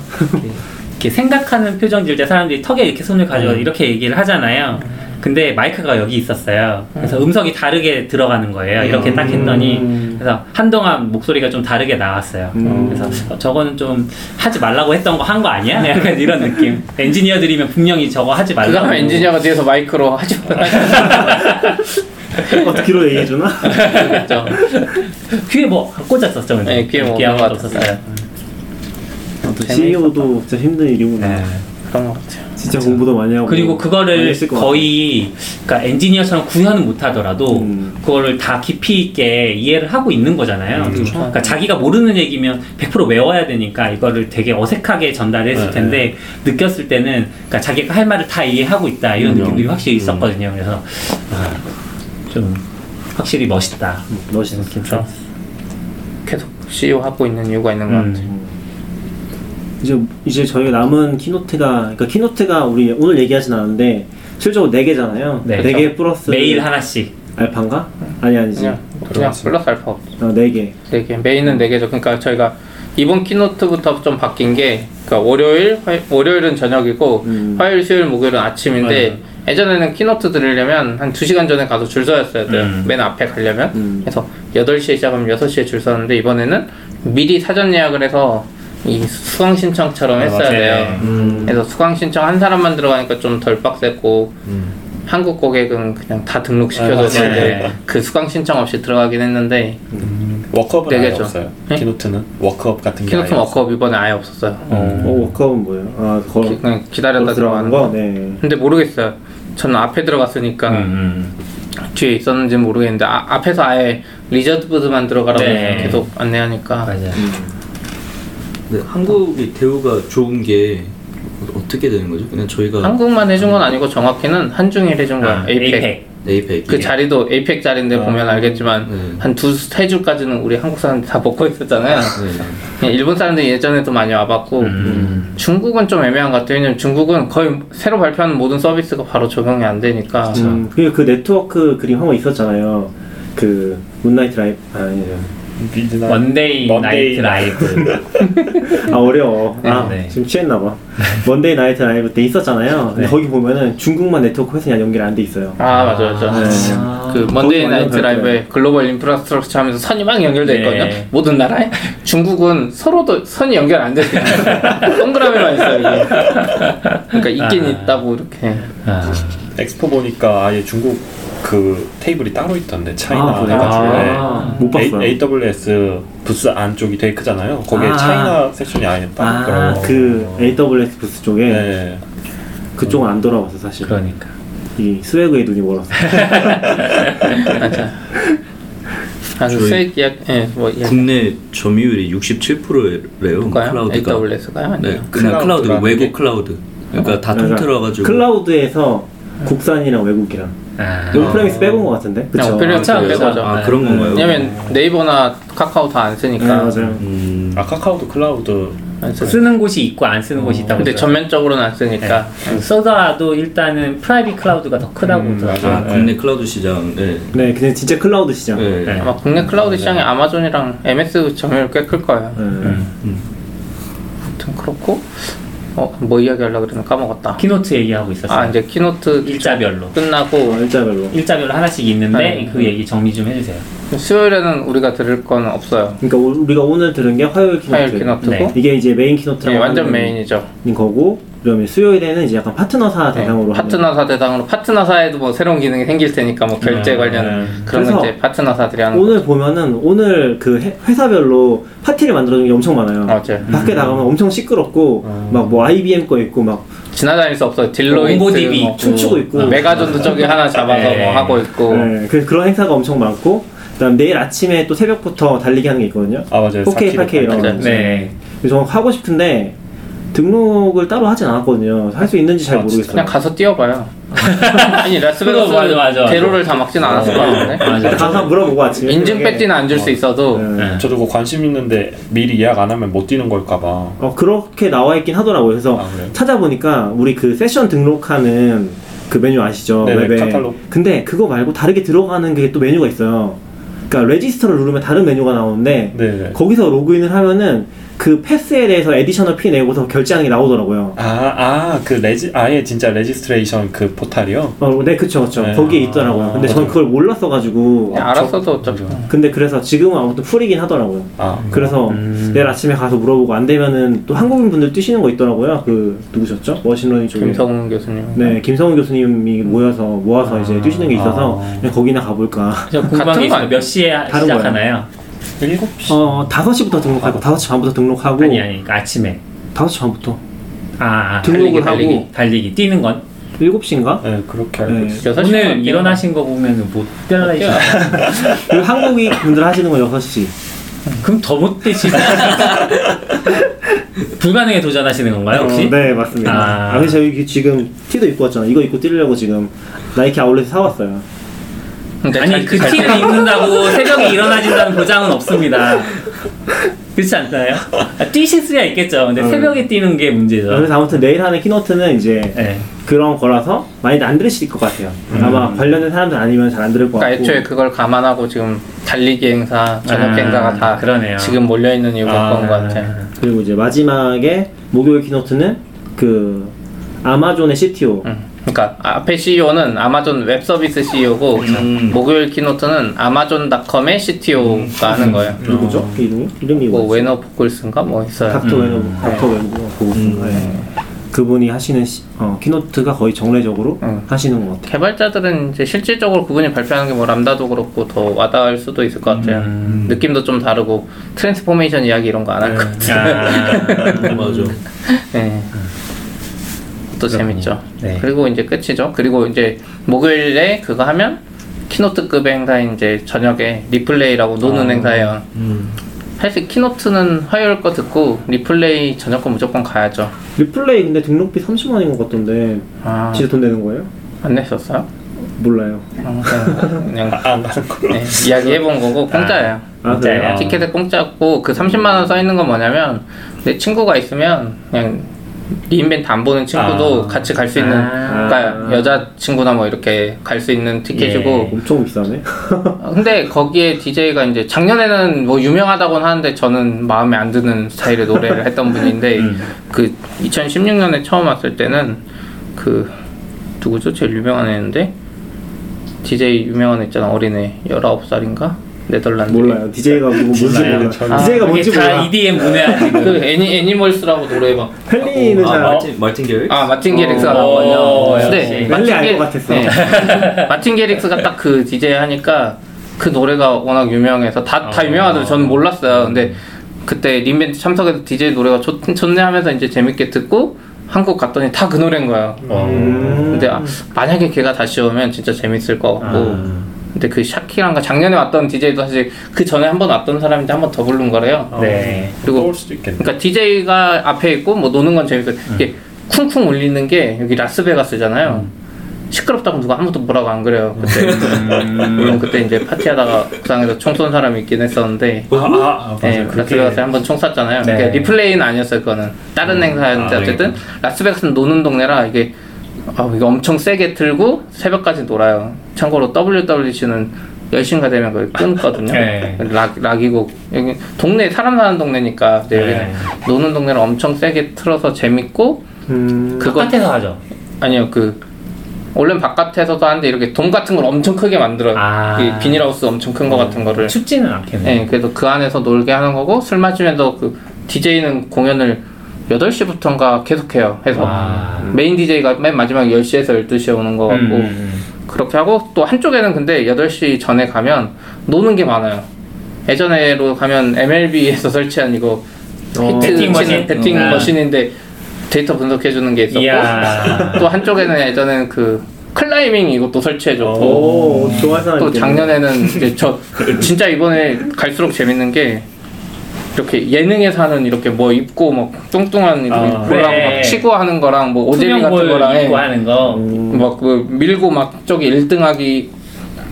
S2: 이렇게 생각하는 표정 지을 때 사람들이 턱에 이렇게 손을 가지고 이렇게 얘기를 하잖아요. 근데 마이크가 여기 있었어요. 그래서 음성이 다르게 들어가는 거예요. 이렇게 딱 했더니 그래서 한동안 목소리가 좀 다르게 나왔어요. 그래서 어, 저거는 좀 하지 말라고 했던 거 한 거 아니야? 약간 이런 느낌. 엔지니어들이면 분명히 저거 하지 말라고.
S3: 하면 엔지니어가 뒤에서 마이크로 하지
S4: 어떻게 귀로 얘기해 주나?
S3: 말겠죠.
S2: 귀에 뭐 꽂았었죠. 근데.
S3: 네, 귀에 뭐
S2: 없었어요.
S4: CEO도 진짜 힘든 일이구나.
S2: 네.
S3: 그런 것 같아요.
S4: 진짜 공부도 많이 하고.
S2: 그리고 그거를 거의 그러니까 엔지니어처럼 구현은 못하더라도
S4: 음.
S2: 그거를 다 깊이 있게 이해를 하고 있는 거잖아요.
S4: 음, 그렇죠.
S2: 그러니까 자기가 모르는 얘기면 100% 외워야 되니까 이거를 되게 어색하게 전달했을
S6: 네,
S2: 텐데 느꼈을 때는 그러니까 자기가 할 말을 다 이해하고 있다 이런
S6: 음.
S2: 느낌들이 확실히 있었거든요. 그래서 아, 좀 확실히 멋있다.
S4: 멋있는
S2: 진짜.
S3: 계속 CEO 하고 있는 이유가 있는 것
S2: 음.
S3: 같아요.
S4: 이제 이제 저희가 남은 keynote가 그러니까 keynote가 우리 오늘 얘기하진 않았는데 실질적으로 4 개잖아요.
S2: 네.
S4: 4개 플러스
S2: 매일 하나씩.
S4: 알파인가? 아니 아니지.
S3: 그냥 그냥 플러스 알파. 어,
S4: 4개.
S3: 네 개. 메인은 네 개죠. 그러니까 저희가 이번 keynote부터 좀 바뀐 게 그러니까 월요일 화, 월요일은 저녁이고
S4: 음.
S3: 화요일 수요일 목요일은 아침인데 예전에는 keynote 들으려면 한 2시간 전에 가서 줄 서였어야 돼요.
S2: 음.
S3: 맨 앞에 가려면.
S4: 음.
S3: 그래서 8시에 시작하면 6시에 줄 서는데 이번에는 미리 사전 예약을 해서 이 수강 신청처럼
S2: 아,
S3: 했어야
S2: 맞아요.
S3: 돼요.
S4: 음.
S3: 그래서 수강 신청 한 사람만 들어가니까 좀 덜 빡셌고 한국 고객은 그냥 다 등록시켜서
S2: 아,
S3: 그 수강 신청 없이 들어가긴 했는데
S6: walk-up은
S3: 네
S6: 아예. 없어요.
S3: 네?
S6: keynote는 walk-up 같은 게
S3: keynote
S6: 아예
S3: walk-up 이번에 아예 없었어요.
S4: 어, walk-up은 뭐예요? 아, 거,
S3: 기, 그냥 기다렸다 들어가는
S4: 거?
S3: 거.
S4: 네.
S3: 근데 모르겠어요. 저는 앞에 들어갔으니까
S2: 음, 음.
S3: 뒤에 있었는지는 모르겠는데 아, 앞에서 아예 reserved만 들어가라고
S2: 네.
S3: 계속 안내하니까
S2: 맞아요.
S5: 근데 한국이 대우가 좋은 게 어떻게 되는 거죠? 그냥 저희가
S3: 한국만 해준 건 아니고 정확히는 한중일 해준 거야.
S2: 아,
S5: APAC. APAC. APAC
S3: 그 자리도 APAC 자리인데 보면 알겠지만
S5: 네.
S3: 한두세 줄까지는 우리 한국 사람들 다 먹고 있었잖아요.
S5: 네.
S3: 그냥 일본 사람들이 예전에도 많이 와봤고
S2: 음.
S3: 중국은 좀 애매한 것 같아요. 왜냐면 중국은 거의 새로 발표하는 모든 서비스가 바로 적용이 안 되니까
S4: 음, 그리고 그 네트워크 그림 한 번 있었잖아요. 그 Moon Night Live 아, 아니죠.
S2: Midnight Monday Monday Night Live.
S4: 아 어려워. 아
S2: 네.
S4: 지금 취했나 봐. Monday Night Live 때 있었잖아요. 근데
S2: 네.
S4: 거기 보면은 중국만 네트워크 회선이 연결이 안돼 있어요.
S3: 아 맞아 맞아.
S4: 네.
S3: 그 Monday
S4: 거기 완전
S3: Night. Live에 global infrastructure 하면서 선이 막 연결돼
S2: 네.
S3: 있거든요. 모든 나라에. 중국은 서로도 선이 연결 안 돼. 동그라미만 있어요. 이게. 그러니까 있긴
S2: 아.
S3: 있다고 이렇게.
S2: 아.
S6: 엑스포 보니까 아예 중국 그 테이블이 따로 있던데 China
S4: 아?
S6: 해가지고
S2: 아.
S4: 못 봤어요.
S6: A, AWS 부스 안쪽이 되게 크잖아요. 거기에
S4: 아.
S6: China section이 아예 따로
S4: 아,
S6: 있더라고요.
S4: 그 AWS 부스 쪽에
S6: 네.
S4: 그쪽은 안 돌아봤어 사실.
S2: 그러니까.
S4: 이 swag에 눈이 멀었어.
S3: 맞아. 아주
S5: 저희
S3: 세이이야 예, 뭐.
S5: 국내 점유율이 67%래요.
S3: 볼까요?
S5: 클라우드가.
S3: AWS가요?
S5: 네, 그냥 클라우드
S6: 클라우드라는
S5: 외국
S6: 게?
S5: 클라우드. 그러니까 다
S4: 그러니까
S5: 통틀어 가지고
S4: 클라우드에서 국산이랑 외국이랑
S2: 아.
S4: on-premise 빼본 것 같은데.
S3: 그냥
S4: 그쵸?
S3: operator
S2: 아,
S3: 빼고죠.
S5: 아 그런 건가요?
S3: 왜냐면 네이버나 카카오 다 안 쓰니까.
S4: 네 맞아요.
S5: 음,
S6: 아 카카오도 클라우드
S3: 안 쓰.
S2: 쓰는 곳이 있고 안 쓰는 곳이 있다고.
S3: 근데. 전면적으로는 안 쓰니까.
S2: 네. 쓰더라도 일단은 private cloud가 더 크다고
S6: 음,
S2: 그러더라고요.
S5: 아, 국내 클라우드 시장. 네.
S4: 네, 그냥 진짜 클라우드 시장.
S5: 네.
S2: 네.
S3: 아마 국내 클라우드 시장에 아마존이랑 MS 점유율 꽤 클 거예요.
S4: 네.
S3: 아무튼 그렇고 어 뭐 이야기하려고 그랬나 까먹었다.
S2: keynote 얘기하고 있었어요.
S3: 아 이제 keynote
S2: 일자별로.
S3: 끝나고
S4: 어, 일자별로.
S2: 일자별로 하나씩 있는데
S3: 네.
S2: 그 얘기 정리 좀 해주세요.
S3: 수요일에는 우리가 들을 건 없어요.
S4: 그러니까 우- 우리가 오늘 들은 게 화요일 keynote.
S3: 화요일 keynote고
S2: 네.
S4: 이게 이제 메인 keynote라고
S3: 네, 완전 메인이죠.
S4: 거고 그러면 수요일에는 이제 약간 파트너사
S3: 네,
S4: 대상으로
S3: 파트너사 대상으로 파트너사에도 뭐 새로운 기능이 생길 테니까 뭐 결제
S2: 음,
S3: 관련
S2: 음.
S3: 그런 거 이제 파트너사들이 하는
S4: 오늘 보면은 오늘 그 회- 회사별로 파티를 만들어주는 게 엄청 많아요.
S3: 거. 맞아요.
S4: 밖에 나가면 엄청 시끄럽고 막 뭐 IBM 거 있고 막
S3: 지나다닐 수 없어요.
S2: Deloitte MongoDB
S3: 뭐,
S4: 춤추고 있고
S3: 메가존도 저기 하나 잡아서
S2: 네.
S3: 뭐 하고 있고
S4: 네, 그 그런 행사가 엄청 많고 그다음 내일 아침에 또 새벽부터 달리기 하는 게 있거든요.
S6: 아 맞아요.
S4: 4K,
S6: 4K,
S4: 8K 이런. 거.
S2: 네.
S4: 그래서 저 하고 싶은데 등록을 따로 하진 않았거든요. 할 수 있는지 잘
S6: 아?
S4: 모르겠어요.
S3: 그냥 가서 뛰어봐요. 아니 라스베가스
S2: 맞아, 맞아.
S3: 대로를 다 막진 않았을 것 같은데.
S4: 가서 물어보고 아침에
S3: 인증. 배지는 안 줄수 있어도
S4: 네.
S6: 저도 그거 관심 있는데 미리 예약 안 하면 못 뛰는 걸까봐.
S4: 어 그렇게 나와 있긴 하더라고요. 그래서
S6: 아?
S4: 찾아보니까 우리 그 세션 등록하는 그 메뉴 아시죠?
S6: 네네,
S4: 웹에.
S6: 카탈로그.
S4: 근데 그거 말고 다르게 들어가는 게 또 메뉴가 있어요. 그러니까 register를 누르면 다른 메뉴가 나오는데
S6: 네네.
S4: 거기서 로그인을 하면은 그 패스에 대해서 additional fee 내고서 결제하는 게 나오더라고요.
S6: 아아그 regi 아예 진짜 registration 그 포탈이요.
S4: 어, 네, 그쵸, 그쵸.
S6: 네.
S4: 거기에 있더라고요. 근데 저는 그걸 몰랐어가지고.
S3: 그냥 알았어도 어차피
S4: 근데 그래서 지금은 아무튼 full이긴 하더라고요.
S6: 아
S4: 그래서 내일 아침에 가서 물어보고 안 되면은 또 한국인 분들 뛰시는 거 있더라고요. 그 누구셨죠? machine learning 쪽에.
S3: 김성훈 교수님
S4: 네, 김성훈 교수님이 모여서 모아서 이제 뛰시는 게 있어서 그냥 거기나 가볼까.
S3: 같은
S2: 게
S3: 거.
S2: 몇 시에
S4: 다른
S2: 시작하나요?
S6: 일곱 시.
S4: 어, 5시부터 등록하고 5시 반부터 등록하고
S2: 아니 아니 그러니까 아침에
S4: 5시 반부터
S2: 아, 아
S4: 등록을
S2: 달리기,
S4: 하고
S2: 달리기, 달리기 뛰는 건
S4: 7시인가?
S6: 네 그렇게 알고
S4: 네.
S6: 있어요.
S3: 여섯 시간
S2: 오늘. 일어나신 거 보면 못 뛰어나시죠?
S4: 그리고 한국인 분들 하시는 건 6시.
S2: 그럼 더 못 뛰시죠? 불가능에 도전하시는 건가요 혹시?
S4: 어, 네, 맞습니다.
S2: 아.
S4: 아, 그래서 여기 지금 티도 입고 왔잖아. 이거 입고 뛰려고 지금 나이키 아울렛에 사왔어요.
S3: 근데
S2: 아니
S3: 잘- 그잘
S2: 티를 입는다고 새벽에 일어나진다는 보장은 없습니다. 그렇지 않나요? 아, 뛰실 수야 있겠죠. 근데 새벽에 뛰는 게 문제죠.
S4: 그래서 아무튼 내일 하는 keynote는 이제
S2: 네.
S4: 그런 거라서 많이 안 들으실 것 같아요. 아마 관련된 사람들 아니면 잘 안 들을 것
S3: 그러니까
S4: 같고.
S3: 애초에 그걸 감안하고 지금 달리기 행사, 저녁
S2: 아,
S3: 행사가 다
S2: 그러네요.
S3: 지금 몰려 있는 이유가 그런 것 같아요.
S4: 그리고 이제 마지막에 목요일 keynote는 그 아마존의 CTO
S3: 음. 그러니까 앞에 CEO는 아마존 웹 서비스 CEO고 목요일 keynote는 아마존닷컴의 CTO가 하는 거예요.
S4: 누구죠? 그 이름이? 이름이
S3: 뭐
S4: 뭐지?
S3: Werner Vogels인가 뭐 있어요.
S4: 닥터 Werner 닥터 Werner Vogels인가 그분이 하시는 시, 어, keynote가 거의 정례적으로
S3: 음.
S4: 하시는 것 같아요.
S3: 개발자들은 이제 실질적으로 그분이 발표하는 게 뭐 Lambda도 그렇고 더 와닿을 수도 있을 것 같아요. 느낌도 좀 다르고 transformation 이야기 이런 거 안 할것 같아요.
S2: 아,
S5: 맞아.
S3: 네. 또 재밌죠.
S2: 네.
S3: 그리고 이제 끝이죠. 그리고 이제 목요일에 그거 하면 keynote급 행사인 이제 저녁에 re:Play라고 노는 행사예요. 사실 keynote는 화요일 거 듣고 re:Play 저녁 거 무조건 가야죠.
S4: re:Play 근데 등록비 30만인 것 같던데
S3: 아,
S4: 진짜 돈 내는 거예요?
S3: 안 냈었어요?
S4: 몰라요.
S3: 어, 그냥, 그냥
S6: 안 가는 거.
S3: 네, 이야기 해본 거고 공짜예요.
S4: 아,
S2: 진짜요?
S4: 그래요?
S3: 티켓에 공짜고 그 30만 원 써 있는 건 뭐냐면 내 친구가 있으면 그냥 리인벤트 안 보는 친구도
S6: 아.
S3: 같이 갈 수 있는
S2: 아.
S3: 그러니까 여자 친구나 뭐 이렇게 갈 수 있는 티켓이고
S2: 예.
S4: 엄청 비싸네.
S3: 어, 근데 거기에 DJ가 이제 작년에는 뭐 유명하다고는 하는데 저는 마음에 안 드는 스타일의 노래를 했던 분인데 그 2016년에 처음 왔을 때는 그 누구죠? 제일 유명한 애인데 DJ 유명한 애 있잖아 어린애 19살인가? 네덜란드
S4: 몰라요. DJ가 뭐 뭔지
S6: 몰라요.
S4: DJ가 뭔지
S2: 다
S4: 몰라.
S2: EDM 문외야 지금.
S3: 그 Ani, Animals라고 노래 막
S4: 펠리는
S5: 아,
S4: 잘
S5: Martin Martin Garrix?
S3: 아 Martin Garrix가
S2: 어,
S3: 나왔거든요.
S2: 역시.
S3: 근데
S4: 빨리 알것
S3: 게-
S4: 같았어.
S3: 네. Martin Garrix가 딱 그 DJ 하니까 그 노래가 워낙 유명해서 다 다 유명하더라고 저는 몰랐어요. 근데 그때 re:Invent 참석해서 DJ 노래가 좋, 좋네 하면서 이제 재밌게 듣고 한국 갔더니 다 그 노래인 거예요.
S4: 음.
S3: 근데 아, 만약에 걔가 다시 오면 진짜 재밌을 것 같고 근데 그 샤키랑가 작년에 왔던 DJ도 사실 그 전에 한 번 왔던 사람인데 한 번 더 부른 거래요.
S2: 네.
S3: 그리고
S6: 올 수도 있겠네.
S3: 그러니까 DJ가 앞에 있고 뭐 노는 건 재밌어요. 이게 쿵쿵 울리는 게 여기 라스베가스잖아요. 시끄럽다고 누가 아무도 뭐라고 안 그래요. 그때 물론 그때 이제 파티하다가 부상해서 총 쏜 사람이 있긴 했었는데
S6: 아, 아,
S3: 네,
S6: 맞아요. 그렇게
S3: 라스베가스에 한 번 총 쐈잖아요.
S2: 네.
S3: 그러니까 리플레이는 아니었어요. 그거는 다른 행사였는데
S6: 아, 네.
S3: 어쨌든 라스베가스는 노는 동네라 이게 아, 이게 엄청 세게 틀고 새벽까지 놀아요. 참고로 WWC는 10시인가 되면 그걸 끊거든요.
S2: 네.
S3: 락, 락이고 여기 동네 사람 사는 동네니까 근데 여기는
S2: 네.
S3: 노는 동네를 엄청 세게 틀어서 재밌고
S4: 음.
S3: 그거
S2: 바깥에서 하죠.
S3: 아니요 그 원래는 바깥에서도 하는데 이렇게 돔 같은 걸 엄청 크게 만들어요.
S2: 아.
S3: 이 비닐하우스 엄청 큰 거 같은 거를
S2: 춥지는 않겠네.
S3: 네, 그래서 그 안에서 놀게 하는 거고 술 마시면서 그 DJ는 공연을 8시부터인가 계속해요. 해서
S2: 와.
S3: 메인 DJ가 맨 마지막 10시에서 12시에 오는 거 같고
S2: 음, 음.
S3: 그렇게 하고 또 한쪽에는 근데 8시 전에 가면 노는 게 많아요. 예전에로 가면 MLB에서 설치한 이거
S2: hit batting
S3: machine? batting
S2: 음.
S3: machine인데 데이터 분석해 주는 게 있었고. 또 한쪽에는 예전에는 그 클라이밍 이것도 설치해 줬고
S4: 오, 좋아하는 사람
S3: 또. 작년에는 이제 저 진짜 이번에 갈수록 재밌는 게 이렇게 예능에서 하는 이렇게 뭐 입고 막 뚱뚱한 이렇게
S2: 아,
S3: 볼라고
S2: 네.
S3: 막 치고 하는 거랑 뭐 오재미 같은 거랑
S2: 입고
S3: 예.
S2: 하는 거.
S3: 막그 밀고 막 저기 1등하기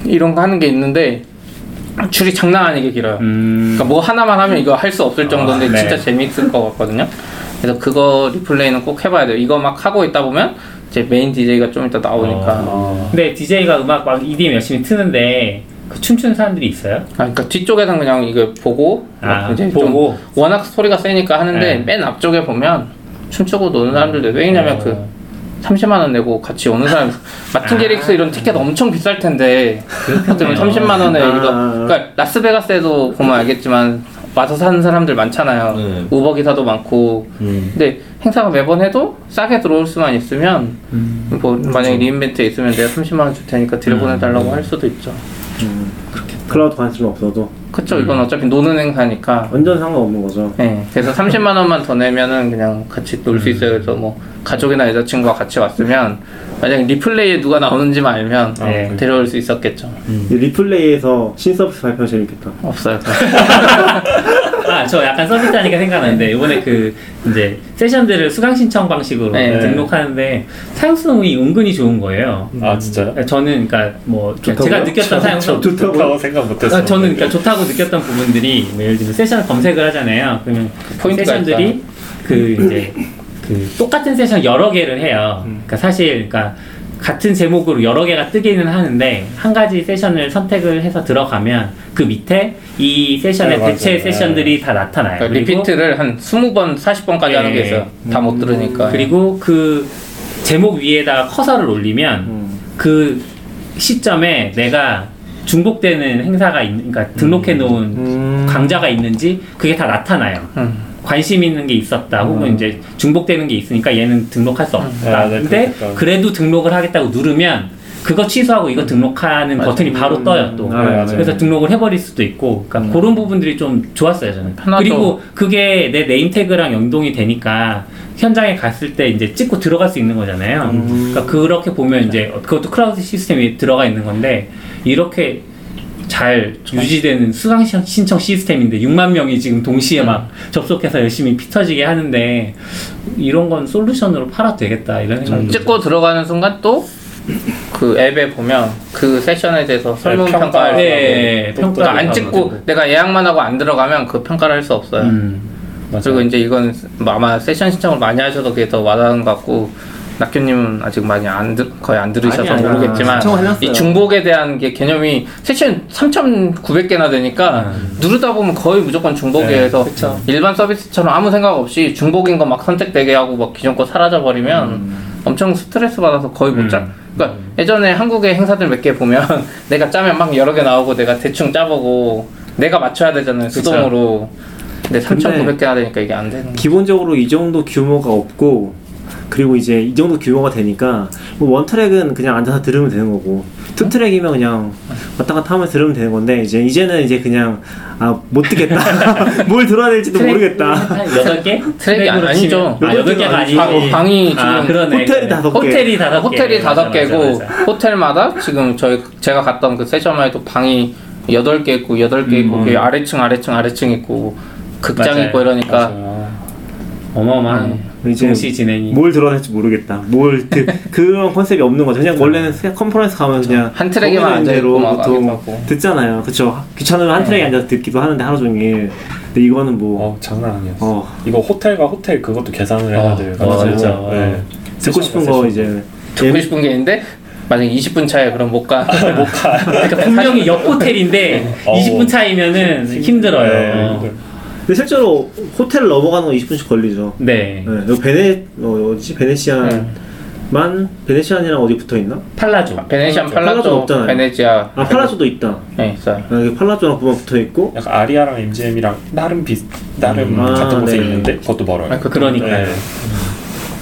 S3: 이런 거 하는 게 있는데 줄이 장난 아니게 길어요.
S2: 음.
S3: 그러니까 뭐 하나만 하면 이거 할 수 없을 정도인데
S2: 아, 네.
S3: 진짜 재밌을 것 같거든요. 그래서 그거 re:Play는 꼭 해봐야 돼요. 이거 막 하고 있다 보면 이제 메인 DJ가 좀 이따 나오니까
S2: 근데 DJ가 음악 막 EDM 열심히 트는데 그 춤추는 사람들이 있어요?
S3: 아, 그러니까 뒤쪽에는 그냥 이거 보고
S2: 아,
S3: 막 이제
S2: 보고.
S3: 좀 워낙 소리가 세니까 하는데
S2: 네.
S3: 맨 앞쪽에 보면 춤추고 노는 사람들도. 왜냐면
S2: 어.
S3: 그 30만 원 내고 같이 오는 사람 Martin Garrix 이런 티켓 엄청 비쌀 텐데 그렇다면 30만 원에
S4: 아.
S3: 여기서 그러니까 라스베가스에도 보면 알겠지만 와서 사는 사람들 많잖아요.
S5: 네.
S3: 우버 기사도 많고
S5: 음.
S3: 근데 행사가 매번 해도 싸게 들어올 수만 있으면 뭐 만약에 re:Invent에 있으면 내가 30만 원 줄 테니까 들여보내달라고 할 수도 있죠.
S4: 클라우드 관심 없어도
S3: 그쵸 이건 어차피 노는 행사니까
S4: 완전 상관없는 거죠.
S3: 네, 그래서 30만 원만 더 내면은 그냥 같이 놀 수 있어요. 그래서 뭐 가족이나 여자친구와 같이 왔으면 만약에 리플레이에 누가 나오는지만 알면
S2: 네.
S3: 데려올 수 있었겠죠.
S4: 이 리플레이에서 신서비스 발표 재밌겠다.
S3: 없어요.
S2: 아, 저 약간 서비스 하니까 생각나는데, 이번에 그, 이제, 세션들을 수강 신청 방식으로
S3: 네.
S2: 등록하는데, 사용성이 은근히 좋은 거예요.
S6: 아 진짜요?
S2: 저는, 그러니까, 뭐, 제가
S4: 좋다고요?
S2: 느꼈던 사용성.
S6: 좋다고 생각 못했어요.
S2: 아, 저는 그러니까 좋다고 느꼈던 부분들이 뭐 예를 들면 세션 검색을 하잖아요. 그러면 그 세션들이 그 이제 그 똑같은 세션 여러 개를 해요. 그러니까 사실 그러니까 같은 제목으로 여러 개가 뜨기는 하는데 한 가지 세션을 선택을 해서 들어가면 그 밑에 이 세션의
S6: 네, 맞아요.
S2: 대체 세션들이 다 나타나요.
S3: 그러니까 리피트를 한 20번, 40번까지 하는 게
S2: 네.
S3: 있어요. 다 못 들으니까.
S2: 그리고 그 제목 위에다가 커서를 올리면 그 시점에 내가 중복되는 행사가 있, 그러니까 등록해 놓은
S4: 음.
S2: 강좌가 있는지 그게 다 나타나요.
S3: 음.
S2: 관심 있는 게 있었다 혹은 이제 중복되는 게 있으니까 얘는 등록할 수 없다.
S6: 아, 네,
S2: 근데
S6: 그러니까.
S2: 그래도 등록을 하겠다고 누르면 그거 취소하고 이거 등록하는 버튼이 바로 떠요 또.
S4: 아.
S2: 그래서 등록을 해버릴 수도 있고, 그러니까 그런 부분들이 좀 좋았어요 저는.
S3: 편하죠.
S2: 그리고 그게 내 name tag랑 연동이 되니까 현장에 갔을 때 이제 찍고 들어갈 수 있는 거잖아요. 그러니까 그렇게 보면 이제 그것도 클라우드 시스템이 들어가 있는 건데 이렇게 잘 유지되는 수강 시- 신청 시스템인데 6만 명이 지금 동시에 막 접속해서 열심히 피 터지게 하는데 이런 건 솔루션으로 팔아도 되겠다 이런 생각이
S3: 찍고 들어가는 순간 또 그 앱에 보면 그 세션에 대해서 설문
S6: 평가.
S3: 평가할 수
S2: 네,
S3: 있고
S2: 평가를
S3: 그러니까 안 찍고 내가 예약만 하고 안 들어가면 그 평가를 할 수 없어요.
S2: 음,
S3: 그리고 이제 이건 뭐 아마 세션 신청을 많이 하셔서 그게 더 와닿은 것 같고 낙교님은 아직 많이 안 들, 거의 안 들으셔서
S4: 아니,
S3: 모르겠지만. 이 중복에 대한 게 개념이 세션 3,900개나 되니까 누르다 보면 거의 무조건 중복이어서 일반 서비스처럼 아무 생각 없이 중복인 거 막 선택되게 하고 막 기존 거 사라져 버리면 엄청 스트레스 받아서 거의 못 짜. 그러니까 예전에 한국의 행사들 몇 개 보면 내가 짜면 막 여러 개 나오고 내가 대충 짜보고 내가 맞춰야 되잖아요 수동으로. 근데 3,900개나 되니까 이게 안 되는.
S4: 기본적으로 이 정도 규모가 없고 그리고 이제 이 정도 규모가 되니까 뭐 one track은 그냥 앉아서 들으면 되는 거고 two track이면 그냥 왔다 갔다 하면서 들으면 되는 건데 이제 이제는 이제 그냥 아 못 듣겠다 뭘 들어야 될지도 모르겠다
S2: 한 8개?
S3: 트랙이 아니- 아니죠.
S2: 아, 8개가 아니고
S3: 방, 방이 지금
S2: 아, 그러네.
S4: 호텔이. 다섯 개.
S2: 호텔이 다섯 개.
S3: 호텔이 다섯 개고. 호텔마다 지금 저희 제가 갔던 그 세션만 해도 방이 여덟 개 있고 여덟 개 있고 그게 아래층 아래층 아래층 있고 극장
S2: 맞아요.
S3: 있고 이러니까
S2: 어마어마한
S4: 이제
S2: 진행이.
S4: 뭘 될지 모르겠다 뭘 드, 그런 컨셉이 없는 거죠 그냥 원래는 세- 컨퍼런스 가면 그냥
S3: 한 트랙에만 앉아 있고
S4: 보통. 듣잖아요 그쵸 귀찮으면 한 트랙에 앉아서 듣기도 하는데 하루 종일 근데 이거는 뭐
S6: 어 장난 아니었어.
S4: 어,
S6: 이거 호텔과 호텔 그것도 계산을 해야
S2: 어,
S6: 돼요.
S2: 어,
S6: 그래서,
S2: 진짜.
S6: 네.
S4: 듣고 싶은 거 이제
S3: 듣고 싶은 게 있는데 만약 20분 차에 그럼 못 가.
S2: 그러니까 분명히 옆 호텔인데
S6: 어.
S2: 20분 차이면은 힘들어요.
S6: 네.
S4: 근데 실제로 호텔을 넘어가는 건 20분씩 걸리죠
S2: 네.
S4: 네, 여기 베네 어, 어디지 베네시안만 베네시안이랑 어디 붙어 있나?
S2: 팔라조.
S3: 베네시안
S4: 팔라조
S3: 팔라조
S4: 없잖아요.
S3: 베네지아.
S4: 아 팔라조도 있다.
S3: 네 있어요.
S4: 여기 팔라조랑 둘만 붙어 있고
S6: 약간 아리아랑 MGM이랑 나름 비 나름
S4: 음.
S6: 같은
S4: 아,
S6: 곳에
S4: 네.
S6: 있는데 그것도 멀어요.
S3: 아, 그-
S2: 그러니까요.
S6: 네.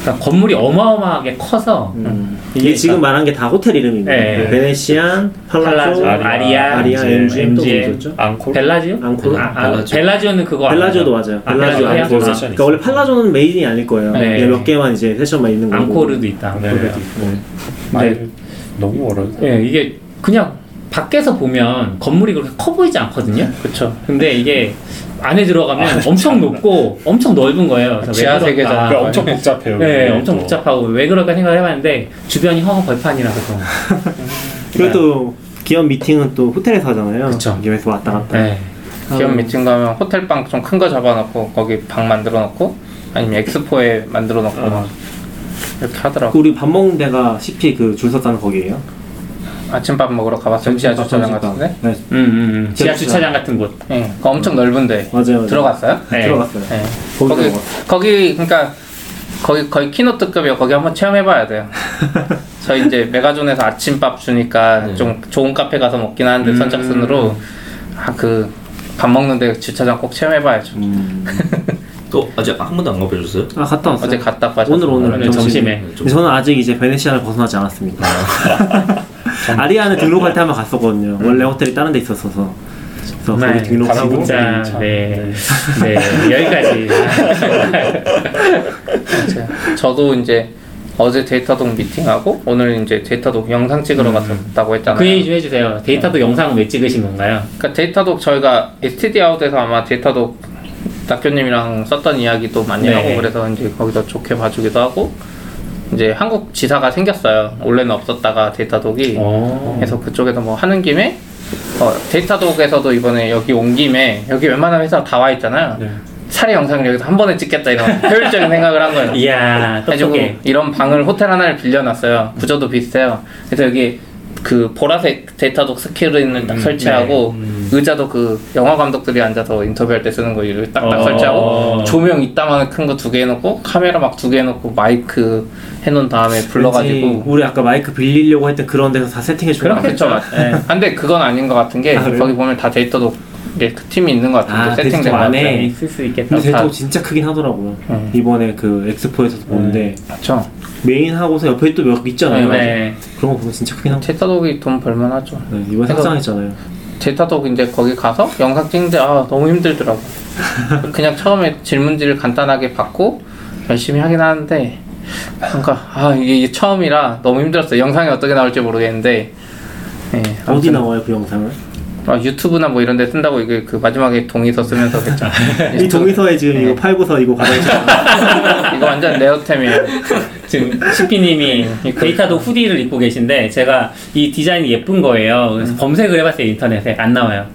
S2: 그러니까 건물이 어마어마하게 커서
S4: 음. 이게 지금 말한 게 다 호텔 이름입니다.
S2: 네.
S4: 베네시안, 팔라조,
S2: 팔라조, 아리아,
S4: 아리아,
S6: MGM,
S4: MGM 또?
S6: 앙콜
S2: 벨라지오?
S4: 앙코르?
S2: 아, 아,
S5: 벨라지오.
S2: 벨라지오 는 그거
S4: 벨라지오도? 맞아요.
S2: 아,
S4: 벨라지오
S2: 벨라지오
S4: 앙코르. 그러니까 원래 팔라조는 메인이 아닐 거예요.
S2: 네.
S4: 몇 개만 이제 세션만 있는 거고.
S2: 앙코르도 있다.
S6: 네.
S2: 앙코르도 있고.
S6: 아니,
S2: 근데
S6: 너무 멀어요.
S2: 예, 이게 그냥 밖에서 보면 건물이 그렇게 커 보이지 않거든요.
S3: 그쵸.
S2: 근데 이게 안에 들어가면 엄청 높고 엄청 넓은 거예요.
S3: 지하? 세계잖아.
S6: 그러니까 엄청 복잡해요.
S2: 네, 엄청
S6: 또.
S2: 복잡하고 왜 그럴까 생각을 해봤는데 주변이 허허 벌판이라서 좀.
S4: 그래도 기업 미팅은 또 호텔에서 하잖아요.
S2: 그쵸.
S4: 기업에서 왔다 갔다.
S2: 네.
S3: 기업
S4: 음.
S3: 미팅 가면 호텔 방 좀 큰 거 잡아놓고 거기 방 만들어 놓고 아니면 엑스포에 만들어 놓고 막 이렇게 하더라고.
S4: 그 우리 밥 먹는 데가 CP 그 줄 섰다는 거기예요?
S3: 아침밥 먹으러 가봤어요. 지하 주차장 같은데.
S4: 네,
S2: 음, 음, 음. 지하 주차장 같은 곳.
S3: 예, 그거 엄청 넓은데
S4: 맞아요. 맞아요.
S3: 들어갔어요?
S2: 네.
S4: 들어갔어요.
S3: 예.
S4: 거기
S3: 거기 그러니까 거기 거의 키노트급이요. 거기 한번 체험해봐야 돼요. 저희 이제 메가존에서 아침밥 주니까 좀 좋은 카페 가서 먹긴 하는데
S2: 음.
S3: 선착순으로 아 그밥 먹는데 주차장 꼭 체험해봐야죠.
S4: 음.
S5: 또 아직 한 번도 안 가보셨어요?
S4: 아 갔다 왔어요.
S3: 어제 갔다 빠졌어요.
S4: 오늘 오늘
S2: 점심에.
S4: 근데 저는 아직 이제 베네치아를 벗어나지 않았습니다. 아리아는 등록할 때 한번 갔었거든요. 원래 호텔이 다른 데 있었어서. 그래서
S2: 정말
S4: 거기 등록하고
S2: 진짜 네, 네 여기까지.
S3: 맞아요. 저도 이제 어제 Datadog 미팅하고 오늘 이제 Datadog 영상 찍으러 갔다고 했잖아요.
S2: 그 얘기 좀 해주세요. Datadog 영상은 왜 찍으신 건가요?
S3: 그러니까 Datadog 저희가 stdout에서 아마 Datadog 낙교님이랑 썼던 이야기도 많이
S2: 네.
S3: 하고 그래서 이제 거기서 좋게 봐주기도 하고 이제 한국 지사가 생겼어요. 원래는 없었다가 Datadog이
S2: 어.
S3: 그래서 그쪽에서 뭐 하는 김에 어, Datadog에서도 이번에 여기 온 김에 여기 웬만한 회사 다 와 있잖아요.
S2: 네.
S3: 사례 영상을 여기서 한 번에 찍겠다 이런 효율적인 생각을 한 거예요.
S2: 이야
S3: 해주고. 이런 방을 호텔 하나를 빌려놨어요. 구조도 비슷해요. 그래서 여기 그 보라색 Datadog 스크린을 딱 설치하고 의자도 그 영화 감독들이 앉아서 인터뷰할 때 쓰는 거 이렇게 딱딱
S2: 어.
S3: 설치하고 조명 이따만 큰 거 두 개 해놓고 카메라 막 두 개 해놓고 마이크 해놓은 다음에 불러가지고
S4: 우리 아까 마이크 빌리려고 했던 그런 데서 다 세팅해 주는 거
S3: 그렇겠죠.
S4: 같아요.
S3: 예. 근데 그건 아닌 것 같은 게
S4: 아?
S3: 거기 보면 다 Datadog 이게 그 팀이 있는 것 같은데
S4: 아,
S3: 세팅된 것
S4: 안에.
S2: 있을 수 있겠다.
S4: 근데
S3: 다-
S4: 데이터 진짜 크긴 하더라고요.
S3: 음.
S4: 이번에 그 엑스포에서도 보는데
S3: 그렇죠.
S4: 메인 하고서 옆에 또몇개 있잖아요.
S2: 네.
S4: 그런 거 보면 진짜 크긴 하고.
S3: Datadog이 돈 벌만하죠.
S4: 네, 이번 상장했잖아요.
S3: Datadog 이제 거기 가서 영상 찍는데 아 너무 힘들더라고. 그냥 처음에 질문지를 간단하게 받고 열심히 하긴 하는데 뭔가 아 이게, 이게 처음이라 너무 힘들었어요. 영상이 어떻게 나올지 모르겠는데 예,
S4: 어디 나와요 그 영상을?
S3: 아, 유튜브나 뭐 이런 데 쓴다고 이게 그 마지막에 동의서 쓰면서 했죠.
S4: 이 동의서에 지금 이거 팔고서 이거 가져오셨어요.
S3: 이거 완전 rare템이에요.
S2: 지금 CP님이 데이터독 후디를 입고 계신데 제가 이 디자인이 예쁜 거예요. 그래서 검색을 해봤어요 인터넷에 안 나와요.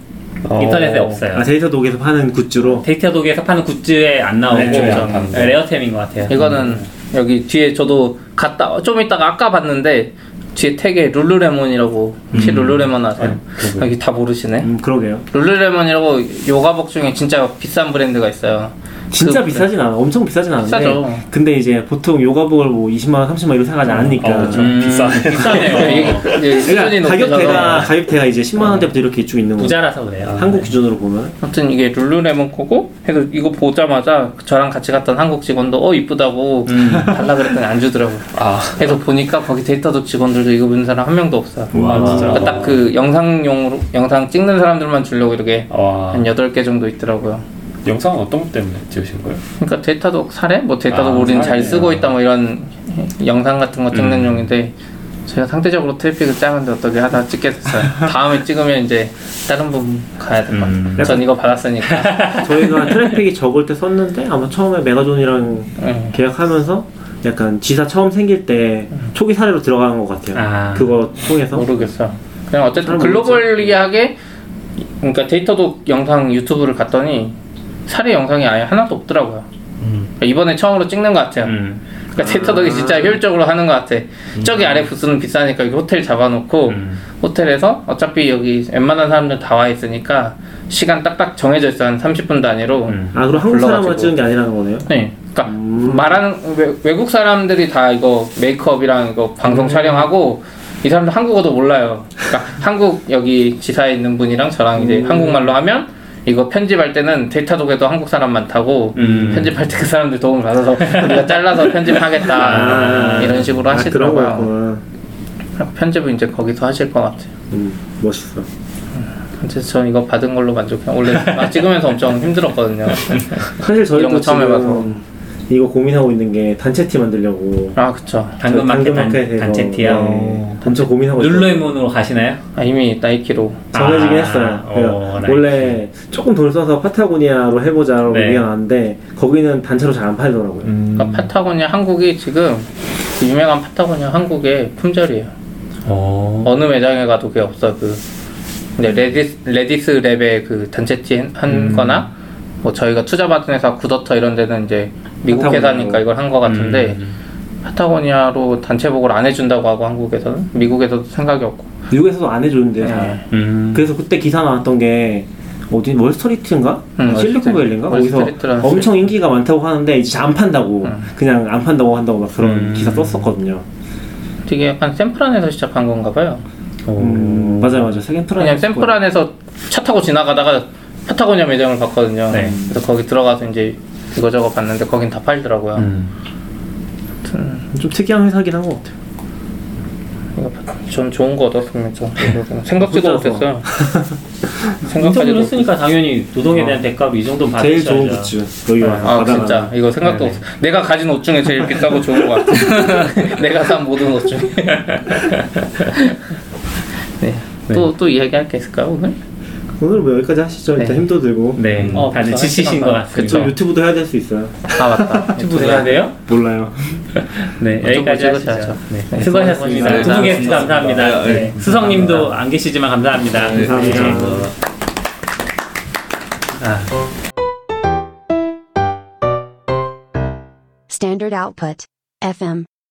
S2: 인터넷에 없어요.
S4: 아, 데이터독에서 파는 굿즈로.
S2: 데이터독에서 파는 굿즈에 안 나오고
S4: 네,
S7: 약한 거.
S2: 레어템인 것 같아요.
S3: 이거는 여기 뒤에 저도 갔다 좀 이따가 아까 봤는데 뒤에 tag에 룰루레몬이라고 혹시 룰루레몬 아세요? 여기 다 모르시네.
S4: 음 그러게요.
S3: 룰루레몬이라고 요가복 중에 진짜 비싼 브랜드가 있어요.
S4: 진짜
S3: 그-
S4: 비싸진 않아. 엄청 비싸진 않은데.
S3: 비싸죠.
S4: 근데 이제 보통 요가복을 뭐 20만 원, 30만 원 이렇게 사가지 않으니까.
S3: 어, 그렇죠.
S2: 음,
S6: 비싸네.
S2: 비싸네요.
S4: 그러니까 가격대가 가격대가 이제 10만 원대부터 이렇게 쭉 있는 거.
S2: 부자라서 그래요.
S4: 한국 기준으로 보면.
S3: 아무튼 이게 룰루레몬 거고 그래서 이거 보자마자 저랑 같이 갔던 한국 직원도 어 이쁘다고 달라 그랬더니 안 주더라고요. 그래서 보니까 거기 데이터도 직원들도 이거 입는 사람 한 명도 없어요.
S6: 와, 진짜.
S3: 딱그 영상용으로 영상 찍는 사람들만 주려고 이렇게
S6: 와.
S3: 한 8개 정도 있더라고요.
S6: 영상은 어떤 것 때문에 찍으신 거예요?
S3: 그러니까 데이터독 사례? 뭐 데이터독
S6: 아,
S3: 잘
S6: 사례.
S3: 쓰고 있다 뭐 이런 영상 같은 거 찍는
S6: 음.
S3: 용인데 제가 상대적으로 트래픽을 작은데 어떻게 하다 찍게 됐어요. 다음에 찍으면 이제 다른 부분 가야 될 것 같아요.
S6: 음.
S3: 전 이거 받았으니까.
S4: 저희가 트래픽이 적을 때 썼는데 아마 처음에 메가존이랑
S3: 네.
S4: 계약하면서 약간 지사 처음 생길 때 초기 사례로 들어가는 것 같아요.
S2: 아.
S4: 그거 통해서.
S3: 모르겠어요. 그냥 어쨌든
S4: 잘
S3: 글로벌리하게 그러니까 데이터독 영상 유튜브를 갔더니 사례 영상이 아예 하나도 없더라고요. 그러니까 이번에 처음으로 찍는 것 같아요.
S2: 음.
S3: 그러니까 데이터독이 진짜 효율적으로 하는 것 같아. 저기 아래 부스는 비싸니까 여기 호텔 잡아놓고
S2: 음.
S3: 호텔에서 어차피 여기 웬만한 사람들 다 와 있으니까 시간 딱딱 정해져 있어 한 30분 단위로.
S2: 음.
S4: 아 그럼 한국 사람만
S3: 불러가지고.
S4: 찍은 게 아니라는 거네요.
S3: 네. 그러니까
S4: 음.
S3: 말하는 외, 외국 사람들이 다 이거 메이크업이랑 이거 방송 촬영하고 이 사람들 한국어도 몰라요. 그러니까 한국 여기 지사에 있는 분이랑 저랑 이제 한국말로 하면 이거 편집할 때는 데이터독에도 한국 사람 많다고
S2: 음.
S3: 편집할 때 그 사람들 도움을 받아서 우리가 잘라서 편집하겠다
S4: 아.
S3: 이런 식으로
S4: 아,
S3: 하시더라고요. 편집은 이제 거기서 하실 것 같아요.
S4: 음, 멋있어.
S3: 그래서 전 이거 받은 걸로 만족해요. 원래 막 찍으면서 엄청 힘들었거든요.
S4: 사실 저희도
S3: 거 처음 해봐서.
S4: 이거 고민하고 있는 게 단체 티 만들려고.
S3: 아 그쵸.
S2: 당근 마켓 단,
S4: 당근마켓에서,
S2: 단체 티요.
S4: 네, 엄청 고민하고 있어요.
S2: 룰루레몬으로 가시나요?
S3: 아, 이미 나이키로
S4: 정해지긴
S2: 아,
S4: 했어요.
S2: nice.
S4: 원래 조금 돈 써서 파타고니아로 해보자라고
S2: 네.
S4: 얘기가 나왔는데 거기는 단체로 잘 안 팔더라고요.
S2: 음.
S3: 그러니까 파타고니아 한국이 지금 그 유명한 파타고니아 한국의 품절이에요.
S2: 어.
S3: 어느 매장에 가도 그게 없어. 그 근데 Redis Redis Labs에 그 단체 티 한- 한거나 뭐 저희가 투자 받은 회사 굿워터 이런 데는 이제 미국
S4: 파타고니아로.
S3: 회사니까 이걸 한거 같은데
S2: 음.
S3: 파타고니아로 단체복을 안 해준다고 하고 한국에서는 미국에서도 생각이 없고
S4: 미국에서도 안 해주는데 잘.
S3: 네.
S2: 음.
S4: 그래서 그때 기사 나왔던 게 어디 월스트리트인가
S3: 응,
S4: 실리콘밸리인가
S3: 월스트리트.
S4: 거기서 엄청 인기가 많다고 하는데 이제 안 판다고
S3: 응.
S4: 그냥 안 판다고 한다고 막 그런
S2: 음.
S4: 기사 썼었거든요.
S3: 되게 약간 샌프란에서 시작한 건가 봐요.
S4: 음, 맞아요, 맞아요. 프라
S3: 그냥 샌프란에서 차 타고 지나가다가 파타고니아 매장을 봤거든요.
S2: 네.
S3: 그래서 거기 들어가서 이제 이거저거 봤는데 거긴 다 팔더라고요.
S2: 음.
S3: 아무튼
S4: 좀 특이한 회사긴 한 것 같아요.
S3: 전 좋은 거 얻었습니다. 생각지도
S4: 혼자서.
S3: 못했어요. 생각하지도
S2: 했으니까 당연히 노동에 대한 대가로 이 정도는
S4: 제일
S2: 받으셔야죠.
S4: 좋은 굿즈 여기 와서
S3: 아
S4: 받아가는.
S3: 진짜 이거 생각도
S2: 네네.
S3: 없어. 내가 가진 옷 중에 제일 비싸고 좋은 것 같아. 내가 산 모든 옷 중에. 네. 또또 이야기할 게 있을까요 오늘?
S4: 오늘 뭐 여기까지 하시죠. 일단
S3: 네.
S4: 힘도 들고.
S2: 네,
S3: 어,
S2: 다들 지치신 한것 같습니다.
S4: 저 유튜브도 해야 될 수 있어요.
S3: 아 맞다.
S2: 유튜브 해야 돼요?
S4: 몰라요.
S2: 네, 여기까지
S3: 하시죠.
S2: 네,
S3: 네,
S2: 수고하셨습니다.
S3: 수고하셨습니다.
S2: 두 분 게스트 감사합니다.
S5: 네,
S2: 네, 수성님도 안 계시지만 감사합니다.
S4: 감사합니다.
S2: 네. 아.
S1: Standard output. FM.